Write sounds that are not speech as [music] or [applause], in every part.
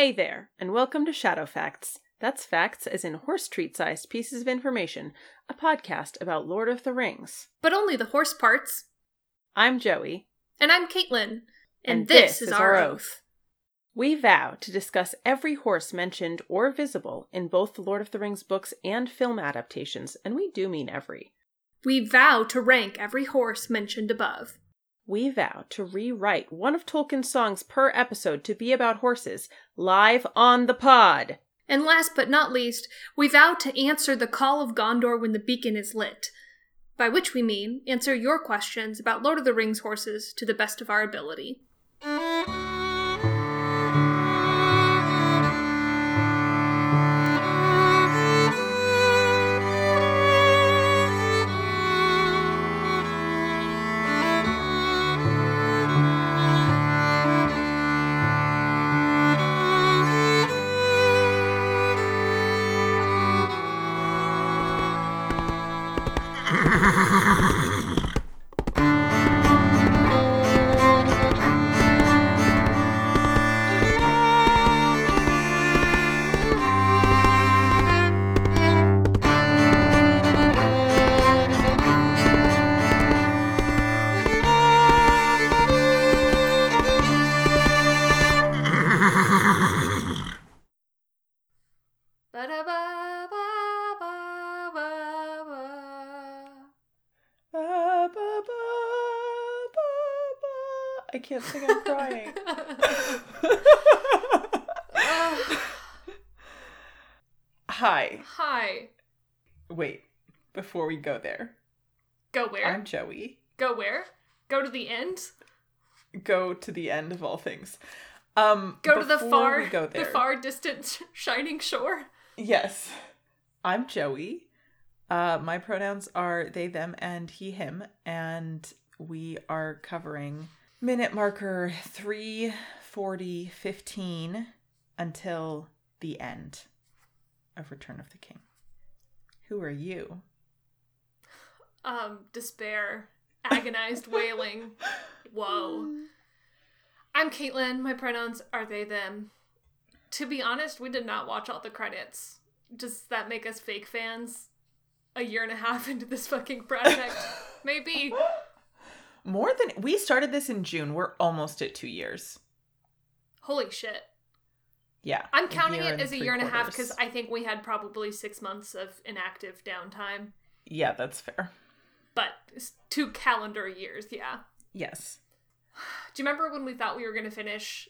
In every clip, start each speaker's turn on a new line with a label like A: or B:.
A: Hey there, and welcome to Shadow Facts. That's facts as in horse treat sized pieces of information, a podcast about Lord of the Rings.
B: But only the horse parts.
A: I'm Joey.
B: And I'm Caitlin. And, this, is, our oath.
A: We vow to discuss every horse mentioned or visible in both the Lord of the Rings books and film adaptations, and we do mean every.
B: We vow to rank every horse mentioned above.
A: We vow to rewrite one of Tolkien's songs per episode to be about horses, live on the pod.
B: And last but not least, we vow to answer the call of Gondor when the beacon is lit. By which we mean answer your questions about Lord of the Rings horses to the best of our ability.
A: Can't sing, I'm crying. [laughs] Hi.
B: Hi.
A: Wait, before we go there,
B: Go where?
A: I'm Joey.
B: Go where? Go to the end?
A: Go to the end of all things. Um,
B: Go to the far
A: go
B: the far distant [laughs] shining shore?
A: Yes. I'm Joey. Uh, my pronouns are they, them, and he, him, and we are covering minute marker 34015 until the end of Return of the King. Who are you?
B: Um, despair, agonized [laughs] wailing. Whoa. I'm Caitlin. My pronouns are they, them. To be honest, we did not watch all the credits. Does that make us fake fans? A year and a half [laughs] into this fucking project? [laughs] Maybe.
A: More than we started this in June. We're almost at two years.
B: Holy shit.
A: Yeah.
B: I'm counting it as a year and a half because I think we had probably six months of inactive downtime.
A: Yeah, that's fair.
B: But it's two calendar years, yeah.
A: Yes. [sighs]
B: Do you remember when we thought we were going to finish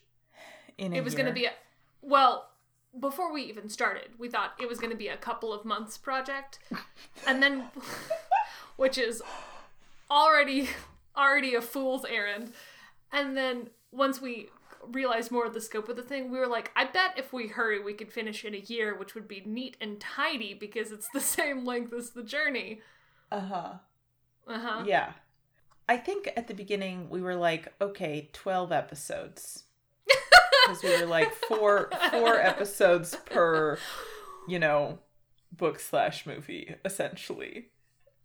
A: In
B: it was going to be a well before we even started we thought it was going to be a couple of months project and then [laughs] which is already already a fool's errand and then once we realized more of the scope of the thing we were like i bet if we hurry we could finish in a year which would be neat and tidy because it's the [laughs] same length as the journey
A: Uh-huh.
B: uh-huh
A: Yeah. I think at the beginning we were like, okay, 12 episodes. [laughs] Because we were like four four episodes per, you know, book slash movie, essentially.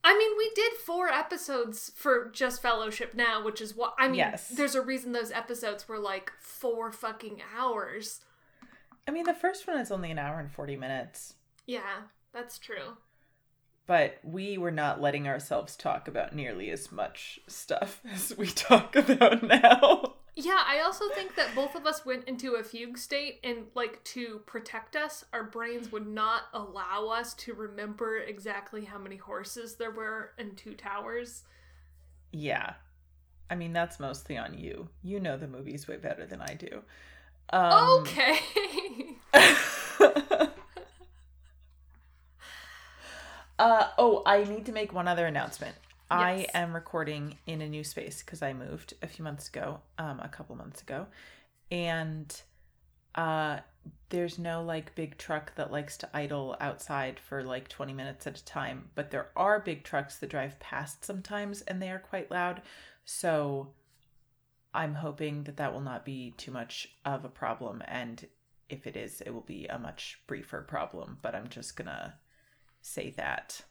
B: I mean, we did four episodes for just Fellowship now, which is what I mean.
A: Yes.
B: There's a reason those episodes were like four fucking hours.
A: I mean, the first one is only an hour and 40 minutes,
B: Yeah, that's true.
A: but we were not letting ourselves talk about nearly as much stuff [laughs] as we talk about now.
B: Yeah, I also think that both of us went into a fugue state, and like to protect us, our brains would not allow us to remember exactly how many horses there were in Two Towers.
A: Yeah. I mean, that's mostly on you. You know the movies way better than I do. Um,
B: okay. [laughs] [laughs]
A: uh oh, I need to make one other announcement. I am recording in a new space because I moved a few months ago, um, a couple months ago, and uh, there's no like big truck that likes to idle outside for like 20 minutes at a time, but there are big trucks that drive past sometimes, and they are quite loud. So I'm hoping that that will not be too much of a problem, and if it is, it will be a much briefer problem. But I'm just gonna say that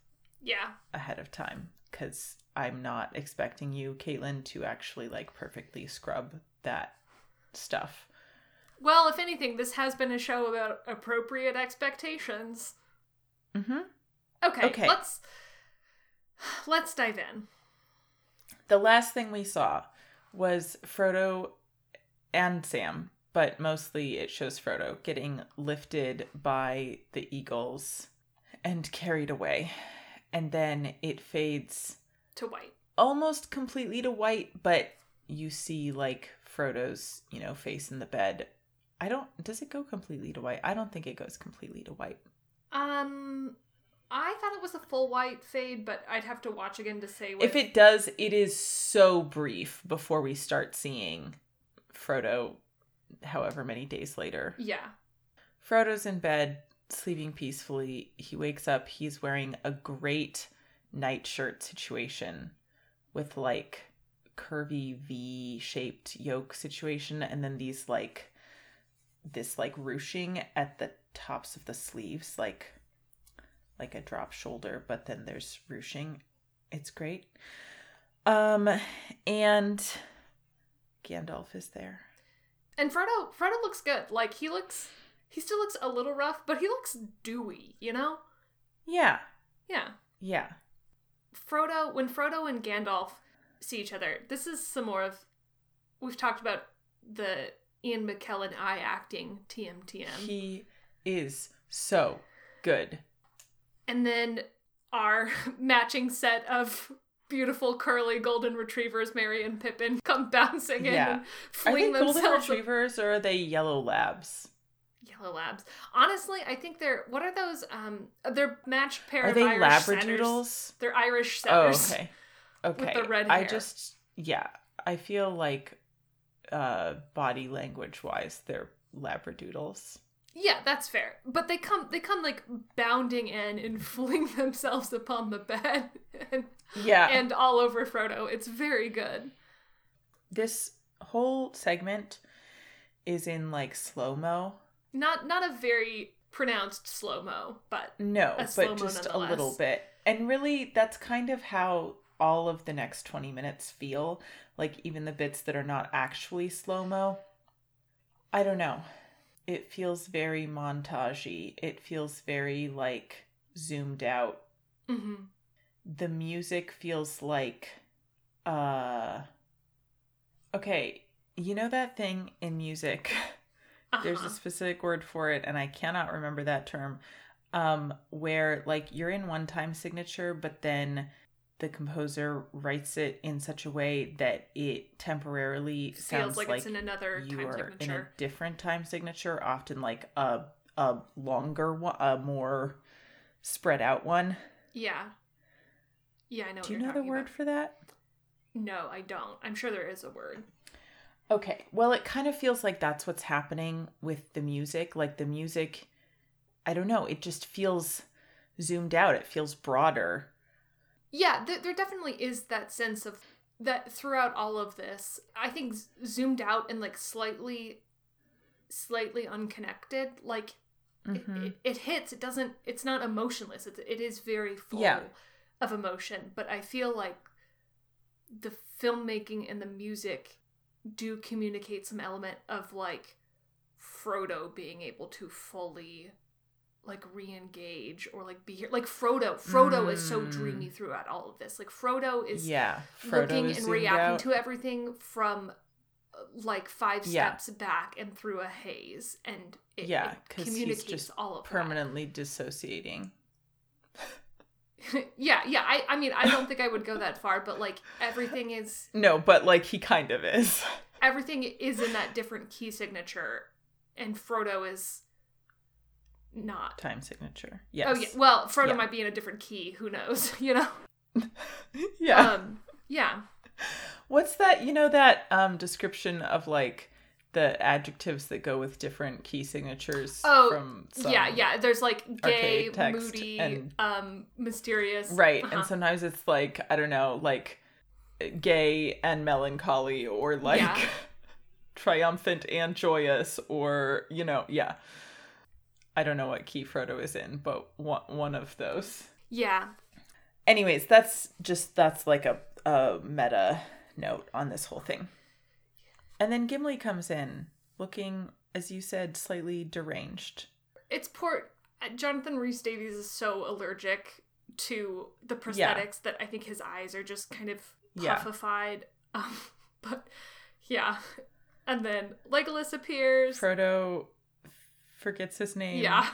B: yeah.
A: ahead of time because I'm not expecting you, Caitlin, to actually like perfectly scrub that stuff.
B: Well, if anything, this has been a show about appropriate expectations.
A: Mm-hmm.
B: Okay,
A: Okay.
B: let's let's dive in.
A: The last thing we saw was Frodo and Sam, but mostly it shows Frodo getting lifted by the eagles and carried away. And then it fades
B: To white.
A: almost completely to white, but you see like Frodo's, you know, face in the bed. I don't does it go completely to white? I don't think it goes completely to white.
B: Um, I thought it was a full white fade, but I'd have to watch again to say what
A: If it does, it is so brief before we start seeing Frodo however many days later.
B: Yeah.
A: Frodo's in bed, sleeping peacefully. He wakes up. He's wearing a great nightshirt situation with like curvy V shaped yoke situation, and then these like this like ruching at the tops of the sleeves, like like a drop shoulder, but then there's ruching. It's great. Um, and Gandalf is there.
B: And Frodo, Frodo looks good. Like he looks, he still looks a little rough, but he looks dewy. You know?
A: Yeah,
B: Yeah.
A: yeah.
B: Frodo, when Frodo and Gandalf see each other, this is some more of. We've talked about the Ian McKellen eye acting TMTM.
A: He is so good.
B: and then our [laughs] matching set of beautiful curly golden retrievers, Merry and Pippin, [laughs] come bouncing in
A: Yeah.
B: and
A: Are
B: fling
A: they golden
B: themselves.
A: retrievers or are they yellow labs?
B: Yellow labs. Honestly, I think they're what are those? Um, they're matched pair
A: Are
B: of
A: they
B: Irish setters.
A: labradoodles?
B: They're Irish setters.
A: Oh, okay. Okay.
B: the red
A: I just yeah, I feel like uh body language wise they're labradoodles.
B: Yeah, that's fair. But they come they come like bounding in and [laughs] fling themselves upon the bed [laughs] and
A: Yeah.
B: and all over Frodo. It's very good.
A: this whole segment is in like slow-mo.
B: Not not a very pronounced slow mo, but
A: No, but just a little bit. And really, that's kind of how all of the next 20 minutes feel. Like, even the bits that are not actually slow mo. I don't know. It feels very montagey. It feels very, like, zoomed out.
B: mhm.
A: The music feels like, uh, okay, you know that thing in music? [laughs] there's
B: Uh-huh.
A: a specific word for it and i cannot remember that term um where like you're in one time signature but then the composer writes it in such a way that it temporarily sounds
B: like,
A: like,
B: it's in another
A: you
B: time
A: are in a different time signature often like a a longer one a more spread out one
B: Yeah. Yeah, I know.
A: do you know the word
B: about.
A: for that
B: No, I don't. I'm sure there is a word.
A: Okay. Well, it kind of feels like that's what's happening with the music. Like the music, I don't know, it just feels zoomed out. It feels broader.
B: Yeah, there, there definitely is that sense of that throughout all of this. I think z- zoomed out and like slightly, slightly unconnected. Like it,
A: Mhm.
B: it, it hits. It doesn't. It's not emotionless. It, it is very full
A: Yeah.
B: of emotion. But I feel like the filmmaking and the music do communicate some element of like Frodo being able to fully like re-engage or like be here like Frodo Frodo is so
A: Mm.
B: dreamy throughout all of this like Frodo is
A: yeah. Frodo
B: looking
A: is
B: and reacting
A: out.
B: to everything from uh, like five
A: Yeah.
B: steps back and through a haze and it,
A: Yeah,
B: it
A: 'cause he's
B: communicates
A: just
B: all of
A: permanently dissociating. [laughs]
B: yeah yeah I, I mean I don't think I would go that far but like everything is
A: No, but like he kind of is. [laughs]
B: everything is in that different key signature and Frodo is not
A: Time signature. Yes.
B: Oh yeah. Well, Frodo
A: Yeah.
B: might be in a different key. Who knows? [laughs] You know.
A: yeah.
B: Um. Yeah.
A: What's that? You know that um description of like the adjectives that go with different key signatures
B: Oh,
A: from
B: yeah. Yeah. There's like gay, moody,
A: and-
B: um, mysterious.
A: Right.
B: Uh-huh.
A: And sometimes it's like, I don't know, like gay and melancholy or like
B: Yeah. [laughs]
A: triumphant and joyous or, you know, yeah. I don't know what key Frodo is in, but one, one of those.
B: Yeah.
A: Anyways, that's just that's like a, a meta note on this whole thing. And then Gimli comes in looking as you said, slightly deranged.
B: It's poor. Jonathan Rhys Davies is so allergic to the prosthetics
A: Yeah.
B: that I think his eyes are just kind of
A: Yeah.
B: puffified. [laughs] Um, but yeah, and then Legolas appears.
A: Frodo forgets his name.
B: yeah,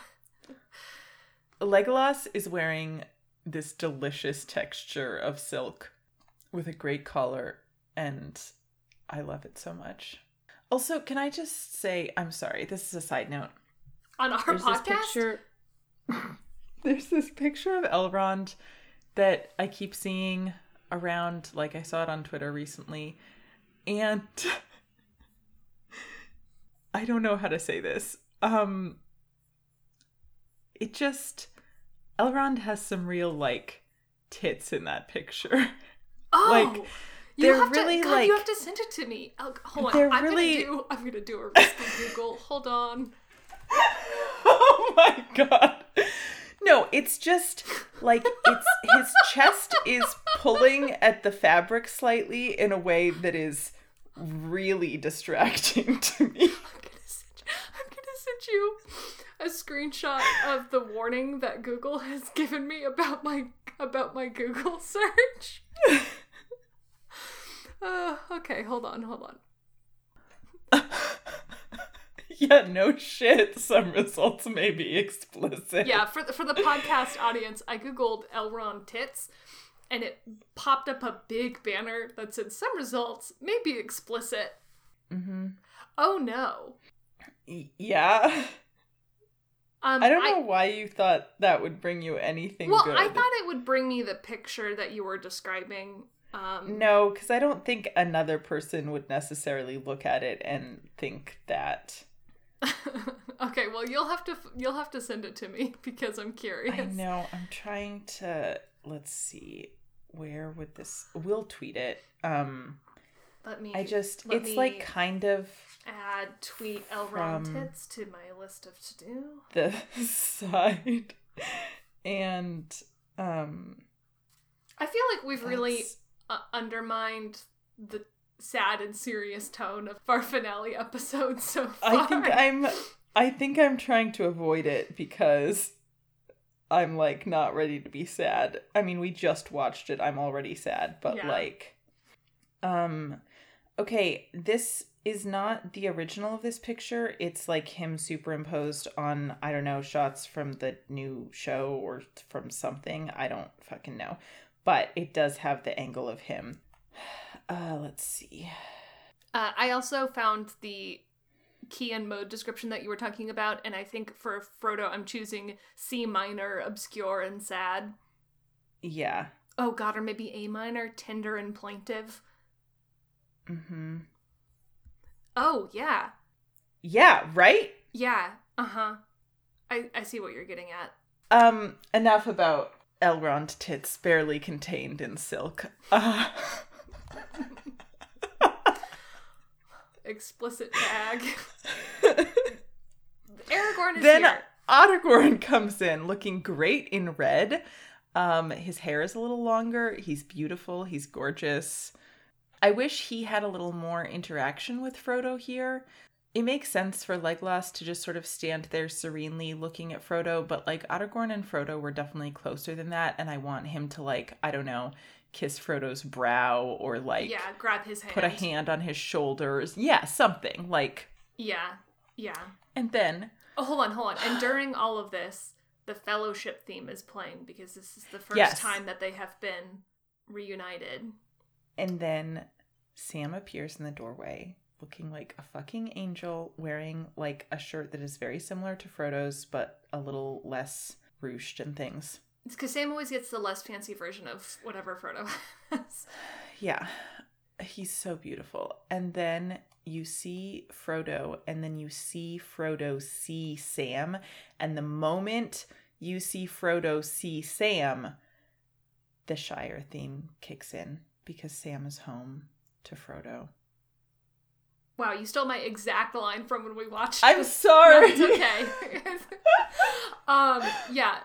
A: Legolas is wearing this delicious texture of silk with a great collar, and I love it so much. Also, can I just say, I'm sorry, this is a side note.
B: on our
A: There's
B: podcast.
A: this picture. [laughs] There's this picture of Elrond that I keep seeing around, like I saw it on Twitter recently, and [laughs] I don't know how to say this. Um, it just Elrond has some real like tits in that picture. [laughs]
B: Oh,
A: Like,
B: you have
A: really,
B: to, God, you have to send it to me. Oh, hold on, I'm
A: really-
B: gonna do. I'm gonna do a risky Google. Hold on. [laughs]
A: oh my god. No, it's just like it's his chest is pulling at the fabric slightly in a way that is really distracting to me.
B: I'm gonna send. I'm gonna send you a screenshot of the warning that Google has given me about my about my Google search. [laughs] Uh, okay, hold on, hold on. [laughs]
A: yeah, no shit. Some results may be explicit.
B: Yeah, for the, for the podcast audience, I googled Elrond tits, and it popped up a big banner that said some results may be explicit.
A: hmm
B: Oh no.
A: Yeah.
B: Um,
A: I don't know why you thought that would bring you anything
B: Well,
A: good.
B: I thought it would bring me the picture that you were describing. Um,
A: No, because I don't think another person would necessarily look at it and think that. [laughs]
B: okay, well you'll have to you'll have to send it to me [laughs] because I'm curious.
A: I know. I'm trying to. Let's see. Where would this? We'll tweet it. Um,
B: Let me.
A: I just. It's like kind of
B: add tweet Elrond
A: from-
B: tits to my list of to do.
A: the [laughs] side, and um.
B: I feel like we've really uh, undermined the sad and serious tone of our finale episode [laughs] so far.
A: I think I'm. I think I'm trying to avoid it because I'm like not ready to be sad. I mean, we just watched it. I'm already sad, but
B: Yeah.
A: like um okay, this is not the original of this picture. It's like him superimposed on I don't know, shots from the new show or from something. I don't fucking know. But it does have the angle of him. [sighs] Uh let's see.
B: Uh, I also found the key and mode description that you were talking about, and I think for Frodo, I'm choosing C minor, obscure, and sad.
A: Yeah.
B: Oh god, or maybe A minor, tender and plaintive.
A: Mm Mhm.
B: Oh yeah,
A: Yeah, right?
B: yeah, uh huh. I I see what you're getting at.
A: Um, enough about Elrond tits barely contained in silk. Uh,
B: Explicit tag. [laughs] Aragorn is
A: then
B: here.
A: Ottergorn comes in looking great in red. Um, his hair is a little longer. He's beautiful. He's gorgeous. I wish he had a little more interaction with Frodo here. It makes sense for Legolas to just sort of stand there serenely looking at Frodo, but like Ottergorn and Frodo were definitely closer than that, and I want him to like, I don't know, kiss Frodo's brow or like
B: yeah, grab his hand.
A: put a hand on his shoulders. Yeah, something like.
B: Yeah, yeah.
A: And then
B: Oh, hold on, hold on. And [gasps] during all of this, the fellowship theme is playing because this is the first
A: Yes.
B: time that they have been reunited.
A: And then Sam appears in the doorway looking like a fucking angel, wearing like a shirt that is very similar to Frodo's, but a little less ruched and things.
B: It's because Sam always gets the less fancy version of whatever Frodo [laughs] has.
A: Yeah, he's so beautiful. And then you see Frodo, and then you see Frodo see Sam. And the moment you see Frodo see Sam, the Shire theme kicks in because Sam is home to Frodo.
B: Wow, you stole my exact line from when we watched.
A: I'm [laughs]
B: No,
A: sorry.
B: it's okay. [laughs] um, yeah,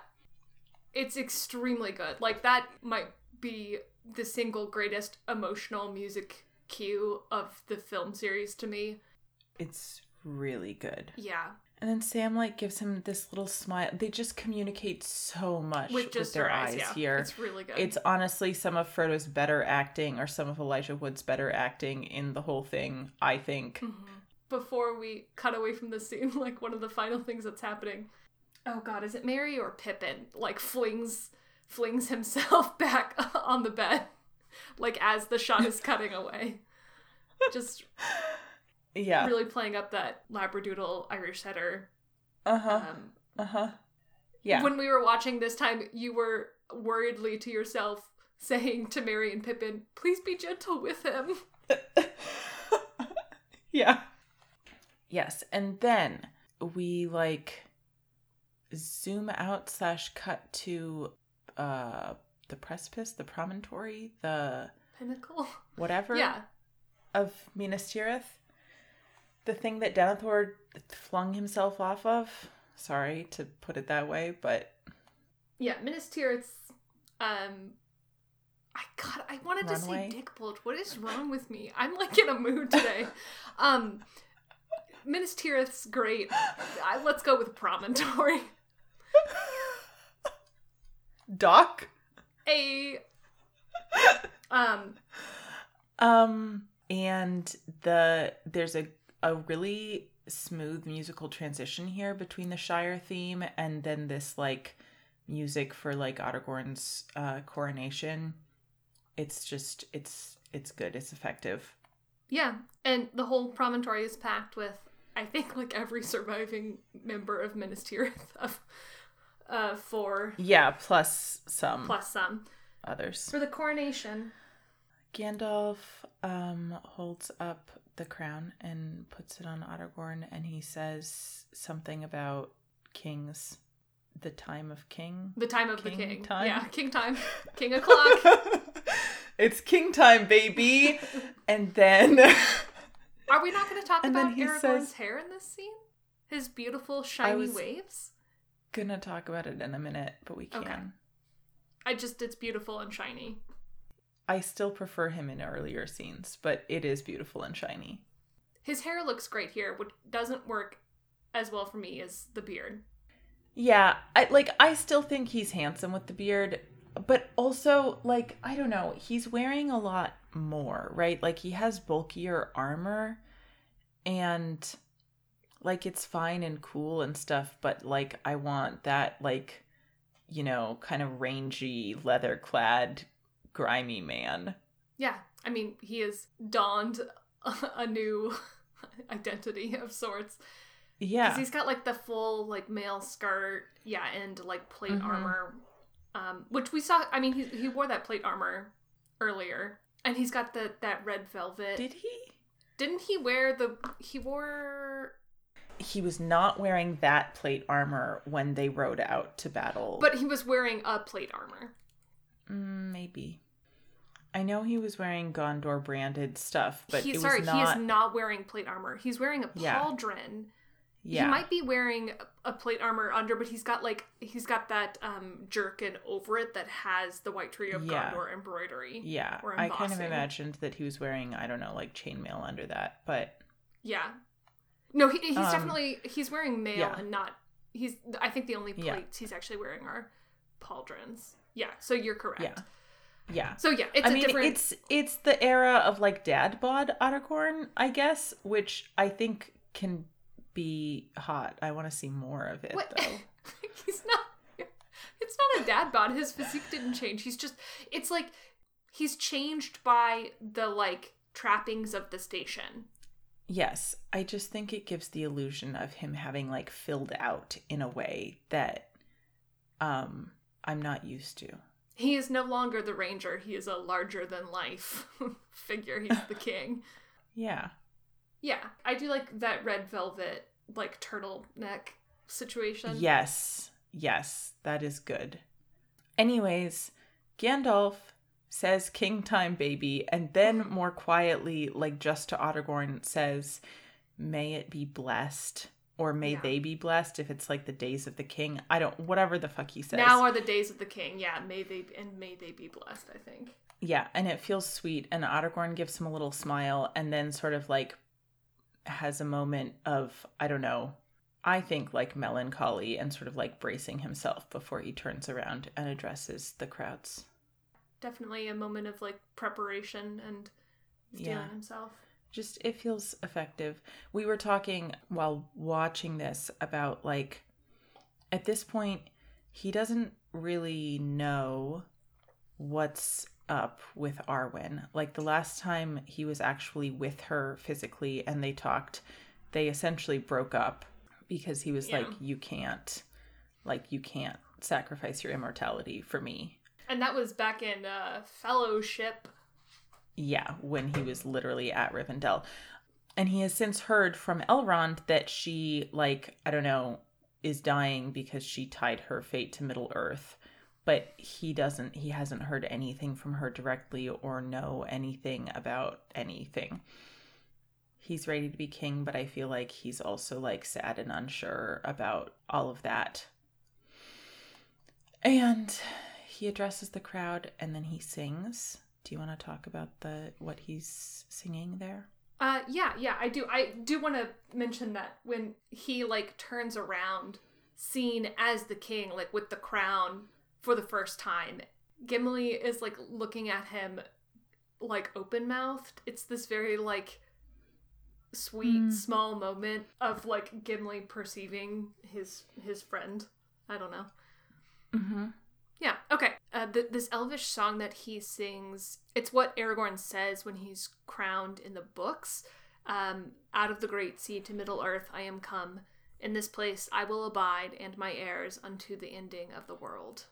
B: it's extremely good. Like that might be the single greatest emotional music cue of the film series to me.
A: It's really good.
B: Yeah.
A: And then Sam like gives him this little smile. They just communicate so much
B: With just
A: their
B: her eyes,
A: eyes
B: yeah.
A: here.
B: It's really good.
A: It's honestly some of Frodo's better acting or some of Elijah Wood's better acting in the whole thing, I think. Mm-hmm.
B: before we cut away from the scene, [laughs] like one of the final things that's happening. Oh god, is it Merry or Pippin? Like flings flings himself [laughs] back [laughs] on the bed, like as the shot is cutting away. Just
A: Yeah.
B: really playing up that labradoodle Irish setter.
A: Uh-huh.
B: Um,
A: Uh-huh. Yeah.
B: When we were watching this time, you were worriedly to yourself saying to Merry and Pippin, "Please be gentle with him." [laughs]
A: yeah. Yes, and then we like zoom out slash cut to uh the precipice, the promontory, the
B: Pinnacle.
A: whatever
B: Yeah.
A: of Minas Tirith. The thing that Denethor flung himself off of. Sorry to put it that way, but
B: Yeah, Minas Tirith's um I God, I wanted
A: Runway?
B: to say dick bulge. What is wrong with me? I'm like in a mood today. [laughs] um Minas Tirith's great. I, let's go with promontory. [laughs]
A: Doc.
B: A um
A: Um and the there's a a really smooth musical transition here between the Shire theme and then this like music for like Ottergorn's uh coronation. It's just it's it's good. It's effective.
B: yeah, and the whole promontory is packed with I think like every surviving member of Minas Tirith of uh four
A: Yeah, plus some
B: plus some.
A: others.
B: For the coronation,
A: Gandalf um holds up the crown and puts it on Ottergorn and he says something about kings the time of king
B: the time of
A: King
B: the king.
A: time?
B: Yeah, king time. [laughs] King o'clock. [laughs]
A: it's king time, baby. [laughs] and then
B: Are we not going to talk
A: And
B: about Aragorn's
A: says-
B: hair in this scene? His beautiful shiny waves?
A: gonna talk about it in a minute, but we can.
B: Okay. I just, it's beautiful and shiny.
A: I still prefer him in earlier scenes, but it is beautiful and shiny.
B: His hair looks great here, which doesn't work as well for me as the beard.
A: Yeah, I like I still think he's handsome with the beard, but also like I don't know, he's wearing a lot more, right? Like he has bulkier armor and like it's fine and cool and stuff, but like I want that like you know, kind of rangy leather clad grimy man.
B: Yeah, I mean, he has donned [laughs] a new [laughs] identity of sorts.
A: Yeah.
B: Because he's got like the full like male skirt, yeah, and like plate
A: Mhm.
B: armor, um, which we saw. I mean, he he wore that plate armor earlier, and he's got the that red velvet.
A: Did he?
B: Didn't he wear the? He wore,
A: He was not wearing that plate armor when they rode out to battle.
B: but he was wearing a plate armor.
A: Mm, maybe. I know he was wearing Gondor branded stuff, but
B: he, sorry,
A: was
B: he is
A: not.
B: not wearing plate armor. He's wearing a pauldron.
A: yeah,
B: He might be wearing a plate armor under, but he's got like he's got that um jerkin over it that has the white tree of
A: Yeah.
B: Gondor embroidery.
A: yeah. I kind of imagined that he was wearing, I don't know, like chainmail under that, but
B: Yeah. No, he, he's
A: Um,
B: definitely he's wearing mail
A: yeah.
B: and not he's I think the only
A: Yeah.
B: plates he's actually wearing are pauldrons. Yeah, so you're correct.
A: yeah, yeah.
B: So yeah, it's
A: I
B: a
A: mean,
B: different
A: it's it's the era of like dad bod Ottergorn, I guess, which I think can be hot. I want to see more of it
B: What?
A: though. [laughs]
B: he's not it's not a dad bod. His physique didn't change. He's just it's like he's changed by the like trappings of the station.
A: Yes, I just think it gives the illusion of him having like filled out in a way that um I'm not used to.
B: He is no longer the ranger. He is a larger than life [laughs] figure. He's the [laughs] king.
A: Yeah.
B: Yeah, I do like that red velvet like turtleneck situation.
A: Yes. Yes, that is good. Anyways, Gandalf says king time baby and then [laughs] more quietly like just to Ottergorn says may it be blessed or may
B: Yeah.
A: they be blessed if it's like the days of the king. I don't whatever the fuck he says.
B: Now are the days of the king. Yeah, may they and may they be blessed. I think.
A: Yeah, and it feels sweet. And Ottergorn gives him a little smile and then sort of like has a moment of, I don't know, I think like melancholy and sort of like bracing himself before he turns around and addresses the crowds.
B: Definitely a moment of like preparation and steeling
A: Yeah.
B: himself.
A: Just it feels effective. We were talking while watching this about like at this point he doesn't really know what's up with Arwen. Like the last time he was actually with her physically and they talked, they essentially broke up because he was
B: Yeah.
A: like you can't like you can't sacrifice your immortality for me.
B: And that was back in uh, Fellowship.
A: Yeah, when he was literally at Rivendell. And he has since heard from Elrond that she, like, I don't know, is dying because she tied her fate to Middle Earth. But he doesn't, he hasn't heard anything from her directly or know anything about anything. He's ready to be king, but I feel like he's also, like, sad and unsure about all of that. And he addresses the crowd and then he sings. Do you want to talk about the what he's singing there?
B: Uh, yeah, yeah, I do. I do want to mention that when he like turns around, seen as the king, like with the crown for the first time, Gimli is like looking at him, like open mouthed. It's this very like sweet
A: Hmm.
B: small moment of like Gimli perceiving his his friend. I don't know.
A: Mm-hmm.
B: Yeah. Okay. Uh, th- this elvish song that he sings, it's what Aragorn says when he's crowned in the books. Um, Out of the great sea to Middle Earth I am come. In this place I will abide, and my heirs unto the ending of the world.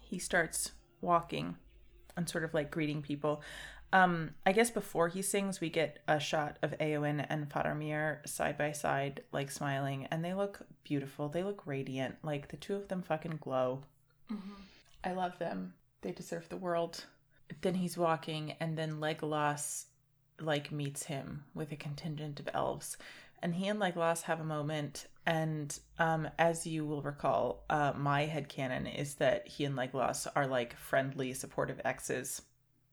A: He starts walking and sort of like greeting people. Um, I guess before he sings, we get a shot of Eowyn and Faramir side by side, like smiling, and they look beautiful. They look radiant. Like the two of them fucking glow. I love them. They deserve the world. Then he's walking, and then Legolas like meets him with a contingent of elves, and he and Legolas have a moment. And um, as you will recall, uh, my headcanon is that he and Legolas are like friendly, supportive exes,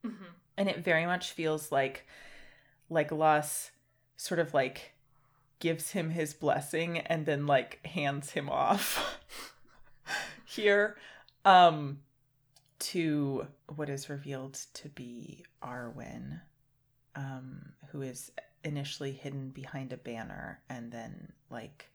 B: Mm-hmm.
A: and it very much feels like Legolas sort of like gives him his blessing and then like hands him off [laughs] here um to what is revealed to be Arwen um who is initially hidden behind a banner and then like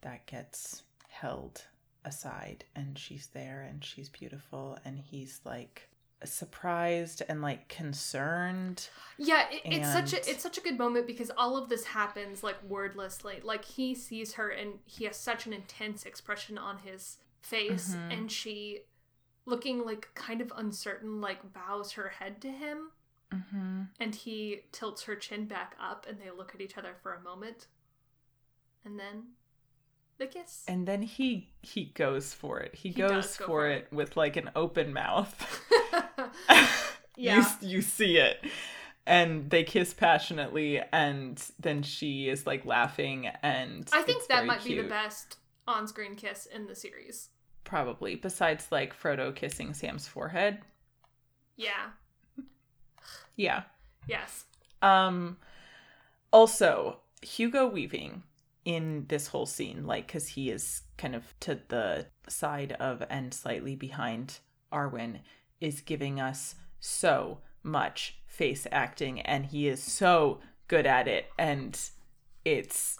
A: that gets held aside and she's there and she's beautiful and he's like surprised and like concerned
B: Yeah, it, it's such a it's such a good moment because all of this happens like wordlessly. Like he sees her and he has such an intense expression on his face,
A: Mhm.
B: and she, looking like kind of uncertain, like bows her head to him,
A: mm-hmm.
B: and he tilts her chin back up, and they look at each other for a moment, and then the kiss.
A: and then he he goes for it he,
B: He
A: goes
B: does
A: for,
B: for
A: it with like an open mouth [laughs] [laughs]
B: Yeah.
A: you, you see it and they kiss passionately and then she is like laughing and
B: I think that might be the
A: cute.
B: Best on-screen kiss in the series.
A: probably besides like frodo kissing sam's forehead
B: Yeah.
A: yeah
B: Yes.
A: um also hugo weaving in this whole scene like because he is kind of to the side of and slightly behind arwen is giving us so much face acting and he is so good at it and it's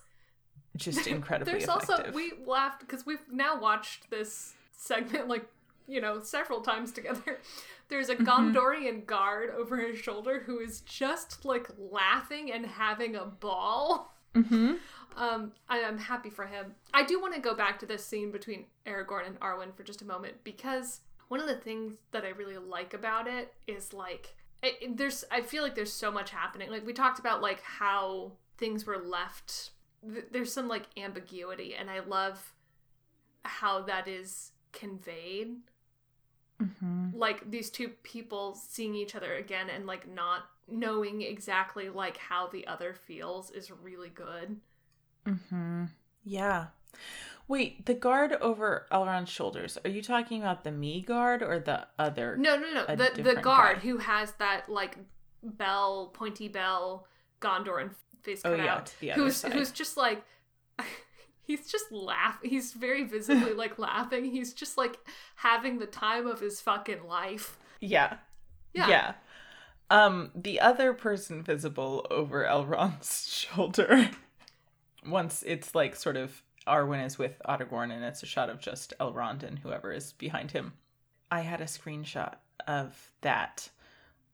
A: just [laughs] incredibly
B: There's
A: effective
B: also we laughed because we've now watched this segment like you know several times together. [laughs] There's a
A: Mm-hmm.
B: Gondorian guard over his shoulder who is just like laughing and having a ball.
A: mm-hmm. [laughs]
B: Um, I am happy for him. I do want to go back to this scene between Aragorn and Arwen for just a moment because one of the things that I really like about it is like it, it- there's I feel like there's so much happening. Like we talked about like how things were left. Th- there's some like ambiguity, and I love how that is conveyed.
A: Mm-hmm.
B: Like these two people seeing each other again and like not knowing exactly like how the other feels is really good.
A: Mm-hmm. Yeah. Wait, the guard over Elrond's shoulders. Are you talking about the me guard or the other?
B: No, no, no. The the guard
A: guy.
B: who has that like bell, pointy bell, Gondor face
A: Oh,
B: cut
A: yeah,
B: out, who's
A: side.
B: who's just like [laughs] he's just laugh. He's very visibly [laughs] like laughing. He's just like having the time of his fucking life.
A: Yeah.
B: Yeah.
A: Yeah. Um, the other person visible over Elrond's [laughs] shoulder, once it's like sort of Arwen is with Aragorn and it's a shot of just Elrond and whoever is behind him. I had a screenshot of that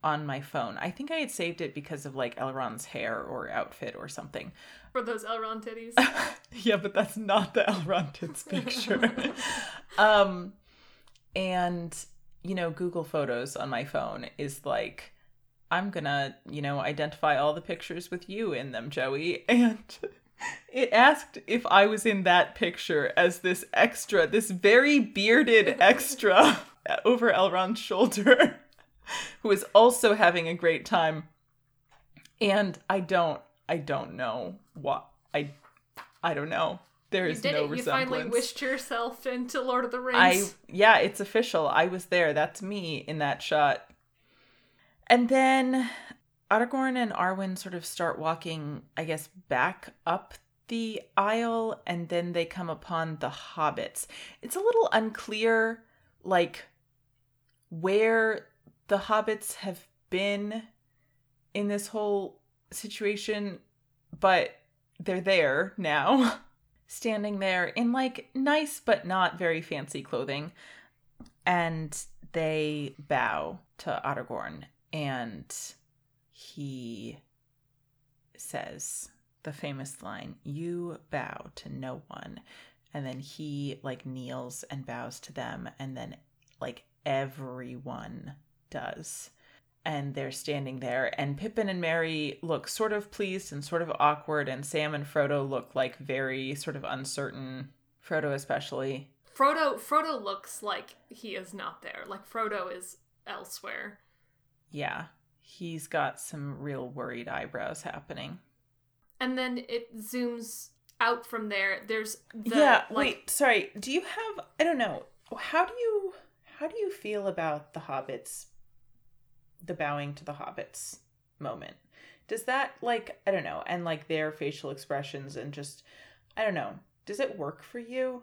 A: on my phone. I think I had saved it because of like Elrond's hair or outfit or something.
B: For those Elrond titties. [laughs]
A: yeah, but that's not the Elrond tits [laughs] picture. um, and you know, Google Photos on my phone is like, I'm gonna, you know, identify all the pictures with you in them, Joey. [laughs] And it asked if I was in that picture as this extra, this very bearded extra over Elrond's shoulder, [laughs] who is also having a great time. And I don't, I don't know what I, I don't know. There is You
B: did
A: no
B: it. You finally wished yourself into Lord of the Rings.
A: I yeah, it's official. I was there. That's me in that shot. And then Aragorn and Arwen sort of start walking, I guess, back up the aisle, and then they come upon the hobbits. It's a little unclear, like, where the hobbits have been in this whole situation, but they're there now. [laughs] standing there in like nice but not very fancy clothing. And they bow to Aragorn and he says the famous line, You bow to no one. And then he like kneels and bows to them, and then like everyone does. And they're standing there. And Pippin and Merry look sort of pleased and sort of awkward and Sam and Frodo look like very sort of uncertain. Frodo especially.
B: Frodo Frodo looks like he is not there. Like Frodo is elsewhere.
A: yeah. He's got some real worried eyebrows happening.
B: And then it zooms out from there. There's the
A: yeah
B: like
A: wait sorry. Do you have I don't know. How do you how do you feel about the hobbits the bowing to the hobbits moment does that like I don't know and like their facial expressions and just I don't know does it work for you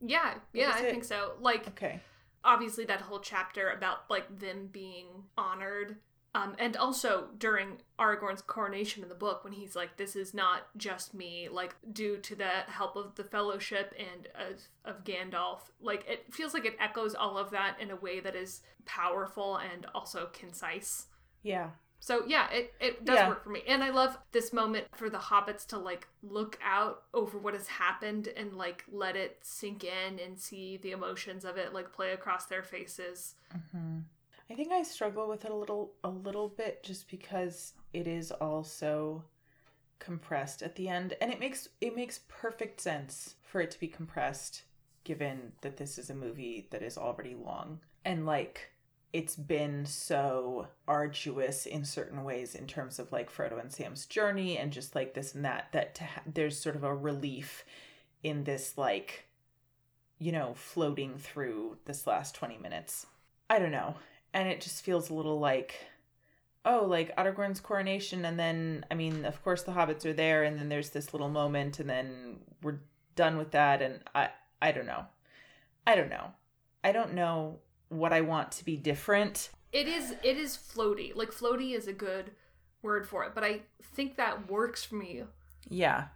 B: Yeah, yeah, I
A: it?
B: think so. Like
A: okay
B: obviously that whole chapter about like them being honored um, and also during Aragorn's coronation in the book, when he's like, "This is not just me," like due to the help of the Fellowship and of, of Gandalf, like it feels like it echoes all of that in a way that is powerful and also concise.
A: yeah
B: So yeah, it, it does
A: Yeah.
B: work for me. And I love this moment for the hobbits to like look out over what has happened and like let it sink in and see the emotions of it like play across their faces.
A: hmm I think I struggle with it a little a little bit just because it is also compressed at the end and it makes it makes perfect sense for it to be compressed given that this is a movie that is already long. And like it's been so arduous in certain ways in terms of like Frodo and Sam's journey and just like this and that that ha- there's sort of a relief in this like you know floating through this last 20 minutes. I don't know and it just feels a little like oh like Aragorn's coronation and then I mean of course the hobbits are there and then there's this little moment and then we're done with that and I I don't know. I don't know. I don't know what I want to be different.
B: It is it is floaty. Like floaty is a good word for it, but I think that works for me
A: Yeah.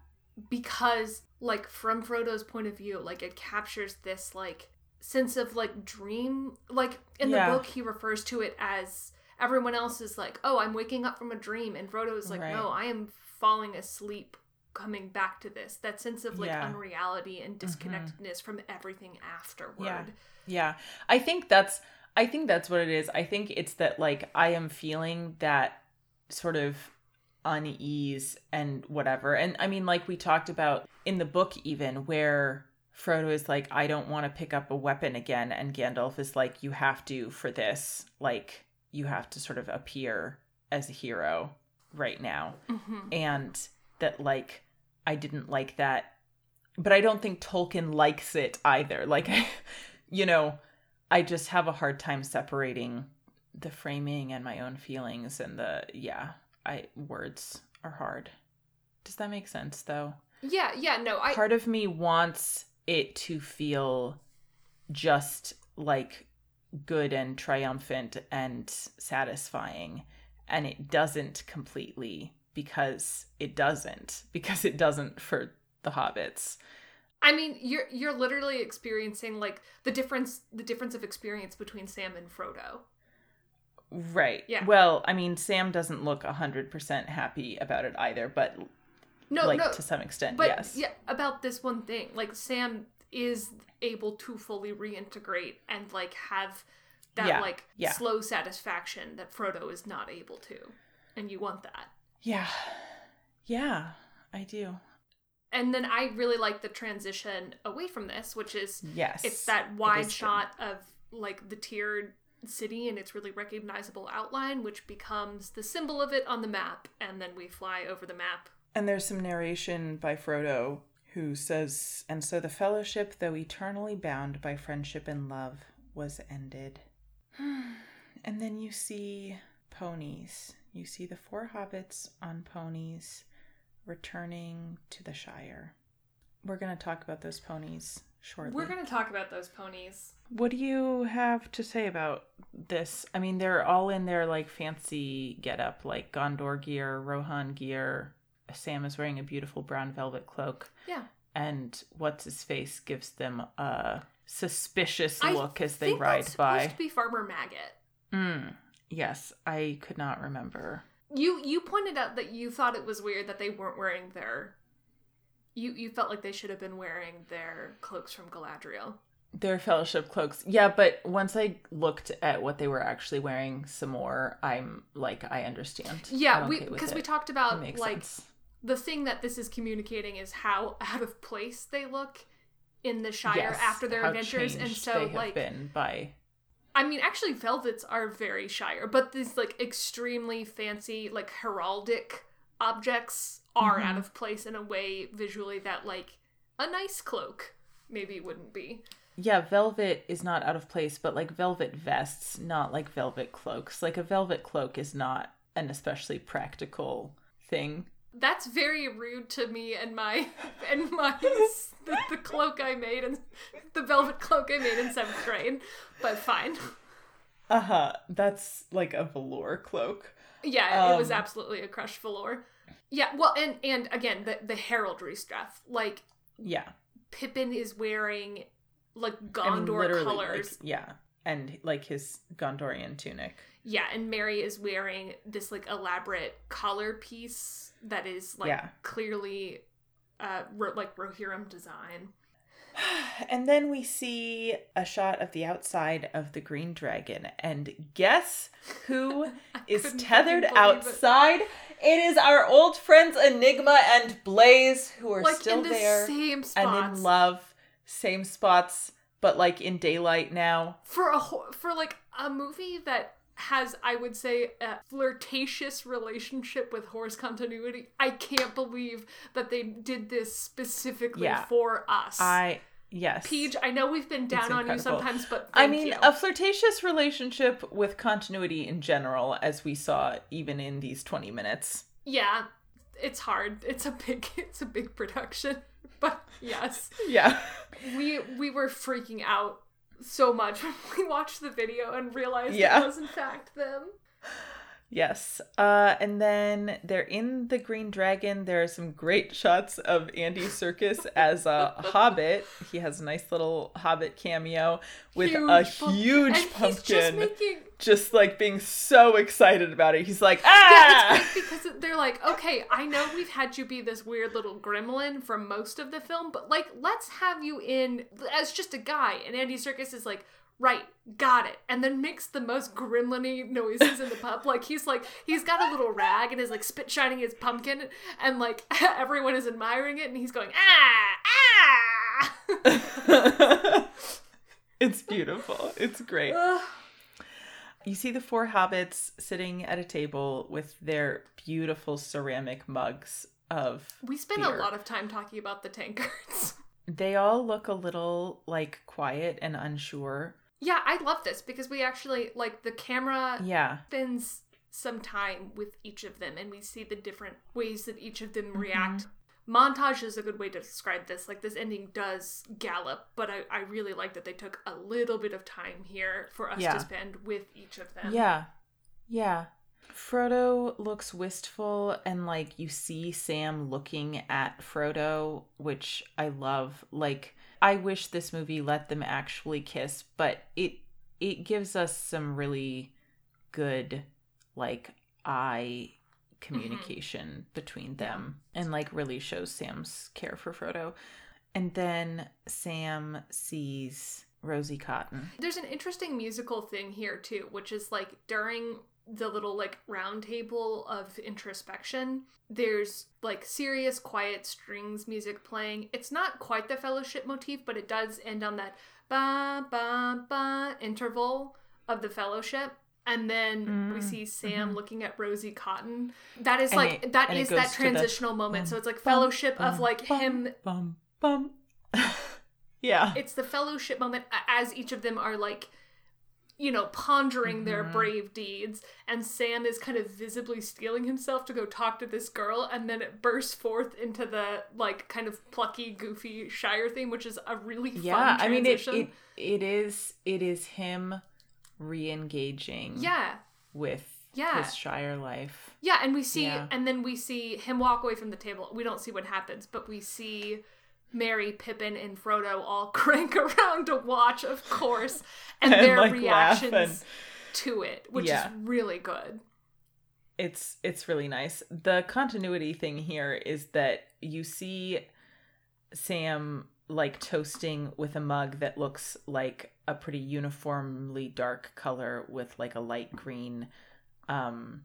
B: because like from Frodo's point of view, like it captures this like sense of like dream like in
A: Yeah.
B: the book he refers to it as everyone else is like, "Oh, I'm waking up from a dream." And Frodo is like,
A: Right.
B: "No, I am falling asleep coming back to this." That sense of like
A: Yeah. Mm-hmm.
B: unreality and disconnectedness from everything afterward.
A: Yeah. Yeah. I think that's I think that's what it is. I think it's that like I am feeling that sort of unease and whatever. And I mean like we talked about in the book even where Frodo is like I don't want to pick up a weapon again and Gandalf is like you have to for this. Like you have to sort of appear as a hero right now.
B: Mhm.
A: And that like I didn't like that but I don't think Tolkien likes it either. Like, [laughs] you know, I just have a hard time separating the framing and my own feelings and the yeah, I words are hard. Does that make sense though?
B: Yeah, yeah, no, I
A: Part of me wants it to feel just like good and triumphant and satisfying and it doesn't completely because it doesn't [laughs] because it doesn't for the hobbits.
B: I mean, you're you're literally experiencing like the difference the difference of experience between Sam and Frodo.
A: Right.
B: Yeah.
A: Well, I mean, Sam doesn't look 100% happy about it either, but
B: No,
A: like
B: no,
A: to some extent,
B: but
A: yes.
B: yeah, about this one thing, like Sam is able to fully reintegrate and like have that
A: Yeah,
B: like
A: yeah.
B: slow satisfaction that Frodo is not able to, and you want that.
A: Yeah. Yeah, I do.
B: And then I really like the transition away from this, which is
A: Yes.
B: it's that
A: it
B: wide
A: good.
B: shot of like the tiered city and its really recognizable outline which becomes the symbol of it on the map and then we fly over the map
A: And there's some narration by Frodo who says, And so the fellowship, though eternally bound by friendship and love, was ended. [sighs] and then you see ponies. You see the four hobbits on ponies returning to the Shire. We're going to talk about those ponies shortly.
B: we're going to talk about those ponies
A: What do you have to say about this? I mean, they're all in their like fancy getup, like Gondor gear, Rohan gear. Sam is wearing a beautiful brown velvet cloak,
B: yeah
A: and what's his face gives them a suspicious
B: I
A: look as they ride
B: that's
A: by.
B: supposed to be farmer maggot
A: Mm, yes, I could not remember.
B: you you pointed out that you thought it was weird that they weren't wearing their you you felt like they should have been wearing their cloaks from galadriel
A: Their fellowship cloaks, yeah, but once I looked at what they were actually wearing some more, I'm like, I understand.
B: yeah
A: I'm
B: we
A: okay
B: because we talked about like
A: sense.
B: The thing that this is communicating is how out of place they look in the Shire
A: Yes,
B: after their adventures, and so
A: they have
B: like
A: been by
B: I mean, actually, velvets are very Shire, but these like extremely fancy like heraldic objects are
A: Mm-hmm.
B: out of place in a way visually that like a nice cloak maybe wouldn't be.
A: Yeah, velvet is not out of place, but like velvet vests, not like velvet cloaks. Like a velvet cloak is not an especially practical thing.
B: That's very rude to me and my [laughs] and my the, the cloak I made and the velvet cloak I made in seventh grade, but fine.
A: Uh huh. That's like a velour cloak.
B: Yeah, it was
A: Um,
B: absolutely a crush velour. Yeah, well, and and again, the the heraldry stuff. Like
A: Yeah.
B: Pippin is wearing like Gondor colors.
A: Like, yeah. And like his Gondorian tunic.
B: Yeah, and Merry is wearing this like elaborate collar piece that is like
A: Yeah.
B: clearly uh ro- like Rohirrim design. [sighs]
A: And then we see a shot of the outside of the green dragon. And guess who [laughs] is tethered
B: believe it.
A: outside? It is our old friends Enigma and Blaze, who are
B: like
A: still
B: in the
A: there
B: same
A: and in love. Same spots, but like in daylight now.
B: for a ho- for like a movie that has I would say a flirtatious relationship with horse continuity. I can't believe that they did this specifically
A: Yeah.
B: for us.
A: I yes.
B: Peach, I know we've been down on you sometimes, but
A: I mean,
B: you.
A: a flirtatious relationship with continuity in general, as we saw even in these 20 minutes.
B: yeah, it's hard. It's a big, [laughs] it's a big production, [laughs] but yes,
A: Yeah.
B: we we were freaking out so much [laughs] when we watched the video and realized
A: Yeah.
B: it was in fact them. [laughs]
A: Yes. Uh, and then they're in the Green Dragon. There are some great shots of Andy Serkis as a [laughs] hobbit. He has a nice little hobbit cameo with a
B: pump-
A: huge pumpkin.
B: Just making
A: just like being so excited about it. He's like, ah!
B: great because they're like, okay, I know we've had you be this weird little gremlin for most of the film, but like, let's have you in as just a guy. And Andy Serkis is like, right, got it, and then makes the most gremlin-y noises in the pub. Like he's like, he's got a little rag and is like spit shining his pumpkin, and like [laughs] everyone is admiring it, and he's going, ah, ah. [laughs]
A: it's beautiful. It's great. [sighs] You see the four hobbits sitting at a table with their beautiful ceramic mugs of
B: we spent
A: Beer.
B: a lot of time talking about the tankards. [laughs]
A: they all look a little like quiet and unsure.
B: Yeah, I love this because we actually like the camera
A: Yeah.
B: spends some time with each of them and we see the different ways that each of them mm-hmm. react. Montage is a good way to describe this. Like, this ending does gallop, but I, I really like that they took a little bit of time here for us
A: Yeah.
B: to spend with each of them.
A: Yeah. Yeah. Frodo looks wistful and like you see Sam looking at Frodo, which I love. Like I wish this movie let them actually kiss, but it it gives us some really good like eye mm-hmm. communication between them and like really shows Sam's care for Frodo. And then Sam sees Rosie Cotton.
B: There's an interesting musical thing here too, which is like during the little like round table of introspection, there's like serious quiet strings music playing. It's not quite the fellowship motif, but it does end on that ba ba ba interval of the fellowship. And then we
A: Mm,
B: see Sam looking at Rosie Cotton. That is
A: And
B: like
A: it-
B: that is that
A: to the
B: transitional moment.
A: bum,
B: so it's like
A: bum,
B: fellowship of like
A: bum,
B: him
A: Bum bum. [laughs] yeah.
B: it's the fellowship moment as each of them are like you know pondering their
A: Mhm.
B: brave deeds and sam is kind of visibly steeling himself to go talk to this girl and then it bursts forth into the like kind of plucky goofy shire theme which is a really
A: yeah
B: fun
A: i mean it, it it is it is him re-engaging
B: yeah
A: with
B: Yeah.
A: his shire life
B: yeah and we see
A: Yeah.
B: and then we see him walk away from the table we don't see what happens but we see Merry, Pippin, and Frodo all [laughs] crank around to watch, of course, [laughs] and,
A: And,
B: their
A: like,
B: reactions
A: and-
B: to it, which
A: Yeah.
B: is really good.
A: it's it's really nice the continuity thing here is that you see sam like toasting with a mug that looks like a pretty uniformly dark color with like a light green um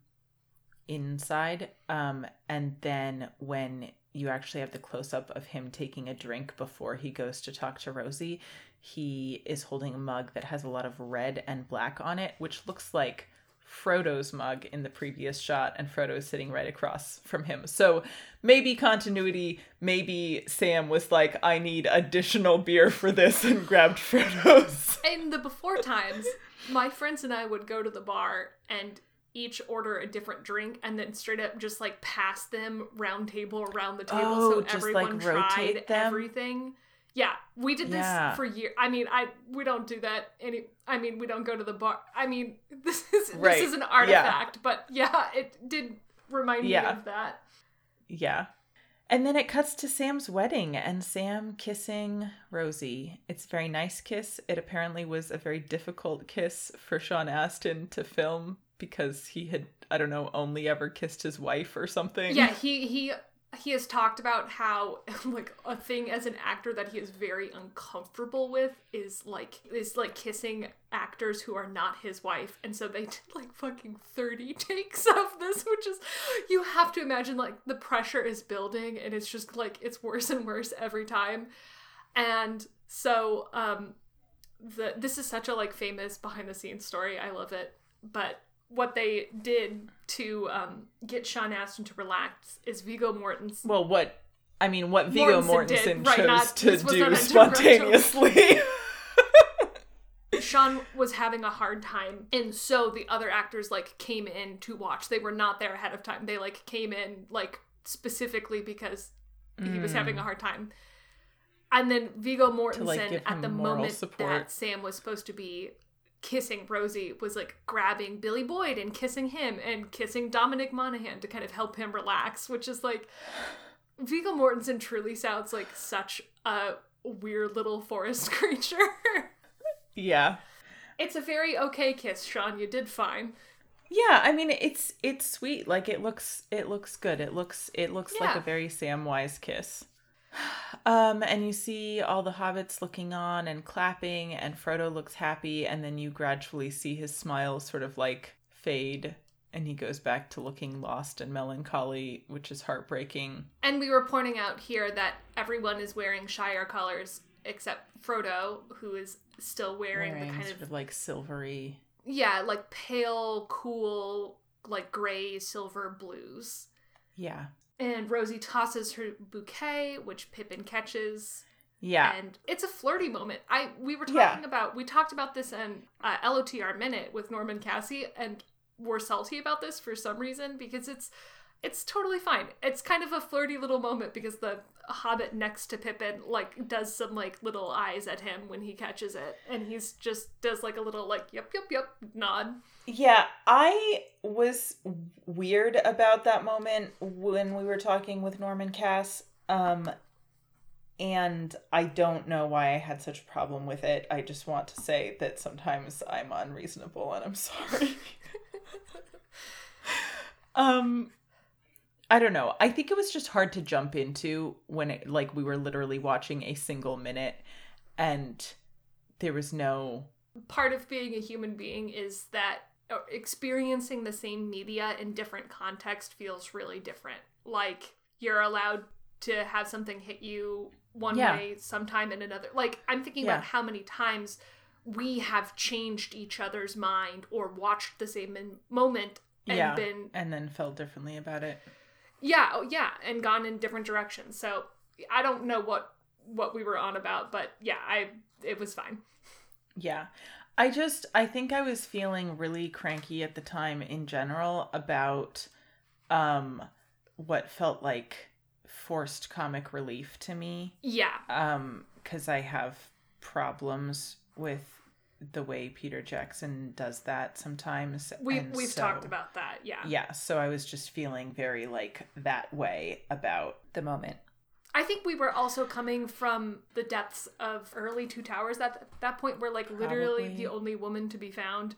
A: inside um and then when you actually have the close up of him taking a drink before he goes to talk to Rosie. He is holding a mug that has a lot of red and black on it which looks like Frodo's mug in the previous shot and Frodo is sitting right across from him. So maybe continuity maybe Sam was like I need additional beer for this and [laughs] grabbed Frodo's.
B: In the before times, my friends and I would go to the bar and each order a different drink and then straight up just like pass them round table around the table
A: Oh,
B: so
A: just, like,
B: everyone
A: rotate
B: tried
A: them?
B: everything. Yeah, we did this
A: Yeah.
B: for years. I mean, I we don't do that any. I mean, we don't go to the bar. I mean, [laughs] this is
A: Right.
B: this is an
A: Yeah.
B: artifact, but yeah, it did remind me of that.
A: Yeah. And then it cuts to Sam's wedding and Sam kissing Rosie. It's a very nice kiss. It apparently was a very difficult kiss for Sean Astin to film because he had, I don't know, only ever kissed his wife or something.
B: Yeah, he he he has talked about how [laughs] like a thing as an actor that he is very uncomfortable with is like is like kissing actors who are not his wife. And so they [laughs] did like fucking 30 [laughs] takes of this which is you have to imagine like the pressure is building and it's just like it's worse and worse every time. And so um the this is such a like famous behind the scenes story. I love it. But what they did to um, get Sean Astin to relax is Viggo Mortensen.
A: Well, what, I mean, what Viggo
B: Mortensen
A: Mortensen,
B: did, right,
A: chose
B: not-
A: to do
B: not a directorial-
A: spontaneously. [laughs]
B: Sean was having a hard time, and so the other actors like came in to watch. They were not there ahead of time. They like came in like specifically because he was having a hard time. And then Viggo Mortensen,
A: like,
B: at the moment
A: support.
B: that Sam was supposed to be kissing Rosie, was like grabbing Billy Boyd and kissing him and kissing Dominic Monaghan to kind of help him relax, which is like Viggo Mortensen truly sounds like such a weird little forest [laughs] creature.
A: yeah.
B: it's a very okay kiss, Sean. You did fine.
A: Yeah, I mean it's it's sweet. Like it looks it looks good. It looks it looks like a very Samwise kiss. Um and you see all the hobbits looking on and clapping and Frodo looks happy and then you gradually see his smile sort of like fade and he goes back to looking lost and melancholy, which is heartbreaking.
B: And we were pointing out here that everyone is wearing Shire colors except Frodo, who is still wearing,
A: Wearing
B: the kind
A: sort
B: of
A: of like silvery.
B: yeah, like pale, cool, like gray, silver blues.
A: Yeah.
B: And Rosie tosses her bouquet, which Pippin catches.
A: Yeah.
B: and it's a flirty moment. I we were
A: Yeah.
B: talking about we talked about this in uh, LOTR minute with Norman Cassie, and were salty about this for some reason because it's it's totally fine. It's kind of a flirty little moment because the hobbit next to Pippin like does some like little eyes at him when he catches it and he's just does like a little like yep yep yep nod.
A: Yeah, I was weird about that moment when we were talking with Norman Cass. Um and I don't know why I had such a problem with it. I just want to say that sometimes I'm unreasonable and I'm sorry. [laughs] [laughs] um I don't know. I think it was just hard to jump into when it like we were literally watching a single minute and there was no
B: part of being a human being is that uh, experiencing the same media in different context feels really different. Like you're allowed to have something hit you one
A: Yeah.
B: way sometime in another. Like I'm thinking
A: Yeah.
B: about how many times we have changed each other's mind or watched the same moment and
A: yeah
B: been
A: and then felt differently about it.
B: Yeah, oh yeah, and gone in different directions. So I don't know what what we were on about, but yeah, I it was fine.
A: Yeah. I just I think I was feeling really cranky at the time in general about um what felt like forced comic relief to me
B: Yeah,
A: um cuz I have problems with the way Peter Jackson does that sometimes.
B: we
A: and
B: we've
A: so-
B: talked about that. Yeah.
A: Yeah, so I was just feeling very like that way about the moment.
B: I think we were also coming from the depths of early Two Towers. At that point, where like literally the only woman to be found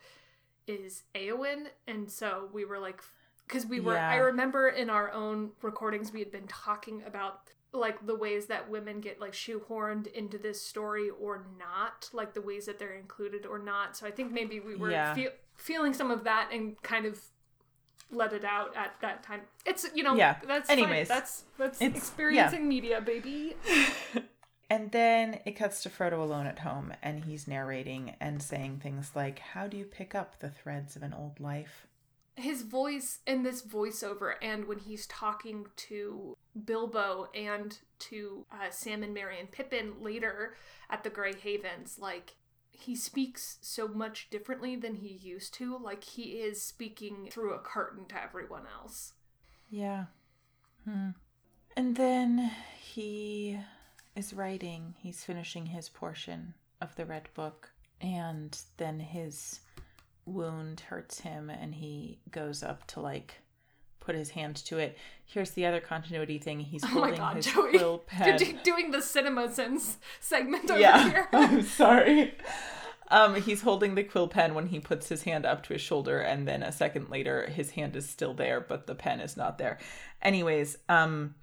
B: is Eowyn, and so we were like, because we were. I remember in our own recordings we had been talking about like the ways that women get like shoehorned into this story or not, like the ways that they're included or not. So I think maybe we were
A: Yeah.
B: feel, feeling some of that and kind of let it out at that time. It's you know
A: Yeah.
B: that's fine.
A: Anyways,
B: that's that's
A: it's-
B: experiencing media, baby. [laughs]
A: And then it cuts to Frodo alone at home, and he's narrating and saying things like, How do you pick up the threads of an old life?
B: His voice in this voiceover and when he's talking to Bilbo and to uh, Sam and Merry and Pippin later at the Grey Havens, like he speaks so much differently than he used to. Like he is speaking through a curtain to everyone else.
A: Yeah. Hmm. And then he is writing, he's finishing his portion of the Red Book, and then his wound hurts him, and he goes up to like put his hand to it. Here's the other continuity thing he's
B: Oh
A: holding
B: god,
A: his
B: Joey.
A: quill [laughs]
B: You're
A: pen.
B: doing the cinema sins segment over
A: yeah,
B: here. [laughs]
A: I'm sorry. Um, he's holding the quill pen when he puts his hand up to his shoulder, and then a second later, his hand is still there, but the pen is not there. Anyways, um,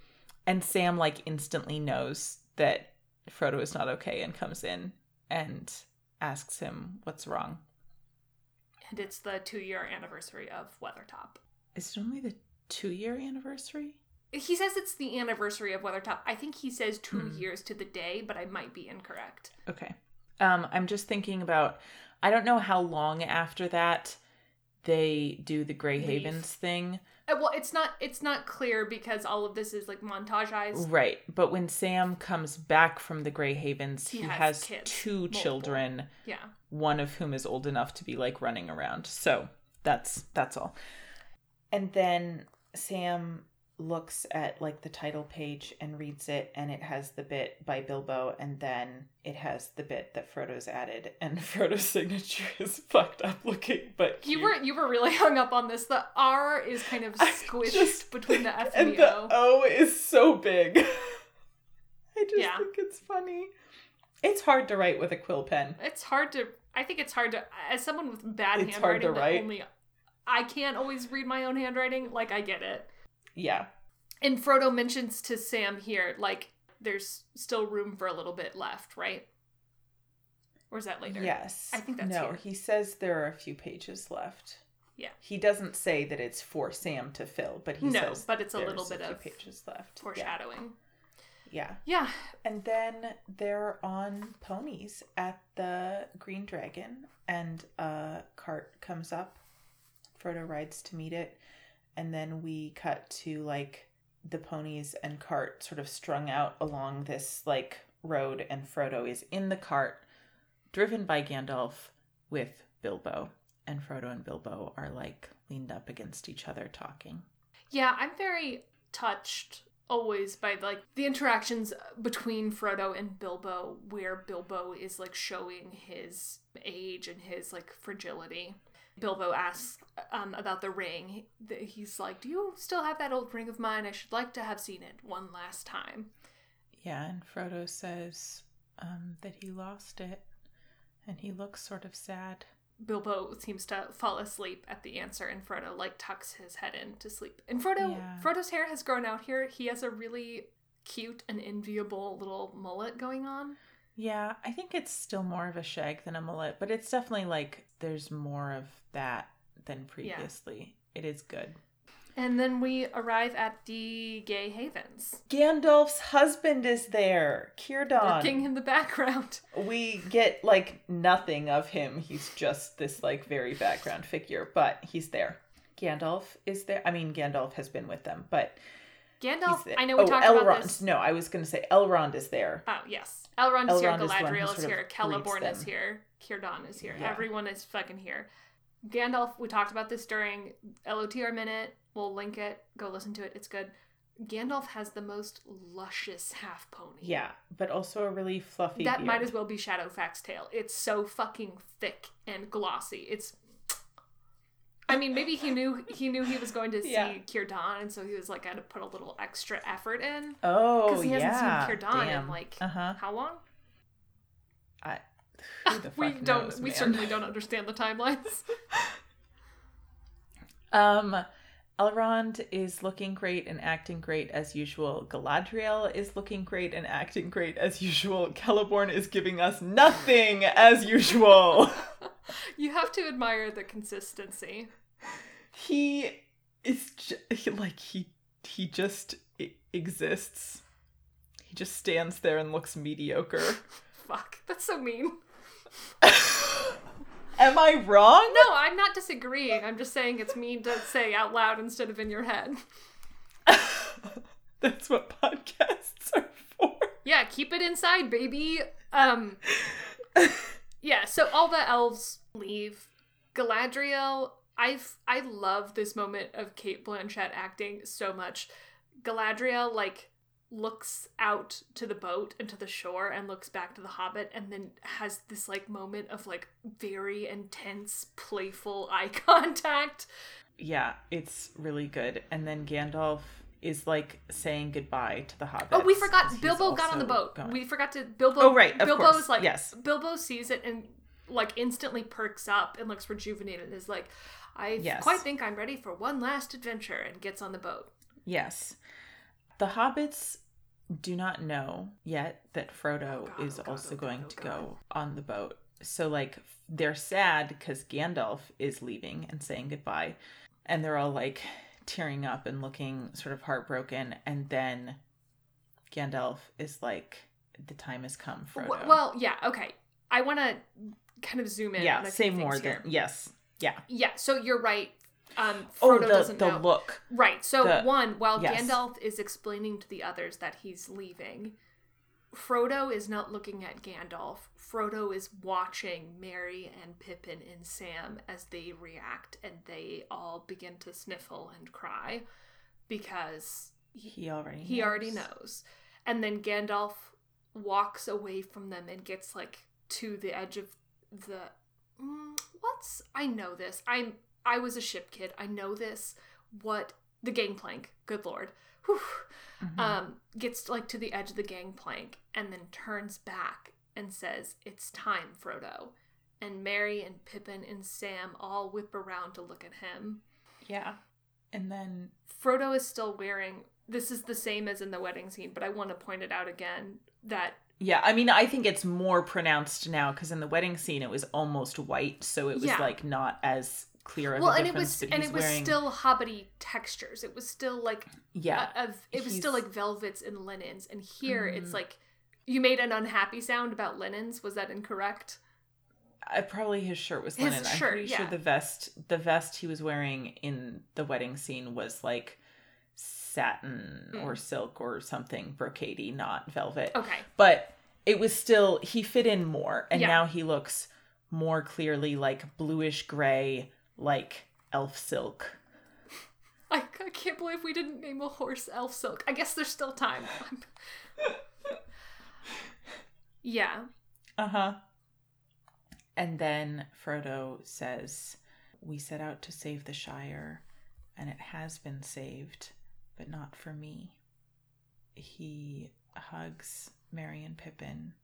A: and Sam like instantly knows that Frodo is not okay and comes in and asks him what's wrong.
B: And it's the two year anniversary of Weathertop.
A: Is it only the two year anniversary?
B: He says it's the anniversary of Weathertop. I think he says two
A: Hmm.
B: years to the day, but I might be incorrect.
A: Okay. Um, I'm just thinking about. I don't know how long after that they do the Grey
B: Leave.
A: Havens thing.
B: Uh, Well, it's not it's not clear because all of this is like montageized.
A: Right. But when Sam comes back from the Grey Havens,
B: He
A: he,
B: has
A: has,
B: kids,
A: two
B: multiple.
A: children,
B: Yeah.
A: one of whom is old enough to be like running around. So that's that's all. And then Sam looks at like the title page and reads it and it has the bit by Bilbo and then it has the bit that Frodo's added and [laughs] Frodo's signature is fucked up looking but
B: You
A: cute.
B: were you were really hung up on this. The R is kind of [laughs] squished
A: just-
B: between the [laughs] F
A: and
B: and
A: the
B: the O.
A: O is so big. I just
B: Yeah.
A: think it's funny. It's hard to write with a quill pen.
B: It's hard to. I think it's hard to. As someone with bad
A: It's hard to
B: handwriting,
A: write.
B: only I can't always read my own handwriting. Like I get it.
A: Yeah.
B: And Frodo mentions to Sam here, like there's still room for a little bit left, right? Or is that later?
A: Yes.
B: I think that's
A: No,
B: here.
A: he says there are a few pages left.
B: Yeah.
A: He doesn't say that it's for Sam to fill, but he says
B: No,
A: says
B: but it's a little bit
A: few
B: of
A: pages left. Yeah.
B: Foreshadowing.
A: Yeah.
B: Yeah.
A: And then they're on ponies at the Green Dragon, and a cart comes up. Frodo rides to meet it, and then we cut to like the ponies and cart sort of strung out along this like road, and Frodo is in the cart, driven by Gandalf with Bilbo. and Frodo and Bilbo are like leaned up against each other talking.
B: Yeah, I'm very touched always by like the interactions between Frodo and Bilbo where Bilbo is like showing his age and his like fragility. Bilbo asks um, about the ring. He's like, "Do you still have that old ring of mine? I should like to have seen it one last time."
A: Yeah, and Frodo says um, that he lost it, and he looks sort of sad.
B: Bilbo seems to fall asleep at the answer, and Frodo like tucks his head in to sleep. And Frodo,
A: Yeah.
B: Frodo's hair has grown out here. He has a really cute and enviable little mullet going on.
A: Yeah, I think it's still more of a shag than a mullet, but it's definitely like there's more of that than previously. It is good.
B: And then we arrive at the Gay Havens,
A: Gandalf's husband is there, Círdan.
B: working in the background. [laughs]
A: we get like nothing of him. He's just this like very background figure, but he's there. Gandalf is there. I mean, Gandalf has been with them, but
B: Gandalf. I know we
A: oh,
B: talked
A: Elrond.
B: about this.
A: No, I was going to say Elrond is there.
B: Oh, yes. Elrond is here,
A: Elrond is the
B: Galadriel is
A: of
B: here, Celeborn is here, Círdan is here.
A: Yeah.
B: Everyone is fucking here. Gandalf, we talked about this during LOTR Minute. We'll link it. Go listen to it. It's good. Gandalf has the most luscious half pony.
A: Yeah, but also a really fluffy.
B: That might as well be Shadowfax's tail. It's so fucking thick and glossy. It's I mean, maybe he knew he knew he was going to see
A: Yeah.
B: Círdan, and so he was like, I had to put a little extra effort in."
A: Oh,
B: Because he hasn't
A: yeah.
B: seen
A: Damn.
B: in like
A: Uh huh.
B: how long?
A: I. [laughs]
B: We
A: fuck
B: don't.
A: knows,
B: we certainly don't [laughs] understand the timelines.
A: Um, Elrond is looking great and acting great as usual. Galadriel is looking great and acting great as usual. Celeborn is giving us nothing as usual. [laughs]
B: you have to admire the consistency.
A: He is j- like he he just exists. He just stands there and looks mediocre. [laughs]
B: Fuck, that's so mean. [laughs]
A: Am I wrong?
B: No, I'm not disagreeing. I'm just saying it's mean to say out loud instead of in your head. [laughs]
A: That's what podcasts are for.
B: Yeah, keep it inside, baby. Um Yeah, so all the elves leave. Galadriel, I've I love this moment of Cate Blanchett acting so much. Galadriel like looks out to the boat and to the shore and looks back to the hobbit and then has this like moment of like very intense playful [laughs] eye contact
A: Yeah, it's really good. And then Gandalf is like saying goodbye to the hobbit.
B: Oh, we forgot Bilbo got on the boat.
A: going-
B: We forgot to Bilbo.
A: Oh, right, of
B: Bilbo's
A: course,
B: like
A: yes.
B: Bilbo sees it and like instantly perks up and looks rejuvenated. and Is like, I
A: Yes.
B: quite think I'm ready for one last adventure, and gets on the boat.
A: Yes. The hobbits do not know yet that Frodo
B: Oh God,
A: is
B: oh God, oh,
A: also
B: oh God,
A: going
B: oh
A: to go on the boat. So, like, they're sad because Gandalf is leaving and saying goodbye. And they're all like tearing up and looking sort of heartbroken. And then Gandalf is like, the time has come, Frodo.
B: Well, yeah, okay. I want to kind of zoom in.
A: yeah, say more than, yes. Yeah.
B: Yeah, so you're right. Um,
A: Oh, the,
B: doesn't
A: the
B: know.
A: look.
B: Right. So
A: The-
B: one, while
A: yes.
B: Gandalf is explaining to the others that he's leaving, Frodo is not looking at Gandalf. Frodo is watching Merry and Pippin and Sam as they react and they all begin to sniffle and cry because
A: He already
B: he already knows. And then Gandalf walks away from them and gets like to the edge of the mm, what's I know this. I'm I was a ship kid. I know this. What the gangplank. Good lord. Whew.
A: Mhm.
B: Um gets like to the edge of the gangplank and then turns back and says, "It's time, Frodo." And Merry and Pippin and Sam all whip around to look at him.
A: yeah. And then
B: Frodo is still wearing this is the same as in the wedding scene, but I want to point it out again that
A: Yeah, I mean, I think it's more pronounced now because in the wedding scene it was almost white, so it was
B: Yeah.
A: like not as clear of
B: well, and it was and it was
A: wearing,
B: still hobbity textures. It was still like
A: yeah,
B: a, of it was still like velvets and linens, and here it's
A: Mhm.
B: like you made an unhappy sound about linens. Was that incorrect?
A: I, probably his shirt was
B: His
A: linen. I'm
B: shirt,
A: pretty sure the vest, the vest he was wearing in the wedding scene was like satin
B: Mm.
A: or silk or something brocadey, not velvet.
B: Okay,
A: But it was still he fit in more, and
B: Yeah.
A: now he looks more clearly like bluish gray, like elf silk.
B: I, I can't believe we didn't name a horse Elf Silk. I guess there's still time. [laughs] yeah.
A: Uh huh. And then Frodo says, We set out to save the Shire, and it has been saved, but not for me. He hugs Merry and Pippin,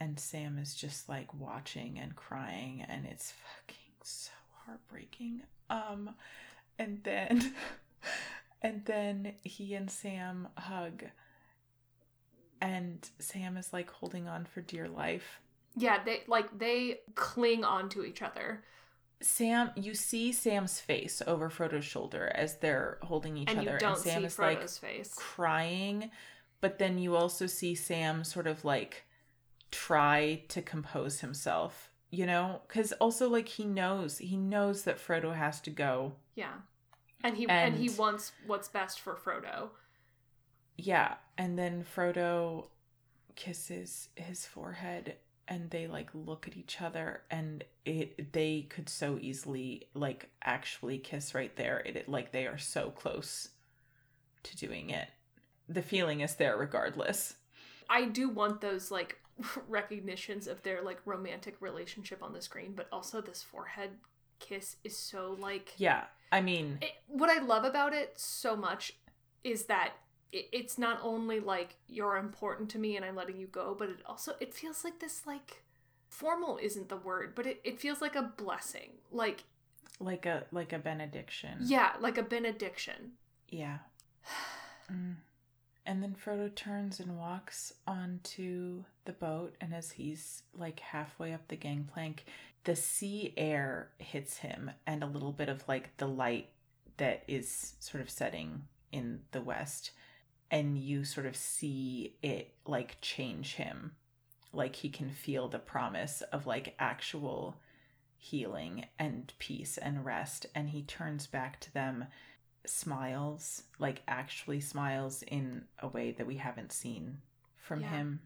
A: and Sam is just like watching and crying, and it's fucking so heartbreaking. Um, and then, [laughs] and then he and Sam hug, and Sam is like holding on for dear life.
B: Yeah, they like they cling on to each other.
A: Sam, you see Sam's face over Frodo's shoulder as they're holding each
B: and
A: other, and Sam
B: see
A: is
B: Frodo's
A: like
B: face.
A: crying, but then you also see Sam sort of like try to compose himself, you know, because also like he knows he knows that Frodo has to go.
B: Yeah. And he and, he wants what's best for Frodo.
A: Yeah, and then Frodo kisses his forehead and they like look at each other and it they could so easily like actually kiss right there. It, it like they are so close to doing it. The feeling is there regardless.
B: I do want those like [laughs] recognitions of their like romantic relationship on the screen, but also this forehead kiss is so like
A: Yeah. I mean,
B: it, what I love about it so much is that it's not only like you're important to me and I'm letting you go, but it also it feels like this like formal isn't the word, but it, it feels like a blessing. Like
A: like a like a benediction.
B: yeah, like a benediction.
A: Yeah. [sighs] Mm. And then Frodo turns and walks onto the boat, and as he's like halfway up the gangplank, the sea air hits him, and a little bit of like the light that is sort of setting in the west, and you sort of see it like change him. Like he can feel the promise of like actual healing and peace and rest, and he turns back to them smiles, like actually smiles in a way that we haven't seen from
B: Yeah.
A: him.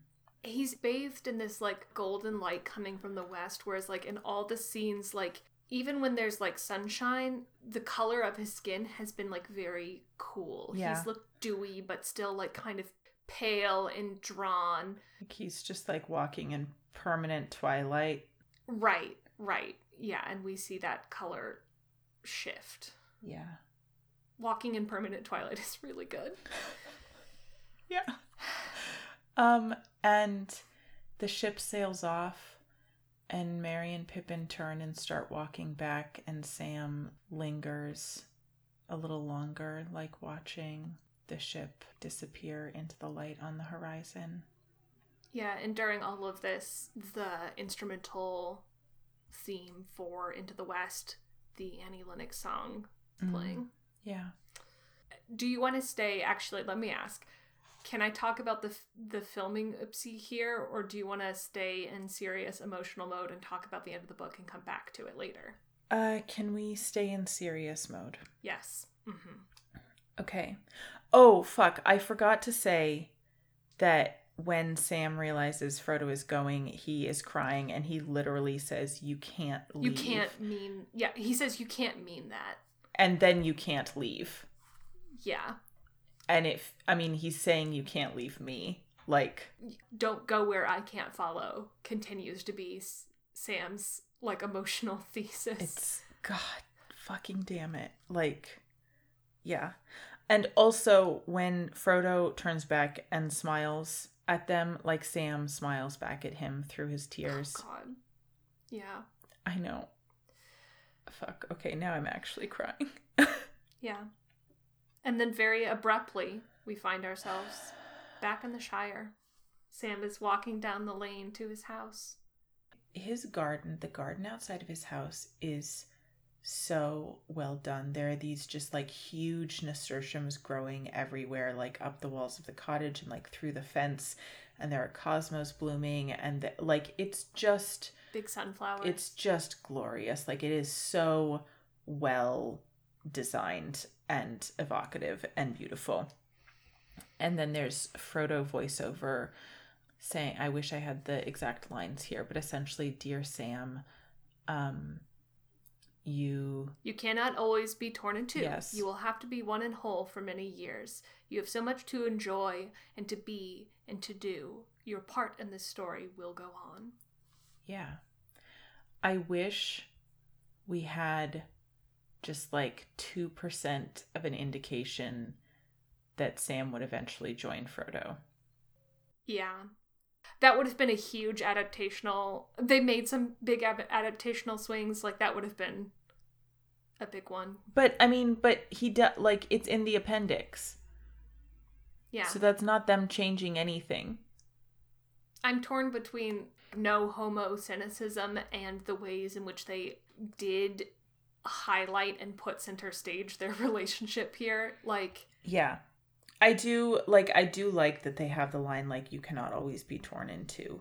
B: He's bathed in this like golden light coming from the west, whereas like in all the scenes, like even when there's like sunshine, the color of his skin has been like very cool.
A: Yeah.
B: He's looked dewy, but still like kind of pale and drawn.
A: Like he's just like walking in permanent twilight.
B: Right, right. Yeah, and we see that color shift.
A: Yeah.
B: Walking in permanent twilight is really good. [laughs]
A: Yeah. Um, and the ship sails off, and Merry and Pippin turn and start walking back, and Sam lingers a little longer, like watching the ship disappear into the light on the horizon.
B: Yeah, and during all of this, the instrumental theme for Into the West, the Annie Lennox song
A: Mm.
B: playing.
A: Yeah.
B: Do you want to stay? Actually, let me ask. Can I talk about the f- the filming oopsie here, or do you want to stay in serious emotional mode and talk about the end of the book and come back to it later?
A: Uh, can we stay in serious mode?
B: Yes. Mm-hmm.
A: Okay. Oh, fuck. I forgot to say that when Sam realizes Frodo is going, he is crying and he literally says, You can't leave.
B: You can't mean. Yeah, he says you can't mean that.
A: And then you can't leave.
B: Yeah.
A: And if, I mean, he's saying, You can't leave me. Like,
B: Don't go where I can't follow continues to be Sam's like emotional [laughs] thesis.
A: it's, God fucking damn it. Like, yeah. And also, when Frodo turns back and smiles at them, like Sam smiles back at him through his oh, tears.
B: Oh, God. Yeah.
A: I know. Fuck. Okay, now I'm actually crying. [laughs]
B: Yeah. And then very abruptly, we find ourselves back in the Shire. Sam is walking down the lane to his house.
A: His garden, the garden outside of his house, is so well done. There are these just like huge nasturtiums growing everywhere, like up the walls of the cottage and like through the fence. And there are cosmos blooming, and the, like it's just
B: Big sunflowers.
A: it's just glorious. Like it is so well designed and evocative and beautiful. And then there's Frodo voiceover saying I wish I had the exact lines here, but essentially, dear Sam, um you
B: You cannot always be torn in two.
A: Yes.
B: You will have to be one and whole for many years. You have so much to enjoy and to be and to do. Your part in this story will go on.
A: yeah. I wish we had just like 2% of an indication that Sam would eventually join Frodo.
B: Yeah. That would have been a huge adaptational. They made some big ab- adaptational swings. Like, that would have been a big one.
A: But I mean, but he does like it's in the appendix.
B: Yeah.
A: So that's not them changing anything.
B: I'm torn between no homo cynicism and the ways in which they did highlight and put center stage their [laughs] relationship here. Like,
A: Yeah. I do like I do like that they have the line like you cannot always be torn into.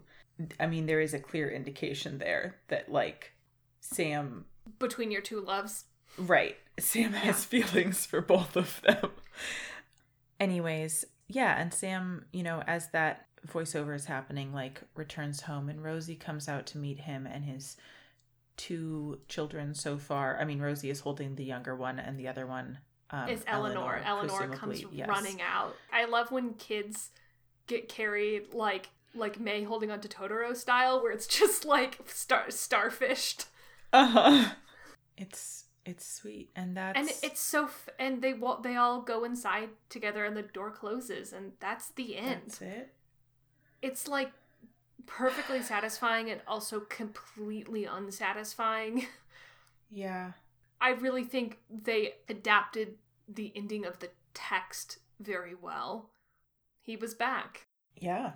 A: I mean there is a clear indication there that like Sam
B: between your two loves.
A: right, Sam has feelings for both of them. Anyways, yeah, and Sam, you know, as that voiceover is happening like returns home and Rosie comes out to meet him and his two children so far. I mean Rosie is holding the younger one and the other one um,
B: is Elanor. Elanor, comes
A: yes.
B: running out. I love when kids get carried like like Mei holding onto Totoro style, where it's [laughs] just like star starfished,
A: Uh-huh. It's it's sweet, and that's
B: and it's so. F- and they wa- they all go inside together, and the door closes, and that's the end.
A: that's it.
B: It's like perfectly satisfying and also completely unsatisfying. [laughs]
A: Yeah,
B: I really think they adapted the ending of the text very well. He was back.
A: yeah,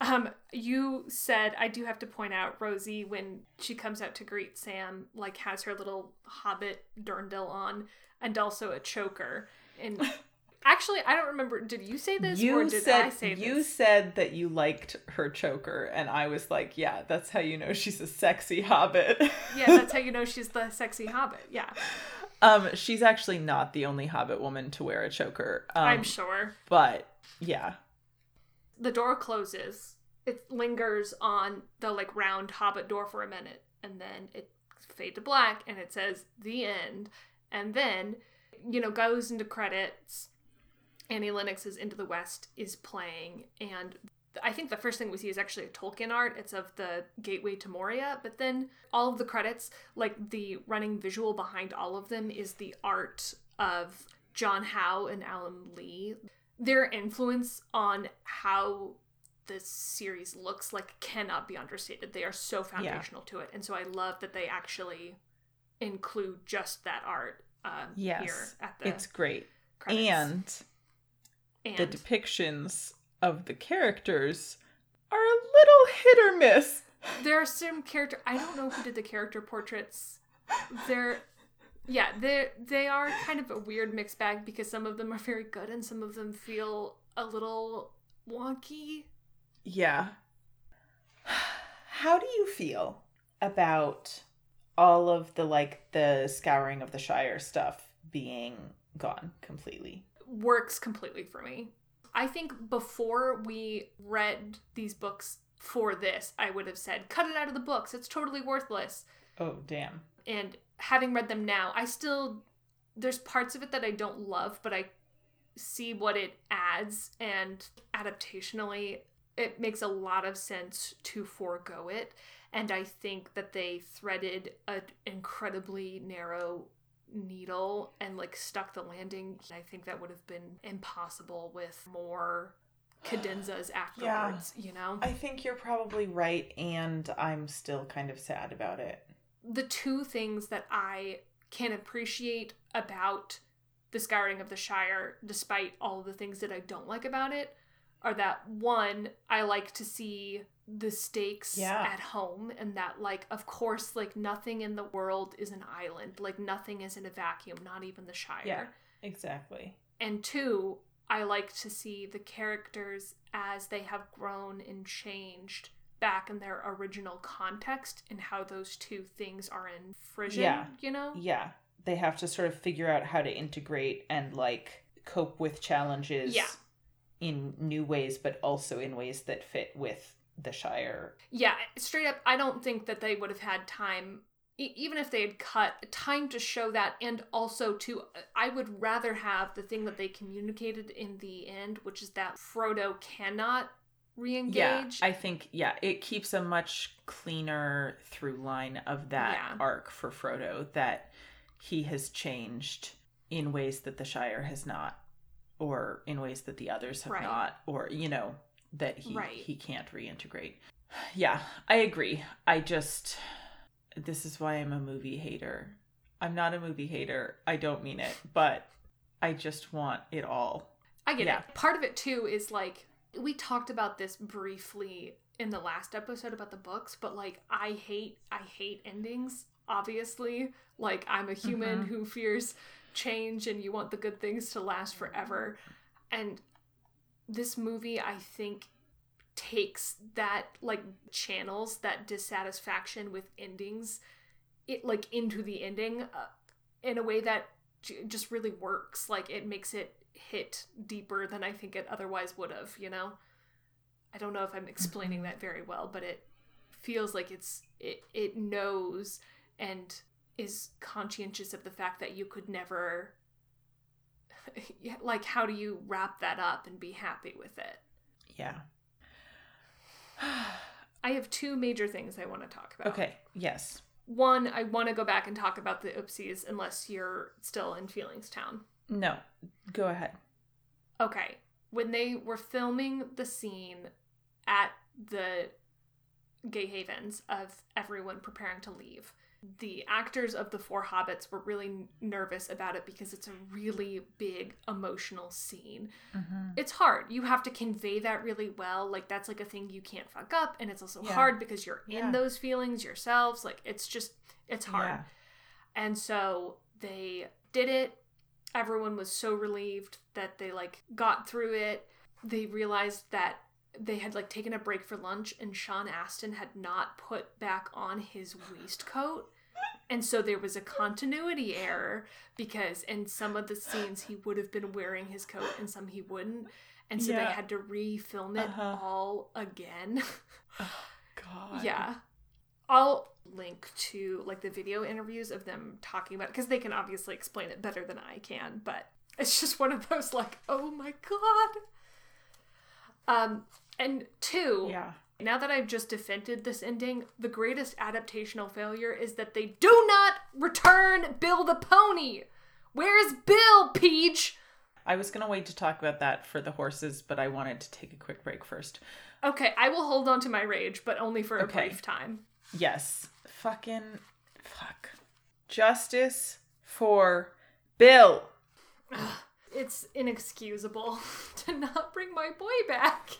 B: Um, you said I do have to point out Rosie when she comes out to greet Sam, like has her little hobbit dirndl on and also a choker. And [laughs] actually, I don't remember. Did you say this or
A: you
B: did
A: said
B: I say this?
A: you said that you liked her choker, and I was like, yeah, that's how you know she's a sexy hobbit. [laughs]
B: yeah, that's how you know she's the sexy hobbit. Yeah, [laughs]
A: um, she's actually not the only hobbit woman to wear a choker. Um,
B: I'm sure.
A: but yeah,
B: The door closes. It lingers on the like round hobbit door for a minute, and then it fade to black, and it says the end. And then, you know, goes into credits. Annie Lennox's Into the West is playing, and I think the first thing we see is actually a Tolkien art. It's of the gateway to Moria, but then all of the credits, like the running visual behind all of them, is the art of John Howe and Alan Lee. Their influence on how the series looks like cannot be understated. They are so foundational to it, and so I love that they actually include just that art um,
A: yes,
B: here at the
A: it's great,
B: credits.
A: and
B: and
A: the depictions of the characters are a little hit or miss. [laughs]
B: there are some character I don't know who did the character portraits. They're yeah, they they are kind of a weird mixed bag because some of them are very good and some of them feel a little wonky.
A: Yeah. How do you feel about all of the like the scouring of the Shire stuff being gone completely?
B: Works completely for me. I think before we read these books for this, I would have said, cut it out of the books. It's totally worthless.
A: Oh, damn.
B: and having read them now, I still there's parts of it that I don't love, but I see what it adds and adaptationally it makes a lot of sense to forego it and I think that they threaded an incredibly narrow needle and like stuck the landing. I think that would have been impossible with more cadenzas [sighs] afterwards, you know?
A: I think you're probably right, and I'm still kind of sad about it.
B: the two things that I can appreciate about the Scouring of the Shire, despite all the things that I don't like about it, are that one, I like to see the stakes
A: Yeah.
B: at home, and that, like, of course, like, nothing in the world is an island. Like, nothing is in a vacuum, not even the Shire.
A: Yeah. Exactly.
B: And two, I like to see the characters as they have grown and changed back in their original context and how those two things are in frisson,
A: Yeah.
B: you know?
A: Yeah. They have to sort of figure out how to integrate and like cope with challenges
B: Yeah.
A: In new ways, but also in ways that fit with the Shire.
B: Yeah, straight up, I don't think that they would have had time, e- even if they had cut time to show that, and also to, I would rather have the thing that they communicated in the end, which is that Frodo cannot re-engage.
A: Yeah, I think yeah, it keeps a much cleaner through line of that
B: Yeah.
A: arc for Frodo that he has changed in ways that the Shire has not, or in ways that the others have
B: Right.
A: not, or you know that he
B: Right.
A: he can't reintegrate. [sighs] Yeah, I agree. I just this is why I'm a movie hater. I'm not a movie hater. I don't mean it, but I just want it all.
B: I get
A: Yeah.
B: it. Part of it too is like we talked about this briefly in the last episode about the books, but like I hate I hate endings, obviously. Like I'm a human
A: Mhm.
B: who fears change and you want the good things to last forever. And this movie I think takes that like channels that dissatisfaction with endings it like into the ending uh, in a way that j- just really works. Like it makes it hit deeper than i think it otherwise would have you know? I don't know if i'm explaining that very well but it feels like it's it, it knows and is conscientious of the fact that you could never [laughs] like how do you wrap that up and be happy with it
A: Yeah. [sighs]
B: i have two major things i want to talk about
A: Okay. Yes.
B: one i want to go back and talk about the oopsies unless you're still in feelings town
A: No. Go ahead.
B: Okay. When they were filming the scene at the Grey Havens of everyone preparing to leave, the actors of the Four Hobbits were really nervous about it because it's a really big emotional scene. Mm-hmm. It's hard. You have to convey that really well. Like, that's like a thing you can't fuck up. And it's also
A: Yeah.
B: hard because you're
A: Yeah.
B: in those feelings yourselves. Like, it's just, it's hard.
A: Yeah.
B: And so they did it. Everyone was so relieved that they like got through it. They realized that they had like taken a break for lunch and Sean Astin had not put back on his waistcoat. And so there was a continuity error because in some of the scenes he would have been wearing his coat and some he wouldn't. And so they had to refilm it
A: Uh-huh.
B: all again.
A: God. [laughs]
B: Yeah. I'll link to like the video interviews of them talking about it because they can obviously explain it better than I can, but it's just one of those like, oh my god. Um and two,
A: Yeah.
B: now that I've just defended this ending, the greatest adaptational failure is that they do not return Bill the pony. Where's Bill, Peach?
A: I was gonna wait to talk about that for the horses, but I wanted to take a quick break first.
B: Okay, I will hold on to my rage, but only for a
A: Okay.
B: brief time.
A: Yes. Fucking fuck. Justice for Bill.
B: It's inexcusable [laughs] to not bring my boy back.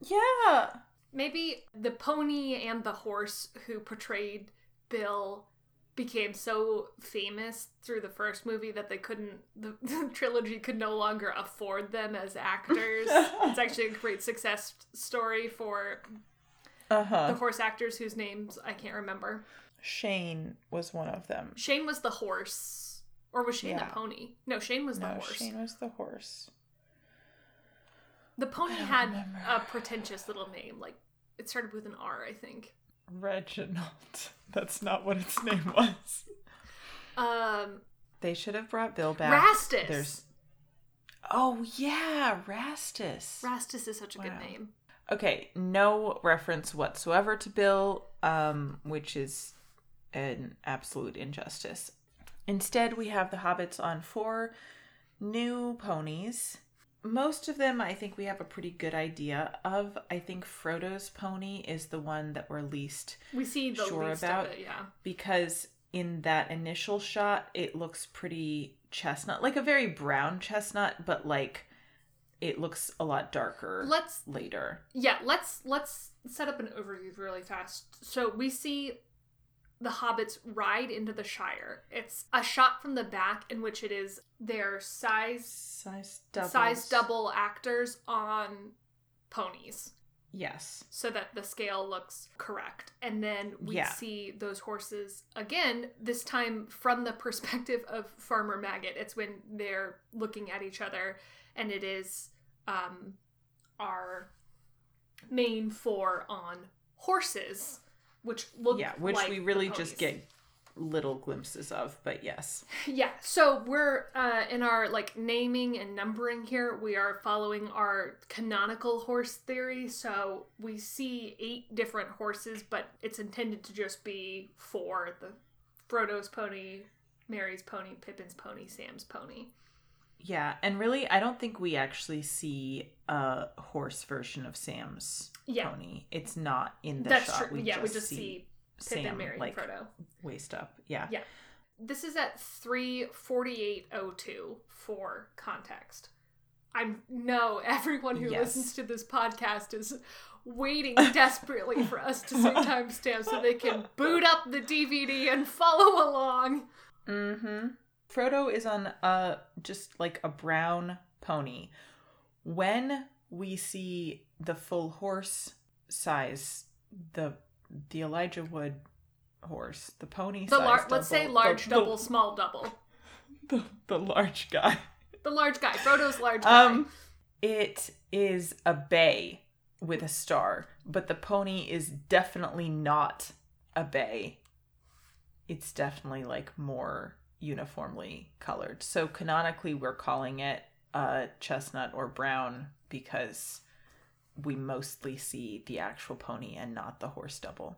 A: Yeah.
B: Maybe the pony and the horse who portrayed Bill became so famous through the first movie that they couldn't the, [laughs] the trilogy could no longer afford them as actors. [laughs] it's actually a great success story for
A: Uh
B: the horse actors whose names I can't remember.
A: Shane was one of them.
B: Shane was the horse. Or was Shane
A: Yeah.
B: the pony? No, Shane was the
A: No,
B: horse.
A: Shane was the horse.
B: The pony had
A: remember.
B: a pretentious little name. Like it started with an R, I think.
A: Reginald. [laughs] That's not what its name was.
B: Um,
A: They should have brought Bill back.
B: Rastus.
A: There's. Oh yeah, Rastus.
B: Rastus is such a good name.
A: Okay, no reference whatsoever to Bill, um, which is an absolute injustice. Instead, we have the hobbits on four new ponies. Most of them, I think we have a pretty good idea of. I think Frodo's pony is the one that we're least
B: We see the
A: Sure
B: least
A: about-
B: of it, yeah.
A: because in that initial shot, it looks pretty chestnut, like a very brown chestnut, but like it looks a lot darker
B: Let's
A: later.
B: yeah, let's let's set up an overview really fast. So we see the hobbits ride into the Shire. It's a shot from the back in which it is their size
A: Size double.
B: size double actors on ponies.
A: Yes.
B: so that the scale looks correct. And then we
A: Yeah.
B: see those horses again, this time from the [laughs] perspective of Farmer Maggot. It's when they're looking at each other and it is um our main four on horses, which look
A: yeah, which
B: like
A: we really just get little glimpses of, but yes. [laughs]
B: Yeah, so we're uh, in our like naming and numbering here. We are following our canonical horse theory. So we see eight different horses, but it's intended to just be four: the Frodo's pony, Merry's pony, Pippin's pony, Sam's pony.
A: Yeah, and really, I don't think we actually see a horse version of Sam's
B: Yeah.
A: pony. It's not in the
B: That's
A: shot.
B: true. yeah, we just see Pippin,
A: Sam
B: Merry,
A: like
B: and Frodo.
A: waist up. Yeah.
B: Yeah. This is at 34802 for context. I know [laughs] everyone who
A: Yes.
B: listens to this podcast is waiting desperately for us to say [laughs] timestamp so they can boot up the DVD and follow along.
A: Mm-hmm. Frodo is on a just like a brown pony. When we see the full horse size, the the Elijah Wood horse, the pony
B: The
A: size
B: lar- let's say large
A: the-
B: double, small double. [laughs]
A: the, the large guy.
B: The large guy, Frodo's large guy.
A: Um, it is a bay with a star, but the pony is definitely not a bay. It's definitely like more uniformly colored. So canonically, we're calling it a chestnut or brown because we mostly see the actual pony and not the horse double.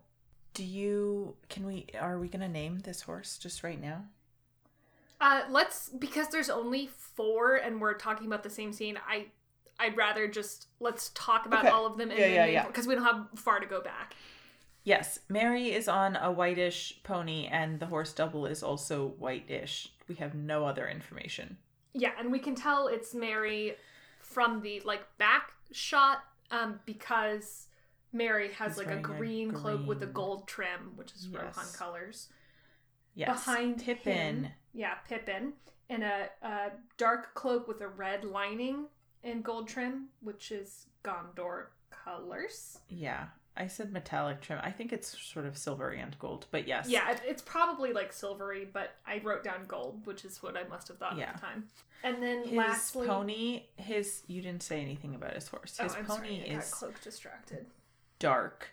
A: Do you? Can we? Are we gonna name this horse just right now?
B: Uh, let's because there's only four and we're talking about the same scene. I I'd rather just let's talk about
A: Okay.
B: all of them and
A: Yeah, yeah, yeah.
B: because we don't have far to go back.
A: Yes, Merry is on a whitish pony, and the horse double is also whitish. We have no other information.
B: Yeah, and we can tell it's Merry from the like back shot um because Merry has
A: He's
B: like a
A: wearing a
B: green, cloak with a gold trim, which is
A: Yes.
B: Rohan colors.
A: Yes,
B: Behind
A: Pippin.
B: him, yeah, Pippin, in a, a dark cloak with a red lining and gold trim, which is Gondor colors.
A: Yeah, I said metallic trim. I think it's sort of silver and gold, but yes.
B: Yeah, it's probably like silvery, but I wrote down gold, which is what I must have thought
A: Yeah.
B: at the time. And then
A: His
B: lastly,
A: pony, his you didn't say anything about his horse.
B: oh,
A: His
B: I'm
A: pony
B: sorry,
A: is
B: cloak distracted.
A: dark,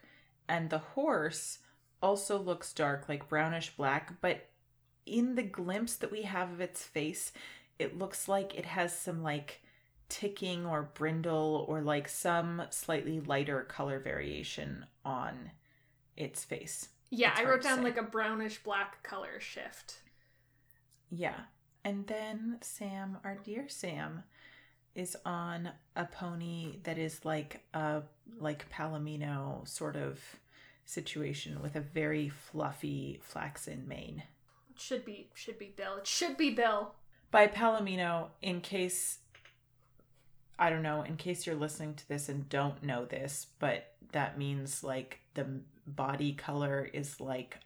A: and the horse also looks dark, like brownish black, but in the glimpse that we have of its face, it looks like it has some like ticking or brindle or like some slightly lighter color variation on its face.
B: Yeah,
A: It's
B: I wrote down
A: say.
B: like a brownish black color shift.
A: Yeah. And then Sam, our dear Sam, is on a pony that is like a like Palomino sort of situation with a very fluffy flaxen mane.
B: It should be should be Bill. It should be Bill.
A: By Palomino, in case I don't know, in case you're listening to this and don't know this, but that means like the body color is like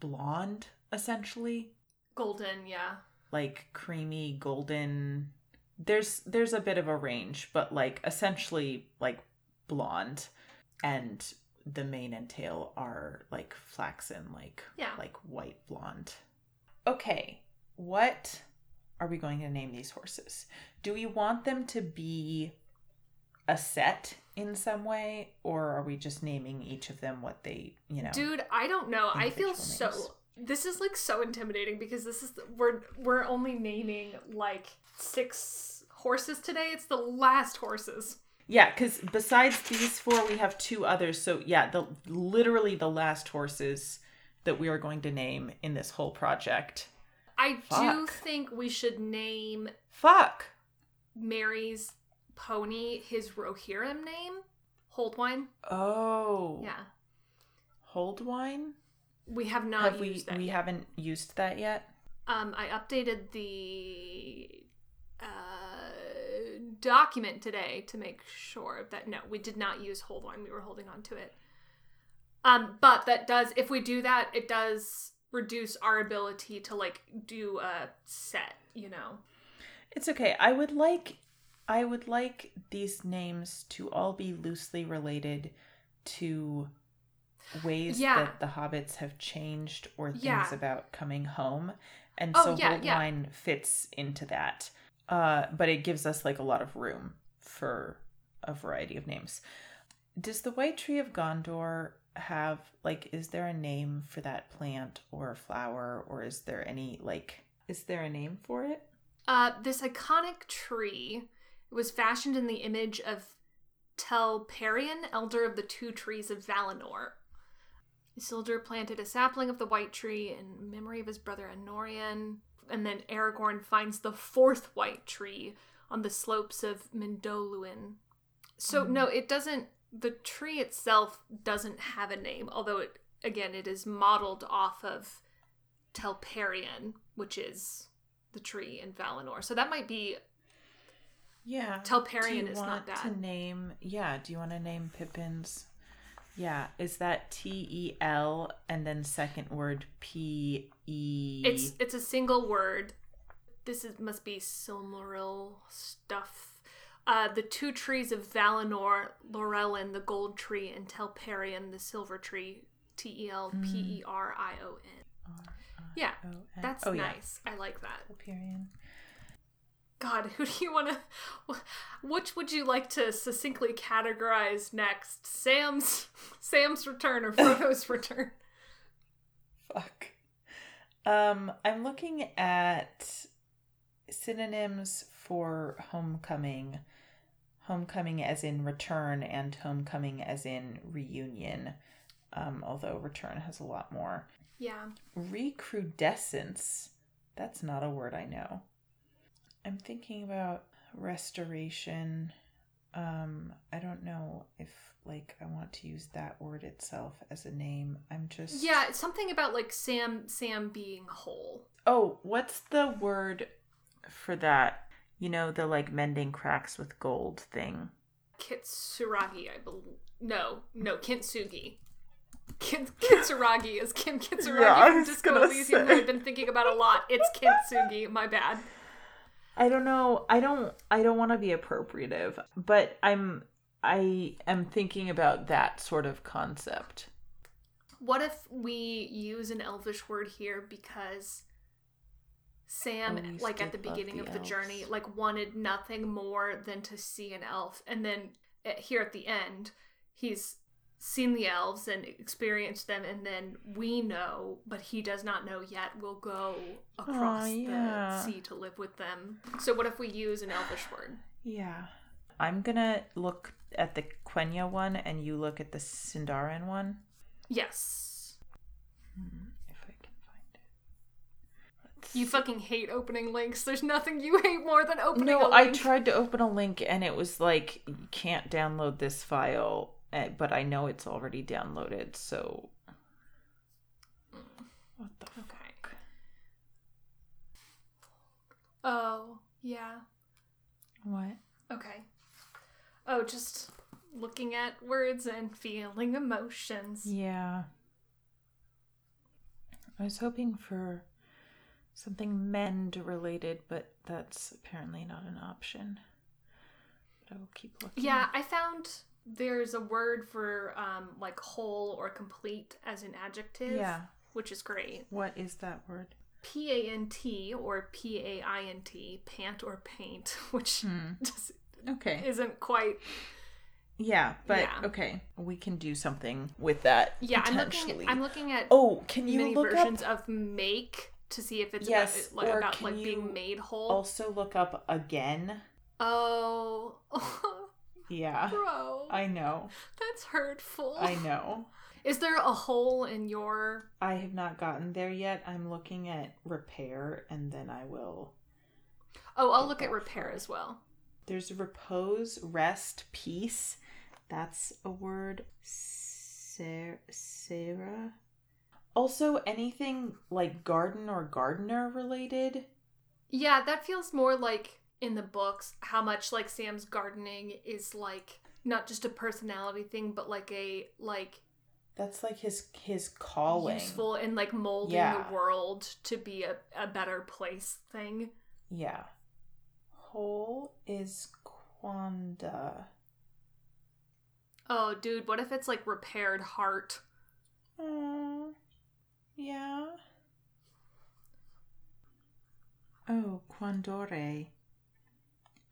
A: blonde essentially.
B: Golden, yeah.
A: like creamy golden there's there's a bit of a range but like essentially like blonde and the mane and tail are like flaxen like
B: Yeah.
A: like white blonde okay what are we going to name these horses do we want them to be a set in some way or are we just naming each of them what they you know
B: Dude, I don't know. I feel
A: Individual
B: so this is like so intimidating because this is we're we're only naming like six horses today. It's the last horses.
A: Yeah, because besides these four, we have two others. So yeah, the literally the last horses that we are going to name in this whole project.
B: I do think we should name
A: Fuck.
B: Merry's pony his Rohirrim name. Holdwine.
A: Oh.
B: Yeah.
A: Holdwine.
B: We have not
A: have we?
B: that
A: We
B: yet.
A: haven't used that yet.
B: Um, I updated the uh, document today to make sure that no, we did not use Holdwine. We were holding on to it. Um, but that does, if we do that, it does reduce our ability to like do a set. You know.
A: It's okay. I would like. I would like these names to all be loosely related to ways
B: Yeah.
A: that the hobbits have changed or things
B: Yeah.
A: about coming home. And
B: Oh,
A: so
B: yeah, yeah.
A: Fits into that. Uh, but it gives us like a lot of room for a variety of names. Does the White Tree of Gondor have like is there a name for that plant or flower or is there any like is there a name for it?
B: Uh, this iconic tree was fashioned in the image of Telperion, elder of the two trees of Valinor. Isildur planted a sapling of the white tree in memory of his brother Anárion, and then Aragorn finds the fourth white tree on the slopes of Mindolluin. So no, it doesn't. The tree itself doesn't have a name, although it again it is modeled off of Telperion, which is the tree in Valinor. So that might be
A: Yeah.
B: Telperion
A: Do you
B: is not
A: want To name yeah, do you want to name Pippin's yeah, is that T E L and then second word P E
B: It's it's a single word. This is must be Silmaril stuff. Uh, the two trees of Valinor, Laurelin, the gold tree, and Telperion, the silver tree. T E L P E R I O N. Yeah, that's
A: Oh, yeah.
B: nice. I like that.
A: Telperion.
B: God, who do you want to? Which would you like to succinctly categorize next? Sam's Sam's return or Frodo's [laughs] return?
A: Fuck. Um, I'm looking at synonyms for homecoming. Homecoming as in return and homecoming as in reunion. Um, although return has a lot more.
B: Yeah.
A: Recrudescence. That's not a word I know. I'm thinking about restoration. Um, I don't know if like I want to use that word itself as a name. I'm just
B: Yeah, something about like Sam Sam being whole.
A: Oh, what's the word for that? You know, the like mending cracks with gold thing.
B: Kitsuragi, I believe. No, no, Kintsugi. Kin- Kitsuragi is Kim Kitsuragi
A: Yeah,
B: from Disco Elysium, who. I've been thinking about a lot. It's Kintsugi, my bad.
A: I don't know. I don't I don't want to be appropriative, but I'm I am thinking about that sort of concept.
B: What if we use an elvish word here because Sam, like at the beginning
A: the
B: of the journey, like wanted nothing more than to see an elf, and then uh, here at the end, he's seen the elves and experienced them, and then we know, but he does not know yet. Will go across
A: yeah.
B: the sea to live with them. So what if we use an elvish word?
A: Yeah. I'm going to look at the Quenya one and you look at the Sindarin one.
B: Yes.
A: Hmm, if I can find it. Let's
B: You fucking hate opening links. There's nothing you hate more than opening a
A: No. I tried to open a link and it was like you can't download this file, eh, but I know it's already downloaded. So what the
B: Okay.
A: fuck?
B: Oh, yeah.
A: What?
B: Okay. Oh, just looking at words and feeling emotions.
A: Yeah. I was hoping for something mend related, but that's apparently not an option. But I will keep looking.
B: Yeah, I found there's a word for um like whole or complete as an adjective.
A: Yeah.
B: Which is great.
A: What is that word?
B: P A N T or P A I N T, pant or paint, [laughs] which
A: Hmm.
B: just
A: Okay.
B: isn't quite
A: Yeah, but
B: Yeah.
A: okay, we can do something with that.
B: Yeah, I'm looking I'm looking at
A: Oh, can you
B: many versions
A: up?
B: of make to see if it's
A: Yes,
B: about, like, about like being made whole.
A: Also, look up again.
B: Oh, [laughs]
A: Yeah,
B: bro,
A: I know.
B: that's hurtful.
A: I know.
B: Is there a hole in your?
A: I have not gotten there yet. I'm looking at repair, and then I will.
B: Oh, I'll look at repair as well.
A: There's repose, rest, peace. That's a word. Sarah. Sarah. Also, anything like garden or gardener related.
B: Yeah, that feels more like in the books how much like Sam's gardening is like not just a personality thing, but like a like
A: That's like his his calling.
B: useful in like molding
A: Yeah.
B: the world to be a, a better place thing.
A: Yeah. Whole is Quanda.
B: Oh, dude, what if it's like repaired heart?
A: Oh, yeah. Oh, Quandore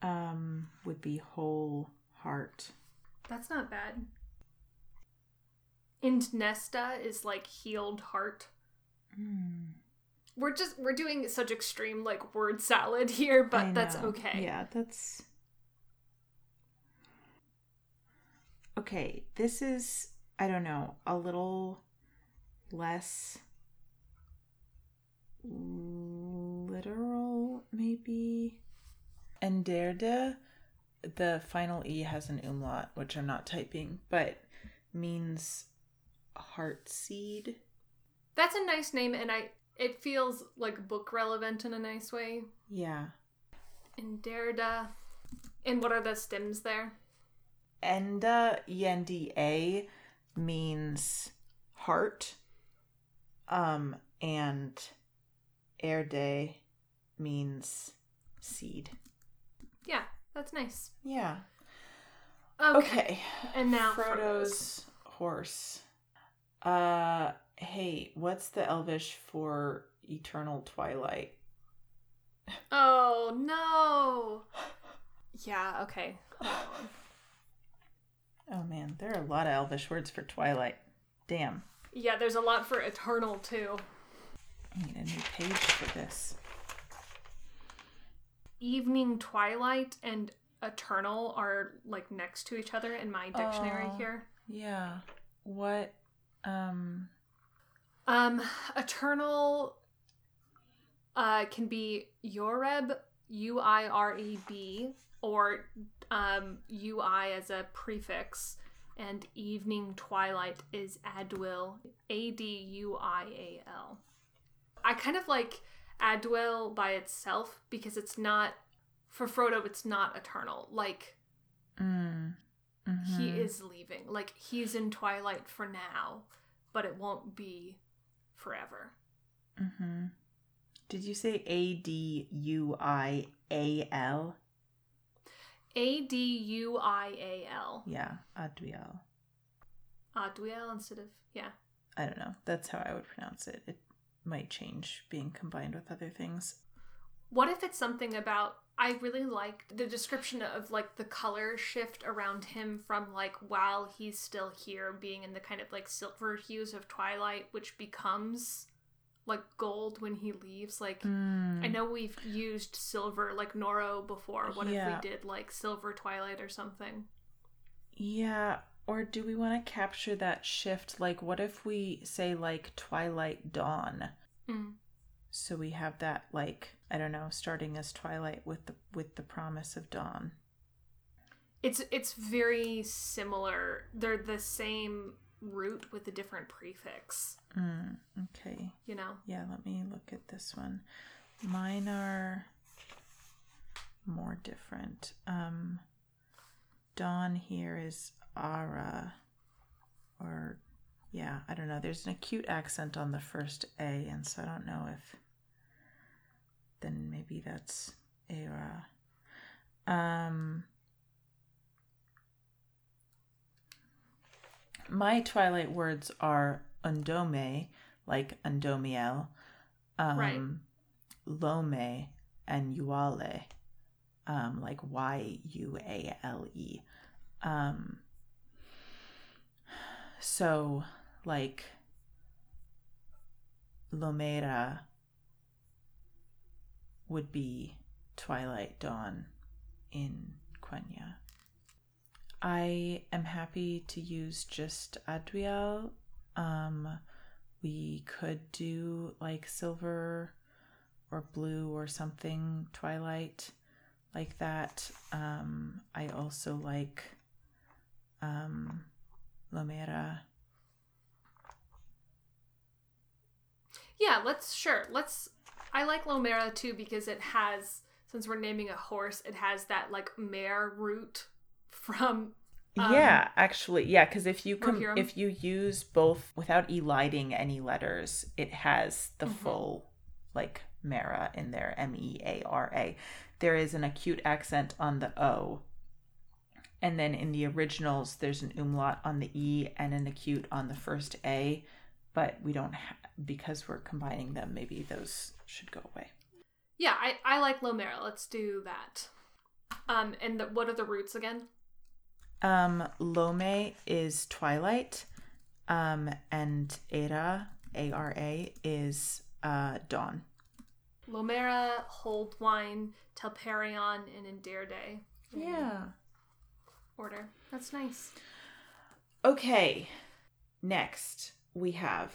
A: um, would be whole heart.
B: That's not bad. And Nesta is like healed heart.
A: Mm.
B: We're just we're doing such extreme like word salad here, but that's okay.
A: Yeah, that's okay. This is I don't know a little less literal, maybe. Enderde, the final e has an umlaut, which I'm not typing, but means heart seed.
B: That's a nice name and I it feels like book relevant in a nice way.
A: Yeah.
B: And Derrida. And what are the stems there?
A: Enda ENDA means heart. Um and Erde means seed.
B: Yeah, that's nice.
A: Yeah.
B: Okay.
A: Okay.
B: And now
A: Frodo's horse. Uh hey, what's the elvish for eternal twilight?
B: Oh no. Yeah, okay.
A: Oh man, there are a lot of elvish words for twilight. Damn.
B: Yeah, there's a lot for eternal too.
A: I need a new page for this.
B: Evening twilight and eternal are like next to each other in my dictionary
A: Oh.
B: here.
A: Yeah. What um
B: Um, eternal uh can be Yoreb, U I R E B, or um UI as a prefix, and evening twilight is Adwil, A D U I A L. I kind of like Adwil by itself because it's not for Frodo. It's not eternal. Like
A: mm,
B: he
A: mhm.
B: is leaving. Like he's in twilight for now, but it won't be forever.
A: Mm-hmm. Did you say A D U I A L?
B: A D U I A L.
A: Yeah, Adwiel.
B: Adwiel instead of yeah.
A: I don't know. That's how I would pronounce it. It might change being combined with other things.
B: What if it's something about I really liked the description of like the color shift around him from like while he's still here being in the kind of like silver hues of twilight which becomes like gold when he leaves like
A: Mm.
B: I know we've used silver like Noro before. What
A: Yeah.
B: if we did like silver twilight or something?
A: Yeah, or do we want to capture that shift? Like, what if we say, like, Twilight Dawn?
B: Mm.
A: So we have that, like, I don't know, starting as Twilight with the with the promise of dawn.
B: It's it's very similar. They're the same root with a different prefix,
A: Mm, okay.
B: you know.
A: Yeah, let me look at this one. Mine are more different. Um Dawn here is Ara or yeah, I don't know. There's an acute accent on the first A, and so I don't know if then maybe that's Era. Um my twilight words are undome, like undomiel, um,
B: Right.
A: lome, and uale, um, like Y U A L E. Um, so, like, lomera would be twilight dawn in Quenya. I am happy to use just Adriel. Um, we could do like silver or blue or something twilight like that. Um, I also like um, Lomera.
B: Yeah, let's sure. Let's I like Lomera too because it has since we're naming a horse, it has that like mare root [laughs] from Um,
A: yeah, actually, yeah, because if you com- if you use both without eliding any letters, it has the
B: Mhm.
A: full like Mara in there, M E A R A. There is an acute accent on the O, and then in the originals, there's an umlaut on the E and an acute on the first A, but we don't ha- because we're combining them. Maybe those should go away.
B: Yeah, I, I like Lomera. Let's do that. Um and the, what are the roots again?
A: Um, Lome is twilight. Um, and Era, A R A, is uh, dawn.
B: Lomera, Holdwine, Telperion, and Enderde.
A: Yeah.
B: Order. That's nice.
A: Okay. Next, we have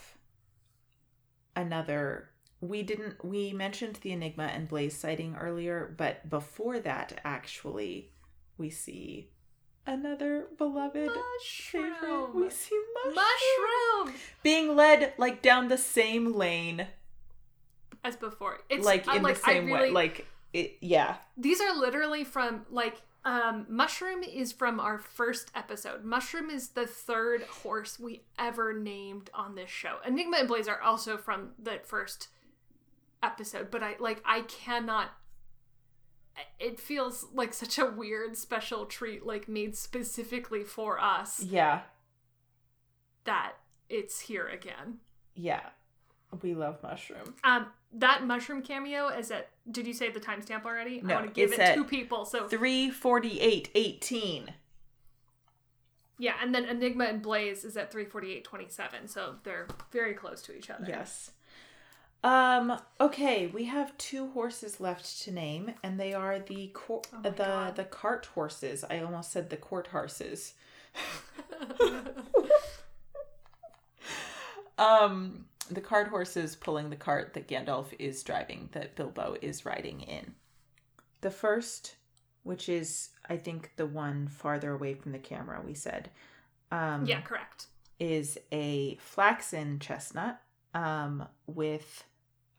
A: another. We didn't. We mentioned the Enigma and Blaze sighting earlier, but before that, actually, we see another beloved favorite.
B: Mushroom.
A: We see mushroom,
B: Mushroom!
A: being led like down the same lane,
B: As before. It's
A: like
B: I'm
A: in
B: like,
A: the same
B: really,
A: way. Like it. Yeah.
B: These are literally from like um Mushroom is from our first episode. Mushroom is the third horse we ever named on this show. Enigma and Blaze are also from the first episode, but I like I cannot it feels like such a weird special treat like made specifically for us
A: Yeah.
B: that it's here again.
A: Yeah. We love mushroom.
B: Um that mushroom cameo is at did you say the timestamp already?
A: No,
B: I want to give it to people. So
A: 348 18.
B: Yeah, and then Enigma and Blaze is at 348.27, so they're very close to each other.
A: Yes. Um. Okay, we have two horses left to name, and they are the cor-
B: Oh
A: the
B: God.
A: the cart horses. I almost said the court horses. [laughs] [laughs] Um, the cart horses pulling the cart that Gandalf is driving, that Bilbo is riding in. The first, which is I think the one farther away from the camera, we said. Um,
B: yeah, correct.
A: is a flaxen chestnut um with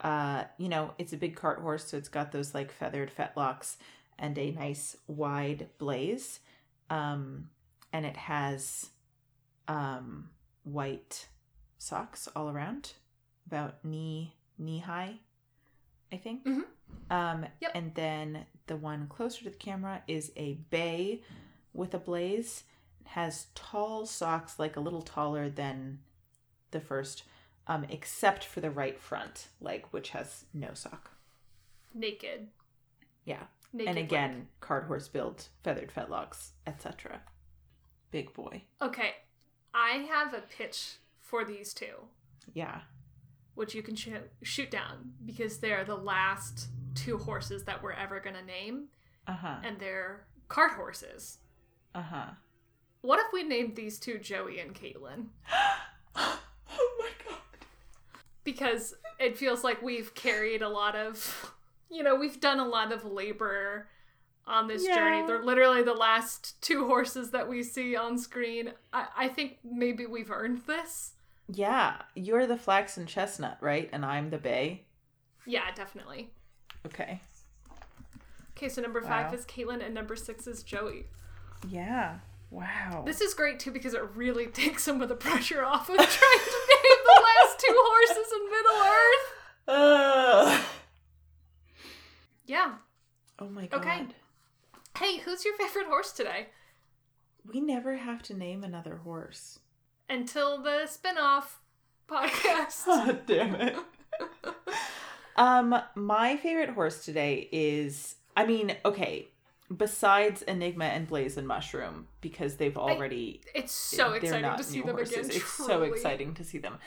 A: uh you know it's a big cart horse so it's got those like feathered fetlocks and a nice wide blaze um and it has um white socks all around about knee knee high i think
B: Mhm.
A: um
B: Yep.
A: and then the one closer to the camera is a bay with a blaze has tall socks like a little taller than the first um except for the right front leg which has no sock
B: Naked.
A: yeah
B: Naked.
A: and
B: leg.
A: again card horse build feathered fetlocks etc big boy
B: Okay, I have a pitch for these two,
A: yeah.
B: which you can sh- shoot down because they're the last two horses that we're ever going to name,
A: uh-huh.
B: And they're cart horses.
A: uh-huh.
B: What if we named these two Joey and Caitlin? [gasps]
A: oh my god.
B: Because it feels like we've carried a lot of you know we've done a lot of labor on this
A: Yeah.
B: journey they're literally the last two horses that we see on screen. I, I think maybe we've earned this.
A: Yeah you're the flax and chestnut right? And i'm the bay?
B: Yeah definitely.
A: Okay.
B: Okay so number five
A: Wow.
B: is caitlin and number six is joey.
A: Yeah wow.
B: This is great too because it really [laughs] takes some of the pressure off of trying to name the last two horses in middle earth. [laughs]
A: Ugh.
B: yeah.
A: Oh my god.
B: Okay. Hey who's your favorite horse today
A: we never have to name another horse
B: until the spin-off podcast
A: God [laughs] damn it. um, my favorite horse today is I mean, okay, besides Enigma and Blaze and Mushroom, because they've already
B: It's so exciting to see them
A: horses.
B: again.
A: It's so exciting to see them.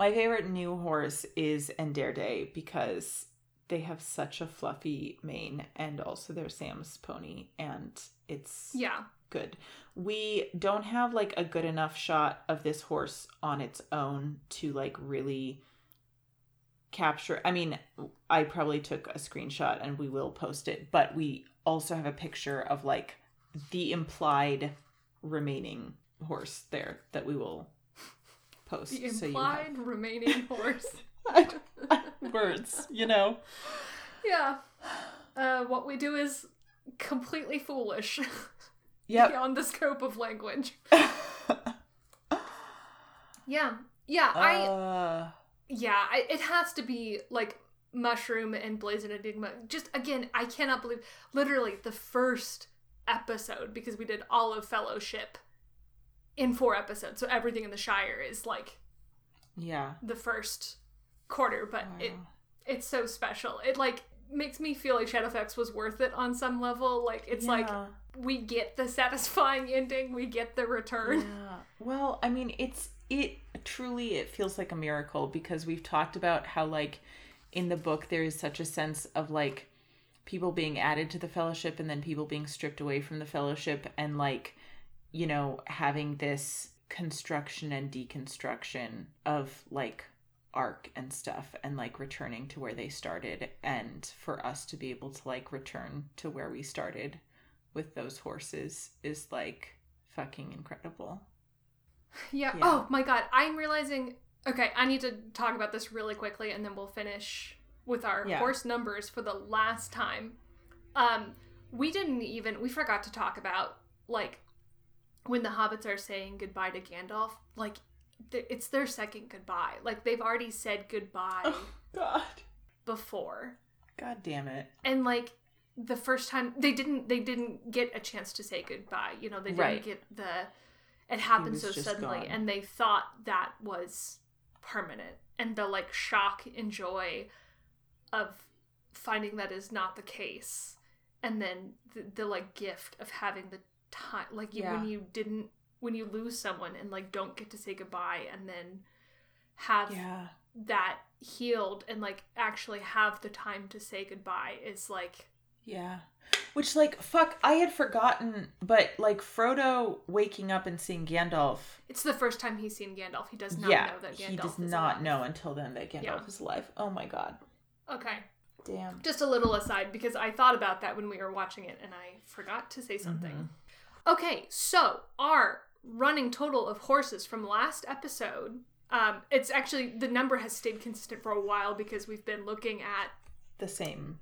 A: My favorite new horse is Enderde because they have such a fluffy mane and also they're Sam's pony and it's
B: Yeah.
A: good. We don't have like a good enough shot of this horse on its own to like really capture. I mean, I probably took a screenshot and we will post it, but we also have a picture of like the implied remaining horse there that we will post.
B: The
A: so you
B: implied remaining horse. [laughs]
A: have [laughs] words, you know.
B: Yeah. Uh, what we do is completely foolish [laughs]
A: Yep.
B: beyond the scope of language. Yeah. Yeah. I.
A: uh,
B: Yeah. I, it has to be like Mushroom and Blaze and Enigma. Just again, I cannot believe literally the first episode because we did all of Fellowship in four episodes. So everything in the Shire is like
A: yeah.
B: the first quarter, but oh,
A: it
B: it's so special. It like makes me feel like Shadowfax was worth it on some level. Like it's like we get the satisfying ending, we get the return.
A: Yeah. Well, I mean, it's it truly it feels like a miracle because we've talked about how like in the book there is such a sense of like people being added to the fellowship and then people being stripped away from the fellowship and like you know having this construction and deconstruction of like arc and stuff and like returning to where they started and for us to be able to like return to where we started with those horses is like fucking incredible. [laughs]
B: Yeah.
A: Yeah.
B: Oh my god, I'm realizing. Okay, I need to talk about this really quickly, and then we'll finish with our
A: Yeah.
B: horse numbers for the last time. Um, we didn't even we forgot to talk about like when the hobbits are saying goodbye to Gandalf. Like, th- it's their second goodbye. Like they've already said goodbye oh,
A: God.
B: before,
A: God damn it.
B: and like the first time they didn't they didn't get a chance to say goodbye. You know, they didn't
A: Right.
B: get the it happened so suddenly
A: gone.
B: and they thought that was permanent and the like shock and joy of finding that is not the case and then the, the like gift of having the time like you, when you didn't when you lose someone and like don't get to say goodbye and then have
A: Yeah.
B: that healed and like actually have the time to say goodbye is like
A: Yeah. Which, like, fuck, I had forgotten, but, like, Frodo waking up and seeing Gandalf.
B: it's the first time he's seen Gandalf. He does not
A: yeah.
B: know that Gandalf
A: he does
B: is
A: not
B: alive.
A: know until then that Gandalf
B: Yeah.
A: is alive. Oh my god.
B: Okay.
A: Damn.
B: Just a little aside because I thought about that when we were watching it and I forgot to say mm-hmm. something. Okay, so our running total of horses from last episode, um, it's actually the number has stayed consistent for a while because we've been looking at
A: The same.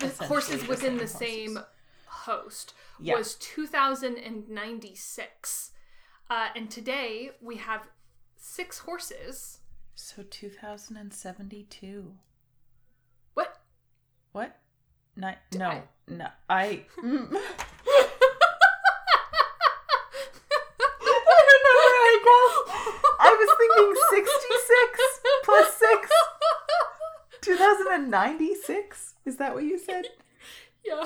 B: the horses
A: the
B: within
A: same
B: the same
A: horses.
B: host
A: Yeah.
B: was 2096 uh, and today we have six horses
A: So 2072.
B: what
A: What? No.
B: I-
A: No. I. [laughs] Mm. I was thinking 66 plus 6. 2096? Is that what you said? [laughs]
B: yeah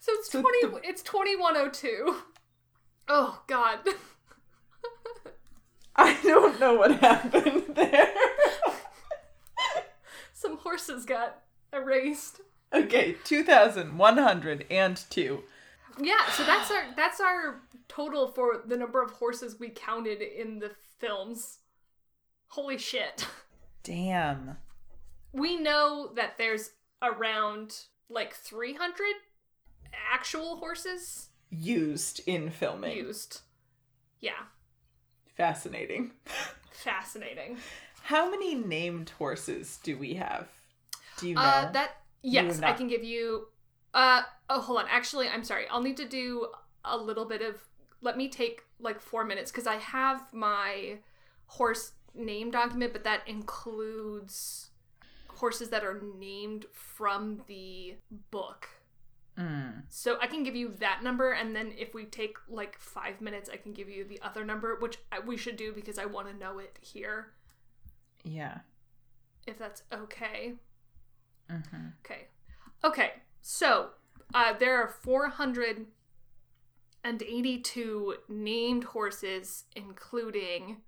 B: so it's
A: So
B: 20
A: the-
B: it's 2102 oh god [laughs]
A: I don't know what happened there. [laughs]
B: some horses got erased
A: okay, 2102.
B: yeah so that's our that's our total for the number of horses we counted in the films holy shit
A: Damn.
B: We know that there's around like 300 actual horses
A: Used in filming.
B: used yeah
A: Fascinating. [laughs]
B: fascinating
A: How many named horses do we have? Do you know?
B: uh that yes i can give you uh oh hold on actually i'm sorry i'll need to do a little bit of let me take like four minutes because i have my horse name document but that includes horses that are named from the book
A: Mm.
B: So I can give you that number, and then if we take like five minutes, I can give you the other number, which I, we should do because I want to know it here,
A: Yeah.
B: if that's okay.
A: hmm
B: Okay. Okay. So uh, there are 482 named horses, including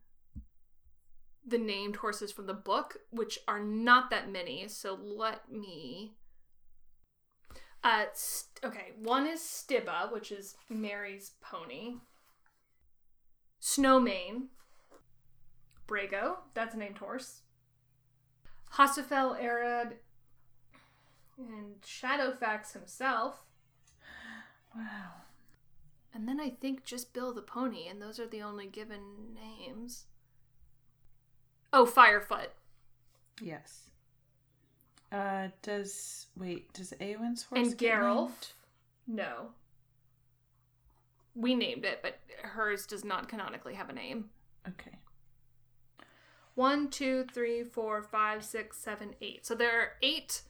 B: the named horses from the book, which are not that many. So let me. Uh, st- okay, one is Stybba, which is Merry's pony. Snowmane. Brego, that's a named horse. Hasufel Arod and Shadowfax himself.
A: Wow.
B: And then I think just Bill the Pony, and those are the only given names. Oh, Firefoot.
A: Yes. Uh, does wait? Does Eowyn's horse
B: And Geralt. No. We named it, but hers does not canonically have a name.
A: Okay.
B: One, two, three, four, five, six, seven, eight. So there are eight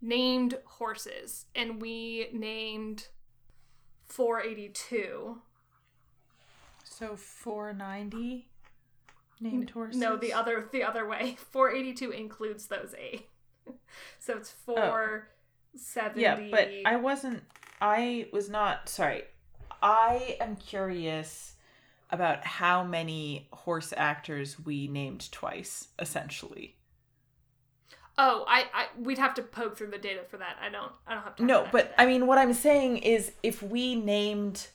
B: named horses, and we named 482.
A: So four ninety named horses.
B: No, the other the other way. [laughs] 482 includes those eight. [laughs] so it's oh. four 70.
A: Yeah, but I wasn't. I was not. Sorry. I am curious about how many horse actors we named twice, essentially.
B: Oh, I, I we'd have to poke through the data for that. I don't I don't have time.
A: No, but. I mean, what I'm saying is if we named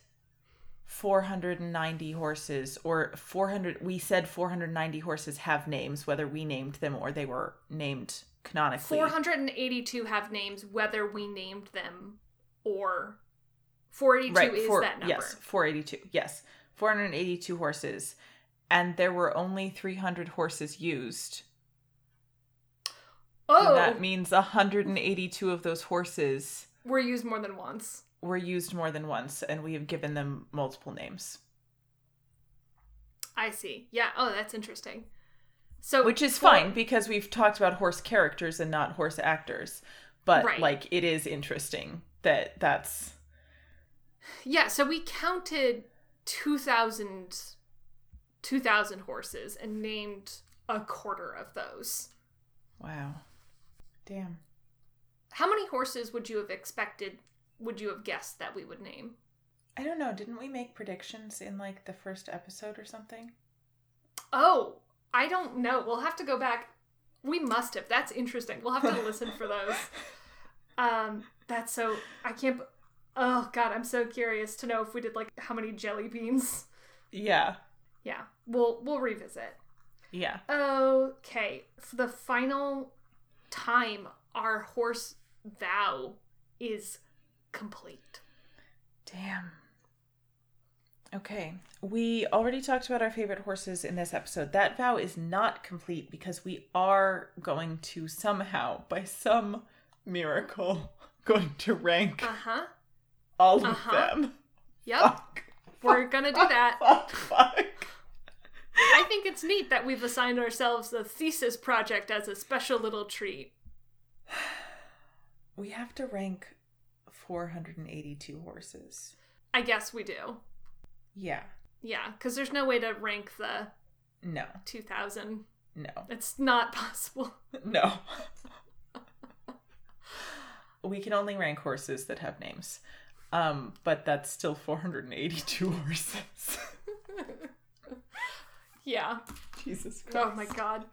A: 490 horses or 400, we said 490 horses have names, whether we named them or they were named canonically.
B: 482 have names whether we named them or 482
A: right,
B: is
A: four-
B: that number.
A: Yes, 482. Yes, 482 horses. And there were only 300 horses used.
B: Oh,
A: And that oh! means 182 of those horses
B: were used more than once.
A: Were used more than once, and we have given them multiple names.
B: I see. Yeah. Oh, that's interesting. So
A: Which is
B: for-
A: fine because we've talked about horse characters and not horse actors. But,
B: Right.
A: like, it is interesting that that's.
B: Yeah, so we counted 2000 2000 horses and named a quarter of those.
A: Wow. Damn.
B: How many horses would you have expected would you have guessed that we would name?
A: I don't know. Didn't we make predictions in, like, the first episode or something?
B: Oh, I don't know. We'll have to go back. We must have. That's interesting. We'll have to [laughs] listen for those. Um, that's so I can't. Oh God, I'm so curious to know if we did like how many jelly beans.
A: Yeah.
B: Yeah, we'll we'll revisit.
A: Yeah.
B: Okay, for the final time, our horse vow is complete.
A: Damn. Okay. We already talked about our favorite horses in this episode. That vow is not complete because we are going to somehow, by some miracle, [laughs] going to rank
B: Uh huh.
A: all of
B: uh-huh.
A: them.
B: Yep,
A: Fuck.
B: we're gonna do that.
A: Fuck, fuck.
B: I think it's neat that we've assigned ourselves the thesis project as a special little treat. [sighs]
A: We have to rank 482 horses.
B: I guess we do.
A: Yeah.
B: Yeah, because there's no way to rank the
A: No.
B: 2000.
A: No.
B: It's not [laughs] possible.
A: No. [laughs] we can only rank horses that have names. Um, but that's still 482 [laughs] horses.
B: yeah.
A: Jesus Christ.
B: Oh my god.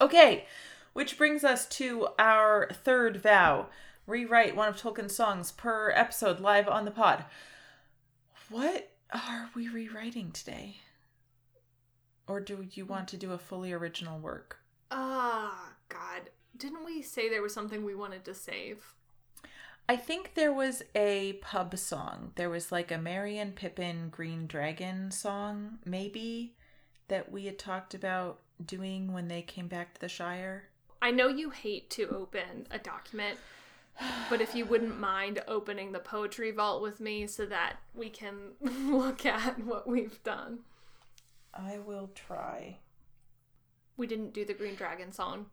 A: Okay, which brings us to our third vow. Rewrite one of Tolkien's songs per episode live on the pod. What are we rewriting today? Or do you want to do a fully original work?
B: Ah, god. Didn't we say there was something we wanted to save?
A: I think there was a pub song. There was like a Merry and Pippin Green Dragon song, maybe, that we had talked about doing when they came back to the Shire.
B: I know you hate to open a document, but if you wouldn't mind opening the poetry vault with me so that we can [laughs] look at what we've done.
A: I will try.
B: We didn't do the Green Dragon song.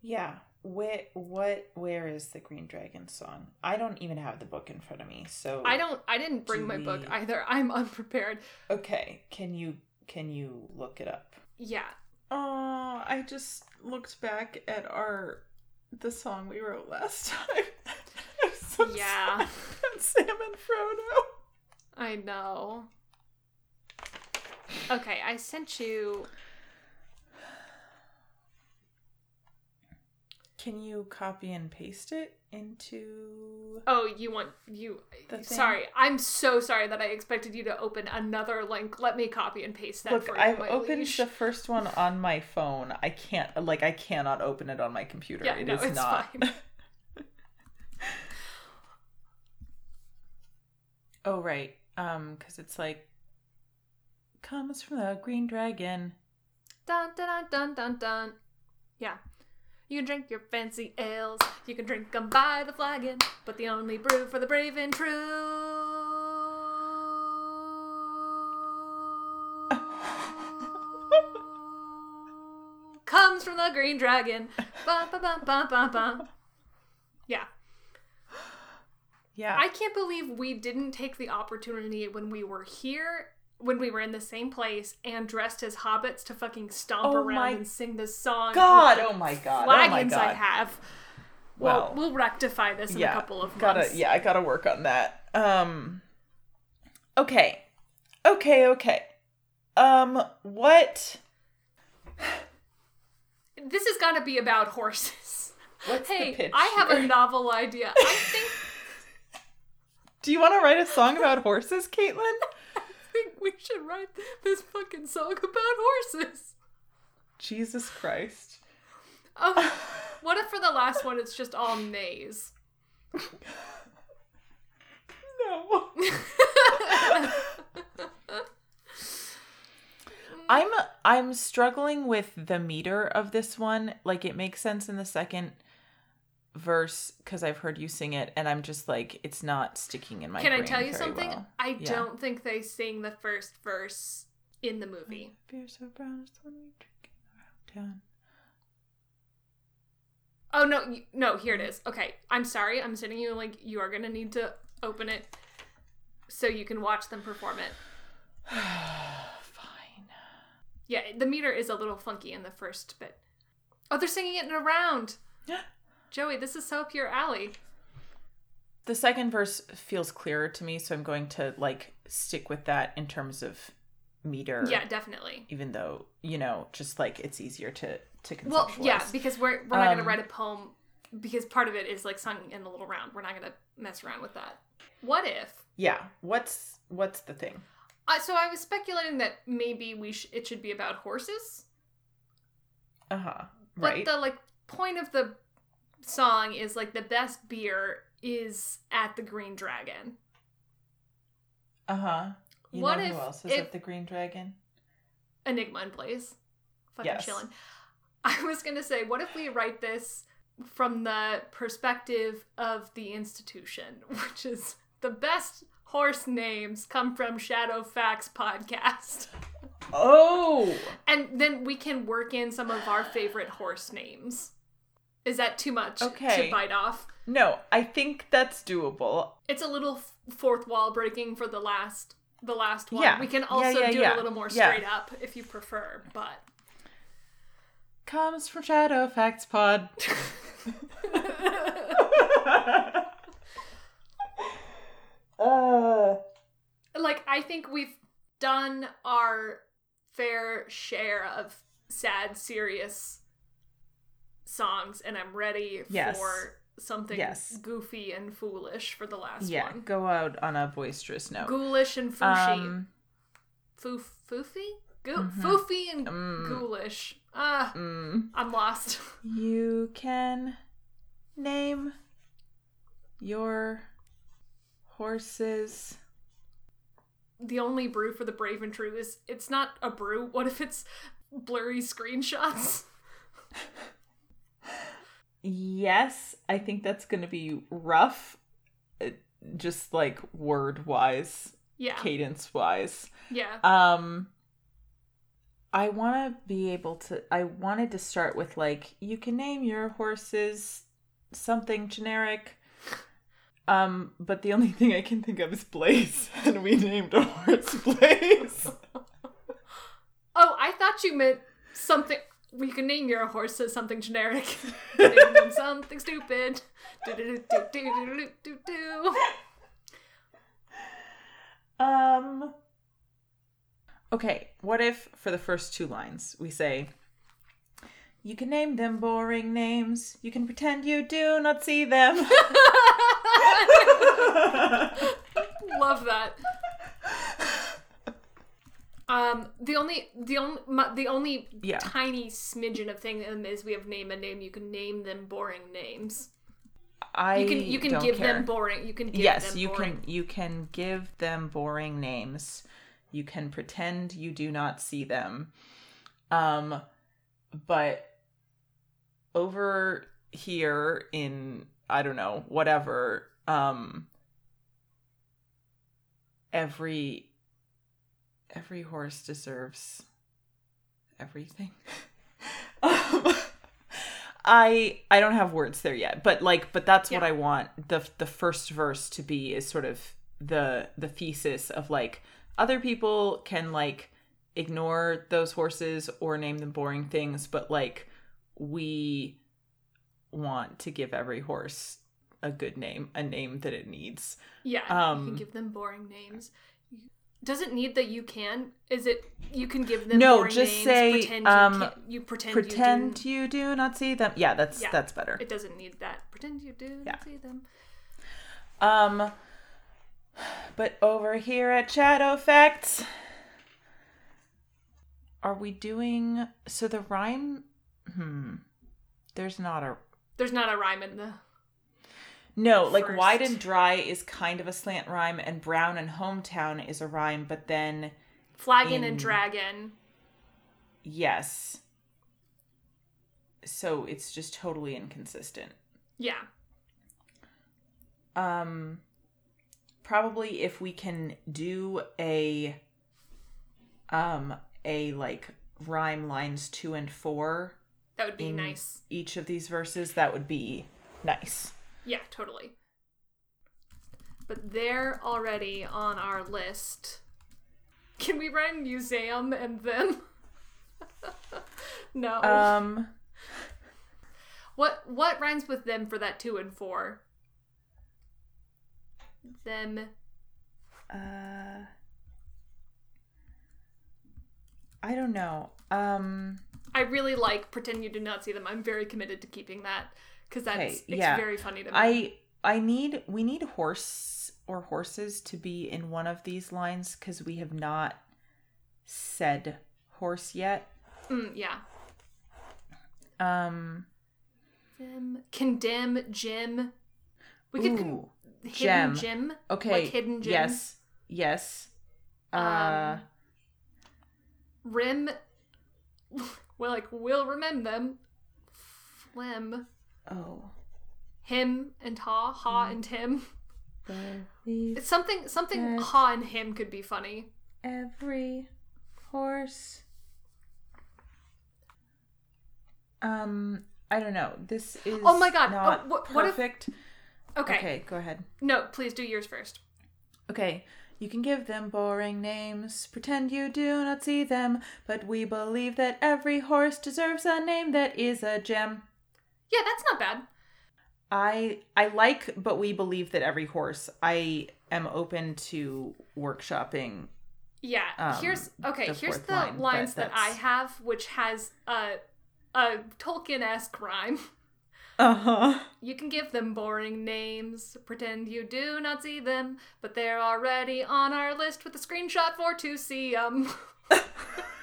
A: Yeah. Where, what, where is the Green Dragon song? I don't even have the book in front of me, so.
B: I don't I didn't bring my book either. [laughs] I'm unprepared.
A: Okay, can you, can you look it up?
B: Yeah.
A: Oh, I just looked back at our, the song we wrote last time. [laughs] So
B: Yeah.
A: Sam and Frodo.
B: I know. Okay, I sent you
A: Can you copy and paste it into?
B: Oh, you want you Sorry. I'm so sorry that I expected you to open another link. Let me copy and paste that
A: Look,
B: for you.
A: I've opened
B: liege.
A: the first one on my phone. I can't, like, I cannot open it on my computer.
B: Yeah,
A: It
B: no,
A: is
B: it's
A: not.
B: fine. [laughs]
A: oh right, um, because it's like comes from the green dragon.
B: Dun dun dun dun dun. Yeah. You can drink your fancy ales. You can drink 'em by the flagon. But the only brew for the brave and true comes from the green dragon. Ba ba ba ba ba ba. Yeah.
A: Yeah,
B: I can't believe we didn't take the opportunity when we were here, when we were in the same place, and dressed as hobbits to fucking stomp
A: Oh
B: around and sing this song.
A: God! Oh my God! Oh my
B: Flagons I
A: God!
B: have.
A: Well,
B: we'll, we'll rectify this in
A: yeah,
B: a couple of
A: gotta
B: months.
A: yeah, I gotta work on that. Um, okay, okay, okay. Um, what?
B: This has got to be about horses.
A: What's
B: hey? I have a novel idea. I think, [laughs]
A: Do you want to write a song about horses, Caitlin?
B: Think we should write this fucking song about horses.
A: Jesus Christ.
B: Oh, [laughs] what if for the last one it's just all nays?
A: No. [laughs] I'm I'm struggling with the meter of this one. Like it makes sense in the second verse because I've heard you sing it, and I'm just like it's not sticking in my.
B: Can I tell you something?
A: well.
B: I
A: Yeah.
B: don't think they sing the first verse in the movie.
A: Beer so brown is the one we drink around town.
B: Oh no, no, here it is. Okay, I'm sorry. I'm sending you a link. You are gonna need to open it so you can watch them perform it. [sighs]
A: Fine.
B: Yeah, the meter is a little funky in the first bit. Oh, they're singing it in a round. [gasps] [gasps] Joey, this is so up your alley.
A: The second verse feels clearer to me, so I'm going to like stick with that in terms of meter.
B: Yeah, definitely.
A: Even though you know, just like it's easier to to conceptualize.
B: Well, yeah, because we're we're not gonna
A: Um,
B: write a poem because part of it is like sung in a little round. We're not gonna mess around with that. What if?
A: yeah. What's what's the thing?
B: Uh, so I was speculating that maybe we sh- it should be about horses,
A: Uh huh.
B: but
A: Right.
B: the like point of the song is like the best beer is at the Green Dragon.
A: Uh huh. You
B: What
A: know
B: if-
A: who else is
B: if-
A: at the Green Dragon?
B: Enigma and Blaze. Fucking
A: Yes.
B: chilling. I was gonna say, what if we write this from the perspective of the institution, [laughs] which is the best horse names come from Shadowfax podcast.
A: Oh.
B: And then we can work in some of our favorite horse names. Is that too much
A: Okay.
B: to bite off?
A: No, I think that's doable.
B: It's a little fourth wall breaking for the last the last one.
A: Yeah.
B: We can also
A: yeah,
B: do it a little more
A: Yeah.
B: straight up if you prefer, but
A: Comes from Shadowfax Pod. [laughs] [laughs] uh.
B: like I think we've done our fair share of sad, serious songs, and I'm ready
A: Yes.
B: for something
A: Yes.
B: goofy and foolish for the last
A: Yeah,
B: one.
A: go out on a boisterous note.
B: Ghoulish and fooshy.
A: Um,
B: Foof, foofy? Go-
A: Mhm.
B: Foofy and
A: Mm.
B: ghoulish. Ah,
A: mm,
B: I'm lost. [laughs]
A: you can name your horses.
B: The only brew for the brave and true is it's not a brew. What if it's blurry screenshots? [laughs]
A: Yes, I think that's going to be rough, uh, just like word wise,
B: Yeah.
A: cadence wise.
B: Yeah.
A: Um, I want to be able to. I wanted to start with like you can name your horses something generic. Um, but the only [laughs] thing I can think of is Blaze, [laughs] and we named a horse Blaze. [laughs]
B: Oh, I thought you meant something. We can name your horses something generic. [laughs] name them something stupid. Do do do do do do do do.
A: Um. Okay, what if for the first two lines we say, You can name them boring names, you can pretend you do not see them. [laughs]
B: Love that. Um, the only, the only, my, the only
A: Yeah.
B: tiny smidgen of thing is we have name a name. You can name them boring names.
A: I
B: You can, you can give
A: care.
B: them boring. You can give
A: yes, you
B: boring.
A: can you can give them boring names. You can pretend you do not see them. Um but over here in I don't know, whatever, um every every horse deserves everything. [laughs] um, I I don't have words there yet, but like but that's what I want the the first verse to be is sort of the the thesis of like other people can like ignore those horses or name them boring things, but like we want to give every horse a good name, a name that it needs.
B: Yeah, you
A: Um,
B: can give them boring names. Does it need that you can? Is it you can give them
A: No, just
B: names,
A: say,
B: pretend
A: um,
B: you, you pretend,
A: Pretend
B: you
A: you do not see them. Yeah, that's
B: Yeah.
A: that's better.
B: It doesn't need that. Pretend you do
A: Yeah.
B: not see them.
A: Um, but over here at Shadowfax, are we doing so the rhyme? Hmm. There's not a
B: There's not a rhyme in the.
A: No like
B: First.
A: wide and dry is kind of a slant rhyme, and brown and hometown is a rhyme. But then
B: Flagon
A: In-
B: and dragon.
A: yes, so it's just totally inconsistent.
B: Yeah.
A: um probably if we can do a um a like rhyme lines 2 and 4
B: That would be nice.
A: each of these verses that would be nice
B: Yeah, totally. But they're already on our list. Can we rhyme museum and them? [laughs] no.
A: um
B: what what rhymes with them for that two and four? Them.
A: uh I don't know um
B: I really like pretend you do not see them. I'm very committed to keeping that because that's
A: Okay,
B: it's
A: yeah.
B: very funny to me.
A: I I need we need horse or horses to be in one of these lines cuz we have not said horse yet
B: Mm, yeah.
A: um
B: Them condemn Jim. We could con-
A: Ooh, gem.
B: Jim.
A: okay.
B: like hidden gem.
A: Yes. Yes. Uh
B: Um, Rim. [laughs] Well, like we'll remember them. Phlegm.
A: Oh.
B: Him and Ha. Ha
A: Mm.
B: and him.
A: Believe
B: It's something. Something Ha and him could be funny.
A: every horse. Um, I don't know. This is
B: Oh my God.
A: not
B: Oh, what- what if-
A: perfect.
B: Okay.
A: okay, go ahead.
B: No, please do yours first.
A: Okay, you can give them boring names, pretend you do not see them, but we believe that every horse deserves a name that is a gem.
B: Yeah, that's not bad.
A: I I like, but we believe that every horse. I am open to workshopping.
B: Yeah.
A: Um,
B: here's okay.
A: the
B: here's the
A: line,
B: lines that I have, which has a a Tolkien esque rhyme. [laughs]
A: Uh huh.
B: You can give them boring names, pretend you do not see them, but they're already on our list with a screenshot for to see 'em. [laughs] [laughs]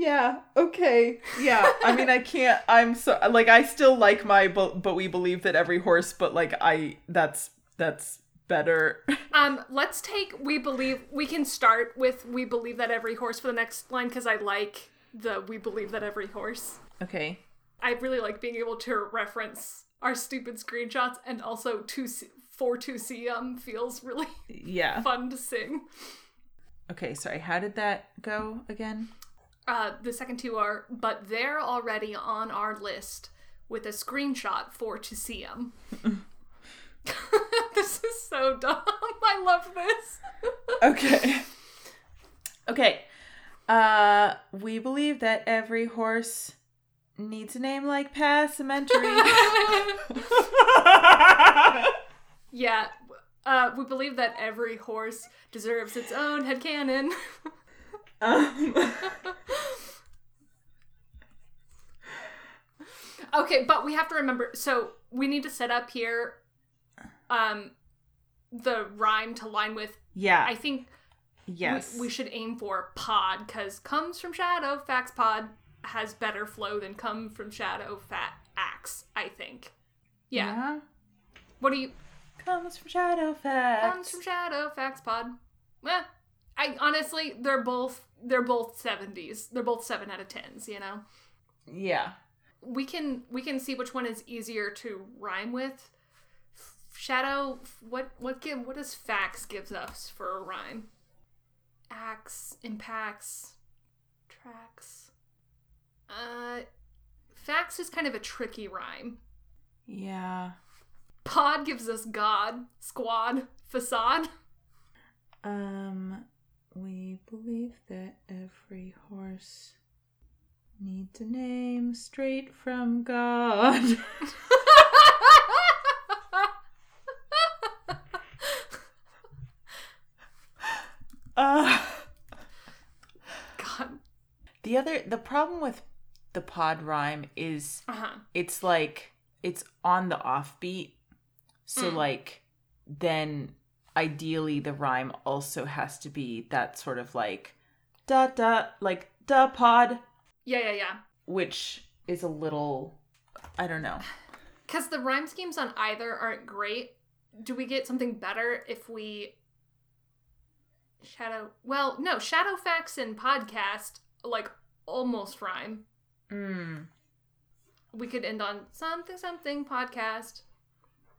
A: Yeah. Okay. Yeah. I mean, I can't. I'm so like I still like my, but but we believe that every horse. But like I, that's that's better.
B: Um, let's take we believe we can start with we believe that every horse for the next line because I like the we believe that every horse.
A: Okay.
B: I really like being able to reference our stupid screenshots and also to see, for to see um feels really
A: Yeah.
B: fun to sing.
A: Okay. Sorry. How did that go again?
B: Uh, the second two are, but they're already on our list with a screenshot for to see them. [laughs] this is so dumb. I love this.
A: Okay. okay. Uh, we believe that every horse needs a name like Passementary. [laughs] [laughs]
B: yeah, uh, we believe that every horse deserves its own headcanon.
A: Um, [laughs]
B: okay, but we have to remember. So we need to set up here, um, the rhyme to line with.
A: yeah.
B: I think
A: yes.
B: we, we should aim for pod because comes from shadow fax pod has better flow than come from shadow fat axe i think yeah, what do you
A: Comes from Shadowfax.
B: comes from shadow fax pod eh, i honestly they're both they're both 70s they're both 7 out of 10s you know?
A: Yeah.
B: we can we can see which one is easier to rhyme with. Shadow what what give what does fax gives us for a rhyme? Axe impacts tracks. Uh fax is kind of a tricky rhyme.
A: Yeah.
B: pod gives us god squad facade.
A: Um We believe that every horse needs a name straight from God. uh, [laughs]
B: God.
A: the other the problem with the pod rhyme is
B: Uh huh.
A: it's like it's on the offbeat. So
B: Mm.
A: like then ideally the rhyme also has to be that sort of like da da like da pod,
B: Yeah, yeah, yeah.
A: which is a little I don't know.
B: Because the rhyme schemes on either aren't great. Do we get something better if we shadow? Well, no, Shadow Shadowfax and podcast like almost rhyme.
A: Mm.
B: We could end on something something podcast.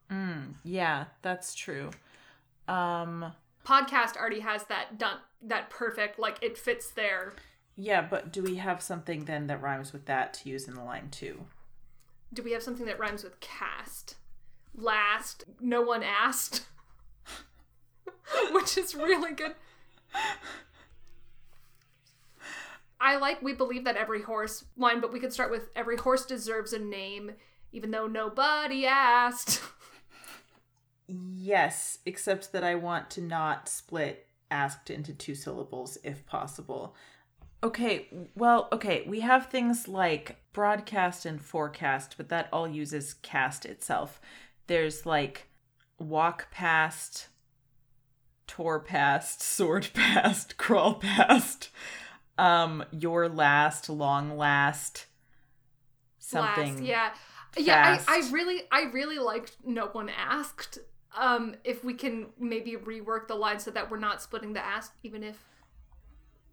A: Mm. Yeah, that's true. Um
B: Podcast already has that done that perfect like it fits there.
A: yeah, but do we have something then that rhymes with that to use in the line too?
B: Do we have something that rhymes with cast? Last, no one asked. [laughs] Which is really good. I like we believe that every horse line, but we could start with every horse deserves a name, even though nobody asked. [laughs]
A: Yes, except that I want to not split asked into two syllables if possible. Okay, well, okay, we have things like broadcast and forecast, but that all uses cast itself. There's like walk past, tour past, [laughs] sword past, [laughs] crawl past, um, your last, long last, something.
B: Last, yeah. Yeah. I, I really I really liked no one asked. Um, if we can maybe rework the line so that we're not splitting the ask, even if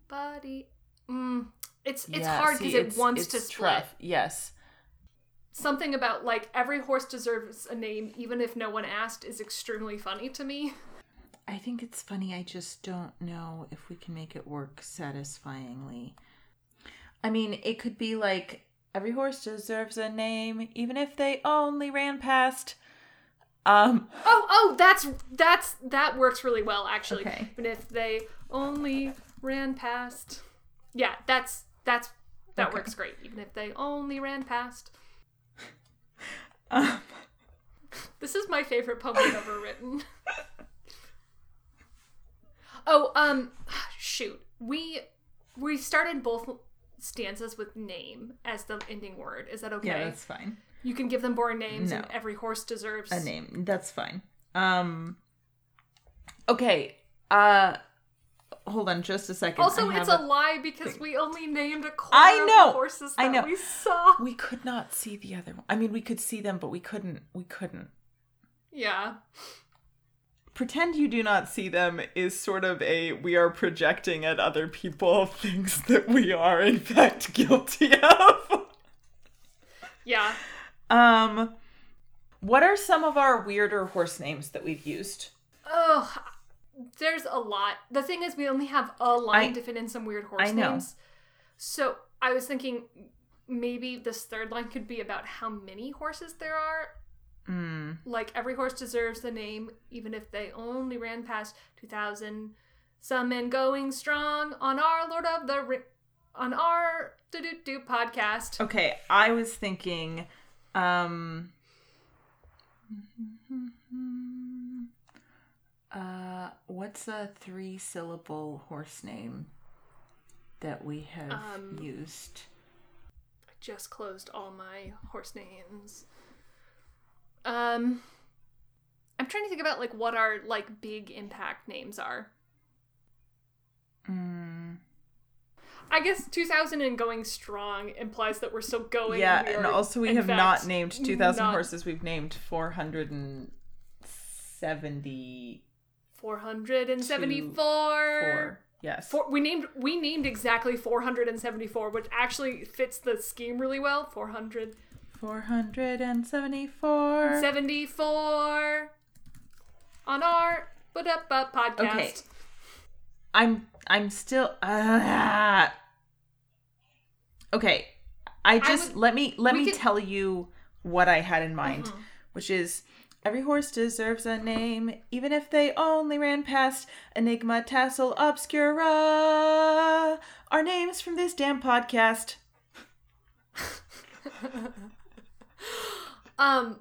B: body mm, it's it's
A: Yeah,
B: hard because it wants to split.
A: tough. Yes.
B: Something about like every horse deserves a name, even if no one asked, is extremely funny to me.
A: I think it's funny. I just don't know if we can make it work satisfyingly. I mean, it could be like every horse deserves a name, even if they only ran past. Um,
B: Oh, oh, that's that's that works really well actually.
A: Okay.
B: Even if they only ran past, yeah, that's that's that
A: Okay.
B: works great. Even if they only ran past. [laughs]
A: um,
B: This is my favorite poem I've ever written. [laughs] oh, um, [sighs] shoot. We we started both stanzas with name as the ending word. Is that okay?
A: yeah, that's fine.
B: You can give them boring names, and
A: No.
B: every horse deserves
A: A name. That's fine. Um, okay. Uh, hold on just a second.
B: Also, it's a lie because we only named a quarter
A: I
B: of
A: know.
B: the horses that
A: I know.
B: we saw.
A: We could not see the other one. I mean, we could see them, but we couldn't. We couldn't.
B: Yeah.
A: pretend you do not see them is sort of a we are projecting at other people [laughs] things that we are in fact guilty of.
B: Yeah.
A: Um what are some of our weirder horse names that we've used?
B: Oh, there's a lot. The thing is, we only have a line
A: I-
B: to fit in some weird horse
A: I know.
B: names. So I was thinking maybe this third line could be about how many horses there are.
A: Mm.
B: Like every horse deserves the name, even if they only ran past two thousand. Some men going strong on our Lord of the Ri- on our do do do podcast.
A: Okay, I was thinking um uh what's a three syllable horse name that we have
B: Um,
A: used?
B: I just closed all my horse names. Um I'm trying to think about like what our like big impact names are.
A: Mm.
B: I guess 2000 and going strong implies that we're still going.
A: Yeah,
B: we
A: and also we have not named 2,000
B: not-
A: horses. We've named 470.
B: 474.
A: Four. Yes.
B: Four, we named we named exactly 474, which actually fits the scheme really well. 474
A: 474.
B: on our but up podcast.
A: Okay. I'm I'm still uh, Okay. I just
B: would-
A: let me let me
B: could-
A: tell you what I had in mind,
B: Mhm.
A: which is Every horse deserves a name, even if they only ran past Enigma Tassel Obscura. Our names from this damn podcast. [laughs]
B: Um,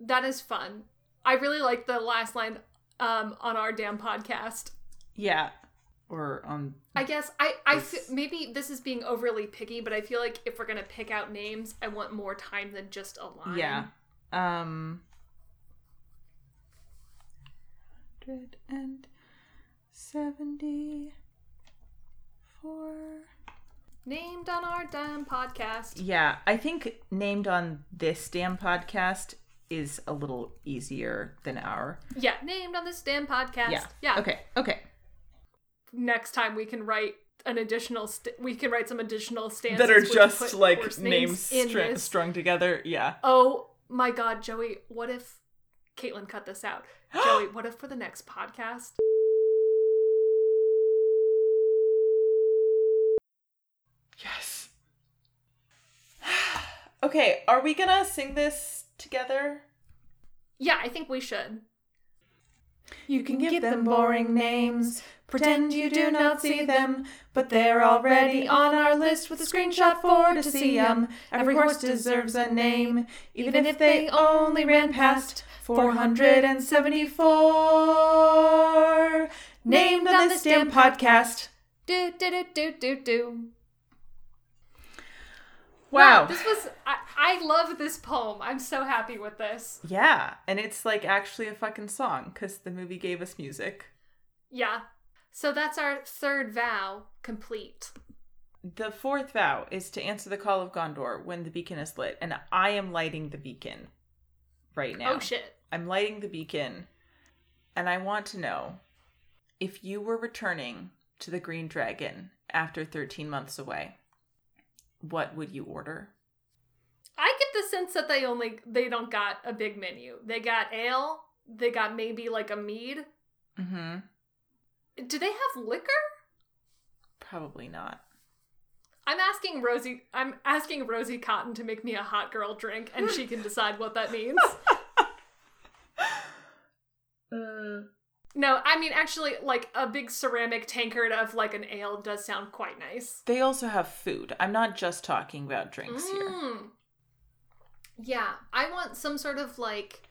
B: that is fun. I really like the last line um on our damn podcast.
A: Yeah. Or on.
B: I guess I I maybe this is being overly picky, but I feel like if we're gonna pick out names, I want more time than just a line.
A: Yeah. Um. Hundred and seventy-four.
B: Named on our damn podcast.
A: Yeah, I think named on this damn podcast is a little easier than our.
B: Yeah, named on this damn podcast.
A: Yeah.
B: Yeah.
A: Okay. Okay.
B: Next time we can write an additional. St- we can write some additional stanzas
A: That are just like names
B: in
A: str- strung together. Yeah.
B: Oh my god, Joey, what if Caitlin cut this out? [gasps] Joey, what if for the next podcast?
A: Yes. [sighs] okay, are we gonna sing this together?
B: Yeah, I think we should.
A: You can give them boring names, pretend you do not see them, but they're already on our list with a screenshot for to see 'em. Every horse deserves a name, even if they only ran past 474. Named on this damn podcast.
B: Do do do do do do.
A: Wow.
B: this was. I, I love this poem. I'm so happy with this.
A: Yeah, and it's like actually a fucking song because the movie gave us music.
B: Yeah. So that's our third vow complete.
A: The fourth vow is to answer the call of Gondor when the beacon is lit, and I am lighting the beacon right now.
B: Oh shit.
A: I'm lighting the beacon, and I want to know if you were returning to the Green Dragon after 13 months away, what would you order?
B: I get the sense that they only they don't got a big menu. They got ale. They got maybe like a mead.
A: Mm-hmm.
B: Do they have liquor?
A: Probably not.
B: I'm asking Rosie. I'm asking Rosie Cotton to make me a hot girl drink, and she can [laughs] decide what that means. [laughs] No, I mean actually, like a big ceramic tankard of like an ale does sound quite nice.
A: They also have food. I'm not just talking about drinks here.
B: Mm. Yeah, I want some sort of like.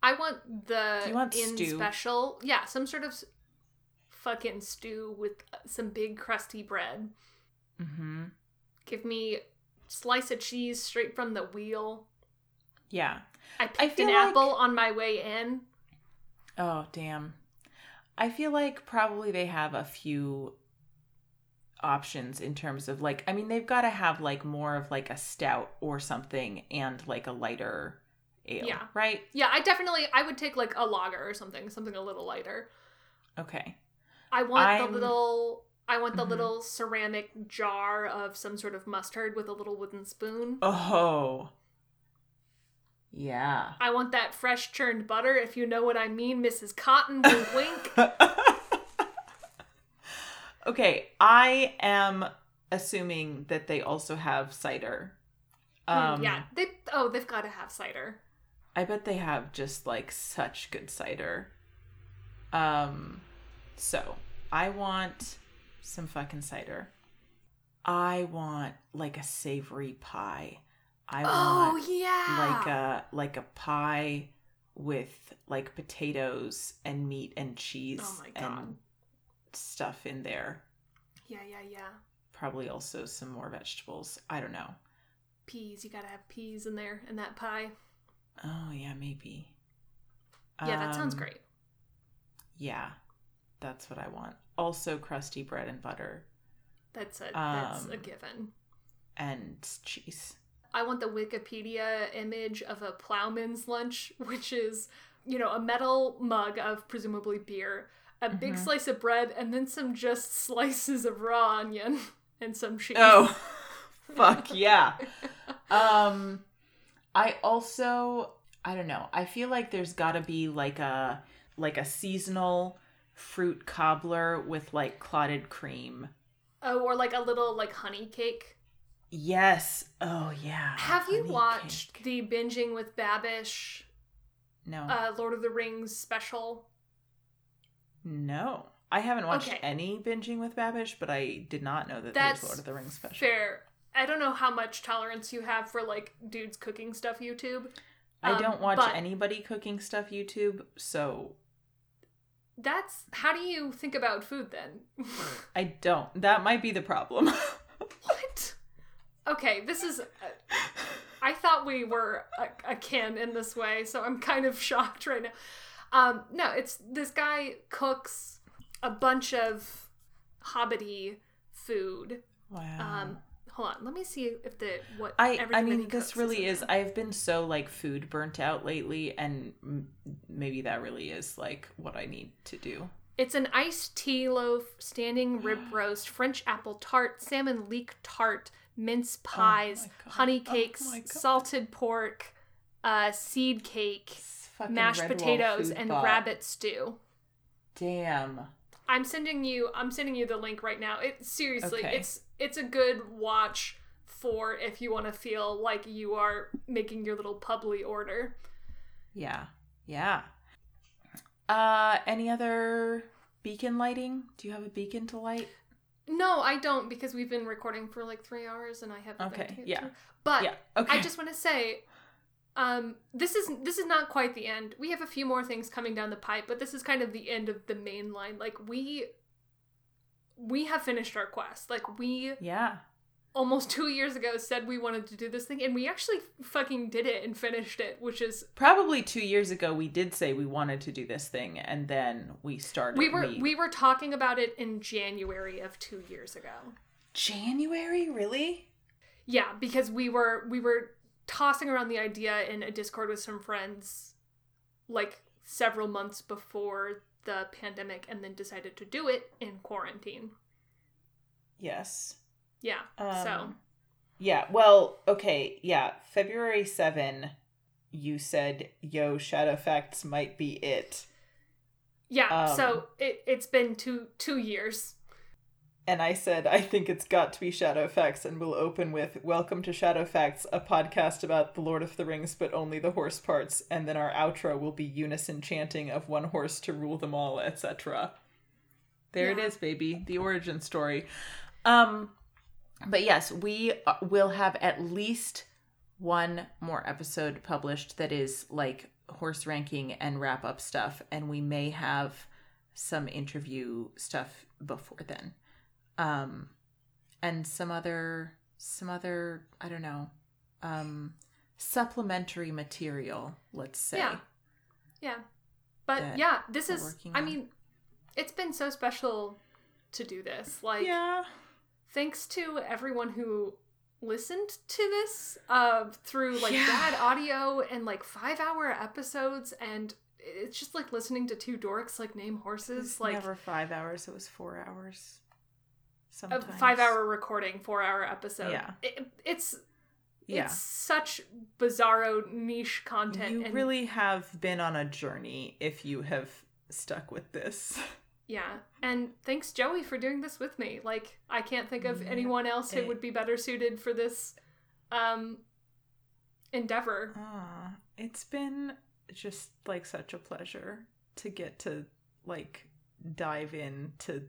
B: I want the
A: you want
B: in
A: stew?
B: special. Yeah, some sort of fucking stew with uh, some big crusty bread.
A: Mm-hmm.
B: Give me slice of cheese straight from the wheel.
A: Yeah.
B: I picked
A: feel
B: an
A: like-
B: apple on my way in.
A: Oh, damn. I feel like probably they have a few options in terms of like I mean they've got to have like more of like a stout or something and like a lighter ale,
B: Yeah.
A: right?
B: Yeah, I definitely I would take like a lager or something, something a little lighter.
A: Okay.
B: I want
A: I'm-
B: the little I want the
A: Mhm.
B: little ceramic jar of some sort of mustard with a little wooden spoon.
A: Oh. Yeah.
B: I want that fresh churned butter, if you know what I mean, Mrs. Cotton wink [laughs] wink.
A: okay, I am assuming that they also have cider.
B: Mm,
A: Um
B: yeah. They oh, they've gotta have cider.
A: I bet they have just like such good cider. Um so I want some fucking cider. I want like a savory pie. I
B: Oh
A: want
B: yeah.
A: like a like a pie with like potatoes and meat and cheese
B: Oh
A: and stuff in there.
B: Yeah, yeah, yeah.
A: Probably also some more vegetables. I don't know.
B: Peas, you gotta have peas in there in that pie.
A: Oh yeah, maybe.
B: Yeah, that sounds
A: Um,
B: great.
A: Yeah, that's what I want. Also, crusty bread and butter
B: That's a that's a
A: um,
B: given.
A: and cheese.
B: I want the Wikipedia image of a plowman's lunch, [laughs] which is, you know, a metal mug of presumably beer, a big
A: Mhm.
B: slice of bread, and then some just [laughs] slices of raw onion [laughs] and some cheese.
A: Oh, fuck yeah. Um, I also I don't know. I feel like there's got to be like a like a seasonal fruit cobbler with like clotted cream.
B: Oh, or like a little like honey cake.
A: Yes. Oh yeah.
B: Have you
A: honey
B: watched
A: cake.
B: the Binging with Babish
A: No.
B: uh, Lord of the Rings special.
A: no. I haven't watched
B: Okay.
A: any binging with Babish, but I did not know that
B: That's
A: there's Lord of the Rings special.
B: Fair. I don't know how much tolerance you have for like dudes cooking stuff YouTube.
A: I
B: Um,
A: don't watch
B: but-
A: anybody cooking stuff YouTube, so
B: That's how do you think about food then? [laughs]
A: I don't. That might be the problem. [laughs]
B: what? Okay, this is. Uh, [laughs] I thought we were a- akin in this way, so I'm kind of [laughs] shocked right now. Um, no, it's this guy cooks a bunch of hobbity food.
A: wow.
B: Um, hold on, let me see if the what
A: I I mean this really is. I've been so like food burnt out lately and m- maybe that really is like what I need to do.
B: It's an iced tea loaf, standing rib [gasps] roast, French apple tart, salmon leek tart, mince pies,
A: God.
B: honey
A: Oh
B: cakes,
A: God.
B: salted pork, uh, seed cake, mashed potatoes, and
A: bot.
B: rabbit stew.
A: Damn.
B: I'm sending you. I'm sending you the link right now. It seriously,
A: Okay.
B: it's it's a good watch for if you want to feel like you are making your little publy order.
A: Yeah. Yeah. Uh any other beacon lighting? Do you have a beacon to light?
B: No, I don't because we've been recording for like three hours and I have a thing
A: Okay,
B: to
A: yeah.
B: But
A: yeah. Okay.
B: I just want to say, um, this is this is not quite the end. We have a few more things coming down the pipe, but this is kind of the end of the main line. Like we we have finished our quest. Like we
A: Yeah.
B: Almost [laughs] two years ago said we wanted to do this thing, and we actually fucking did it and finished it, which is
A: Probably 2 years ago we did say we wanted to do this thing and then we started
B: we were we were talking about it in January of two years ago.
A: January, really?
B: Yeah, because we were we were tossing around the idea in a Discord with some friends like several months before the pandemic and then decided to do it in quarantine.
A: Yes.
B: Yeah. so
A: Um, Yeah, well, okay, yeah. February 7, you said, yo, Shadowfax might be it.
B: yeah,
A: um,
B: so it it's been two two years.
A: And I said, I think it's got to be Shadowfax, and we'll open with Welcome to Shadowfax, a podcast about The Lord of the Rings, but only the horse parts. And then our outro will be unison chanting of one horse to rule them all, etc. There it
B: Yeah.
A: is, baby. The origin story. Um, but yes, we uh, will have at least one more episode published that is like horse ranking and wrap up stuff, and we may have some interview stuff before then um and some other some other i don't know um supplementary material let's say
B: Yeah. Yeah. But yeah, this is I
A: on.
B: mean, it's been so special to do this. Like
A: yeah
B: thanks to everyone who listened to this uh through like
A: Yeah.
B: bad audio and like 5-hour episodes and it's just like listening to two dorks like name horses like
A: never five hours it was four hours sometimes.
B: a 5-hour recording, 4-hour episode.
A: Yeah.
B: It, it's
A: yeah
B: it's such bizarro niche content
A: you
B: and
A: really have been on a journey if you have stuck with this [laughs]
B: Yeah. And thanks, Joey, for doing this with me. Like, I can't think of
A: Yeah,
B: anyone else who would be better suited for this um endeavor.
A: Ah, it's been just like such a pleasure to get to like dive into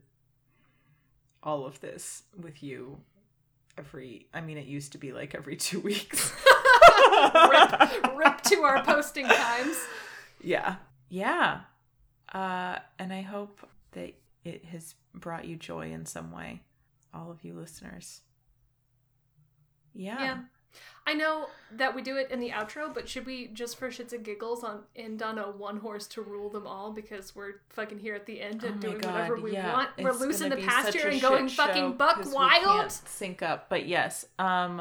A: all of this with you every I mean it used to be like every [laughs] 2 weeks.
B: rip, rip to our [laughs] posting times.
A: Yeah. Yeah. Uh and I hope that it has brought you joy in some way all of you listeners. Yeah.
B: Yeah. I know that we do it in the outro, but should we just for shits and giggles on end on a one horse to rule them all because we're fucking here at the end and
A: Oh
B: doing
A: God,
B: whatever we
A: yeah.
B: want? We're
A: It's
B: losing
A: gonna
B: the pasture and going fucking buck wild.
A: sync up, but yes. Um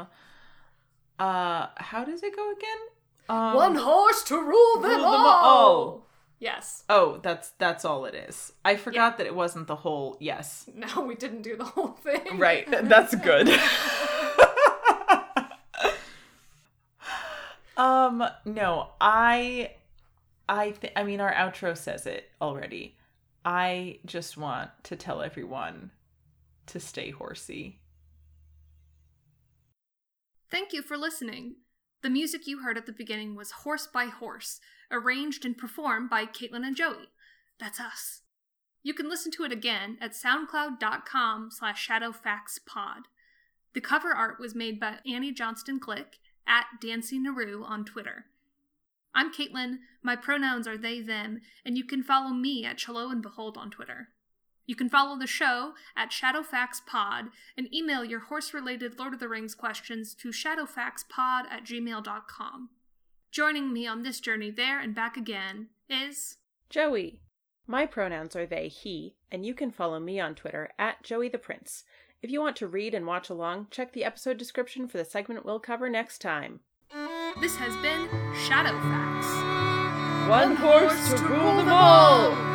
A: uh how does it go again? Um,
B: one horse to rule them,
A: rule them
B: all.
A: all.
B: Yes.
A: Oh, that's that's all it is. I forgot that it wasn't the whole yes. [laughs]
B: No, we didn't do the whole thing.
A: Right. [laughs] That's good. [laughs] um no, I I th- I mean our outro says it already. I just want to tell everyone to stay horsey.
B: Thank you for listening. The music you heard at the beginning was Horse by Horse, arranged and performed by Caitlin and Joey. That's us. You can listen to it again at soundcloud.com slash shadowfaxpod. The cover art was made by Annie Johnston Glick at Dancy Naru on Twitter. I'm Caitlin, my pronouns are they, them, and you can follow me at Chalo and Behold on Twitter. You can follow the show at ShadowfaxPod and email your horse related Lord of the Rings questions to shadowfaxpod at gmail.com. Joining me on this journey there and back again is
A: Joey. My pronouns are they, he, and you can follow me on Twitter at Joey the Prince. If you want to read and watch along, check the episode description for the segment we'll cover next time.
B: This has been Shadowfax.
A: One horse to rule them all!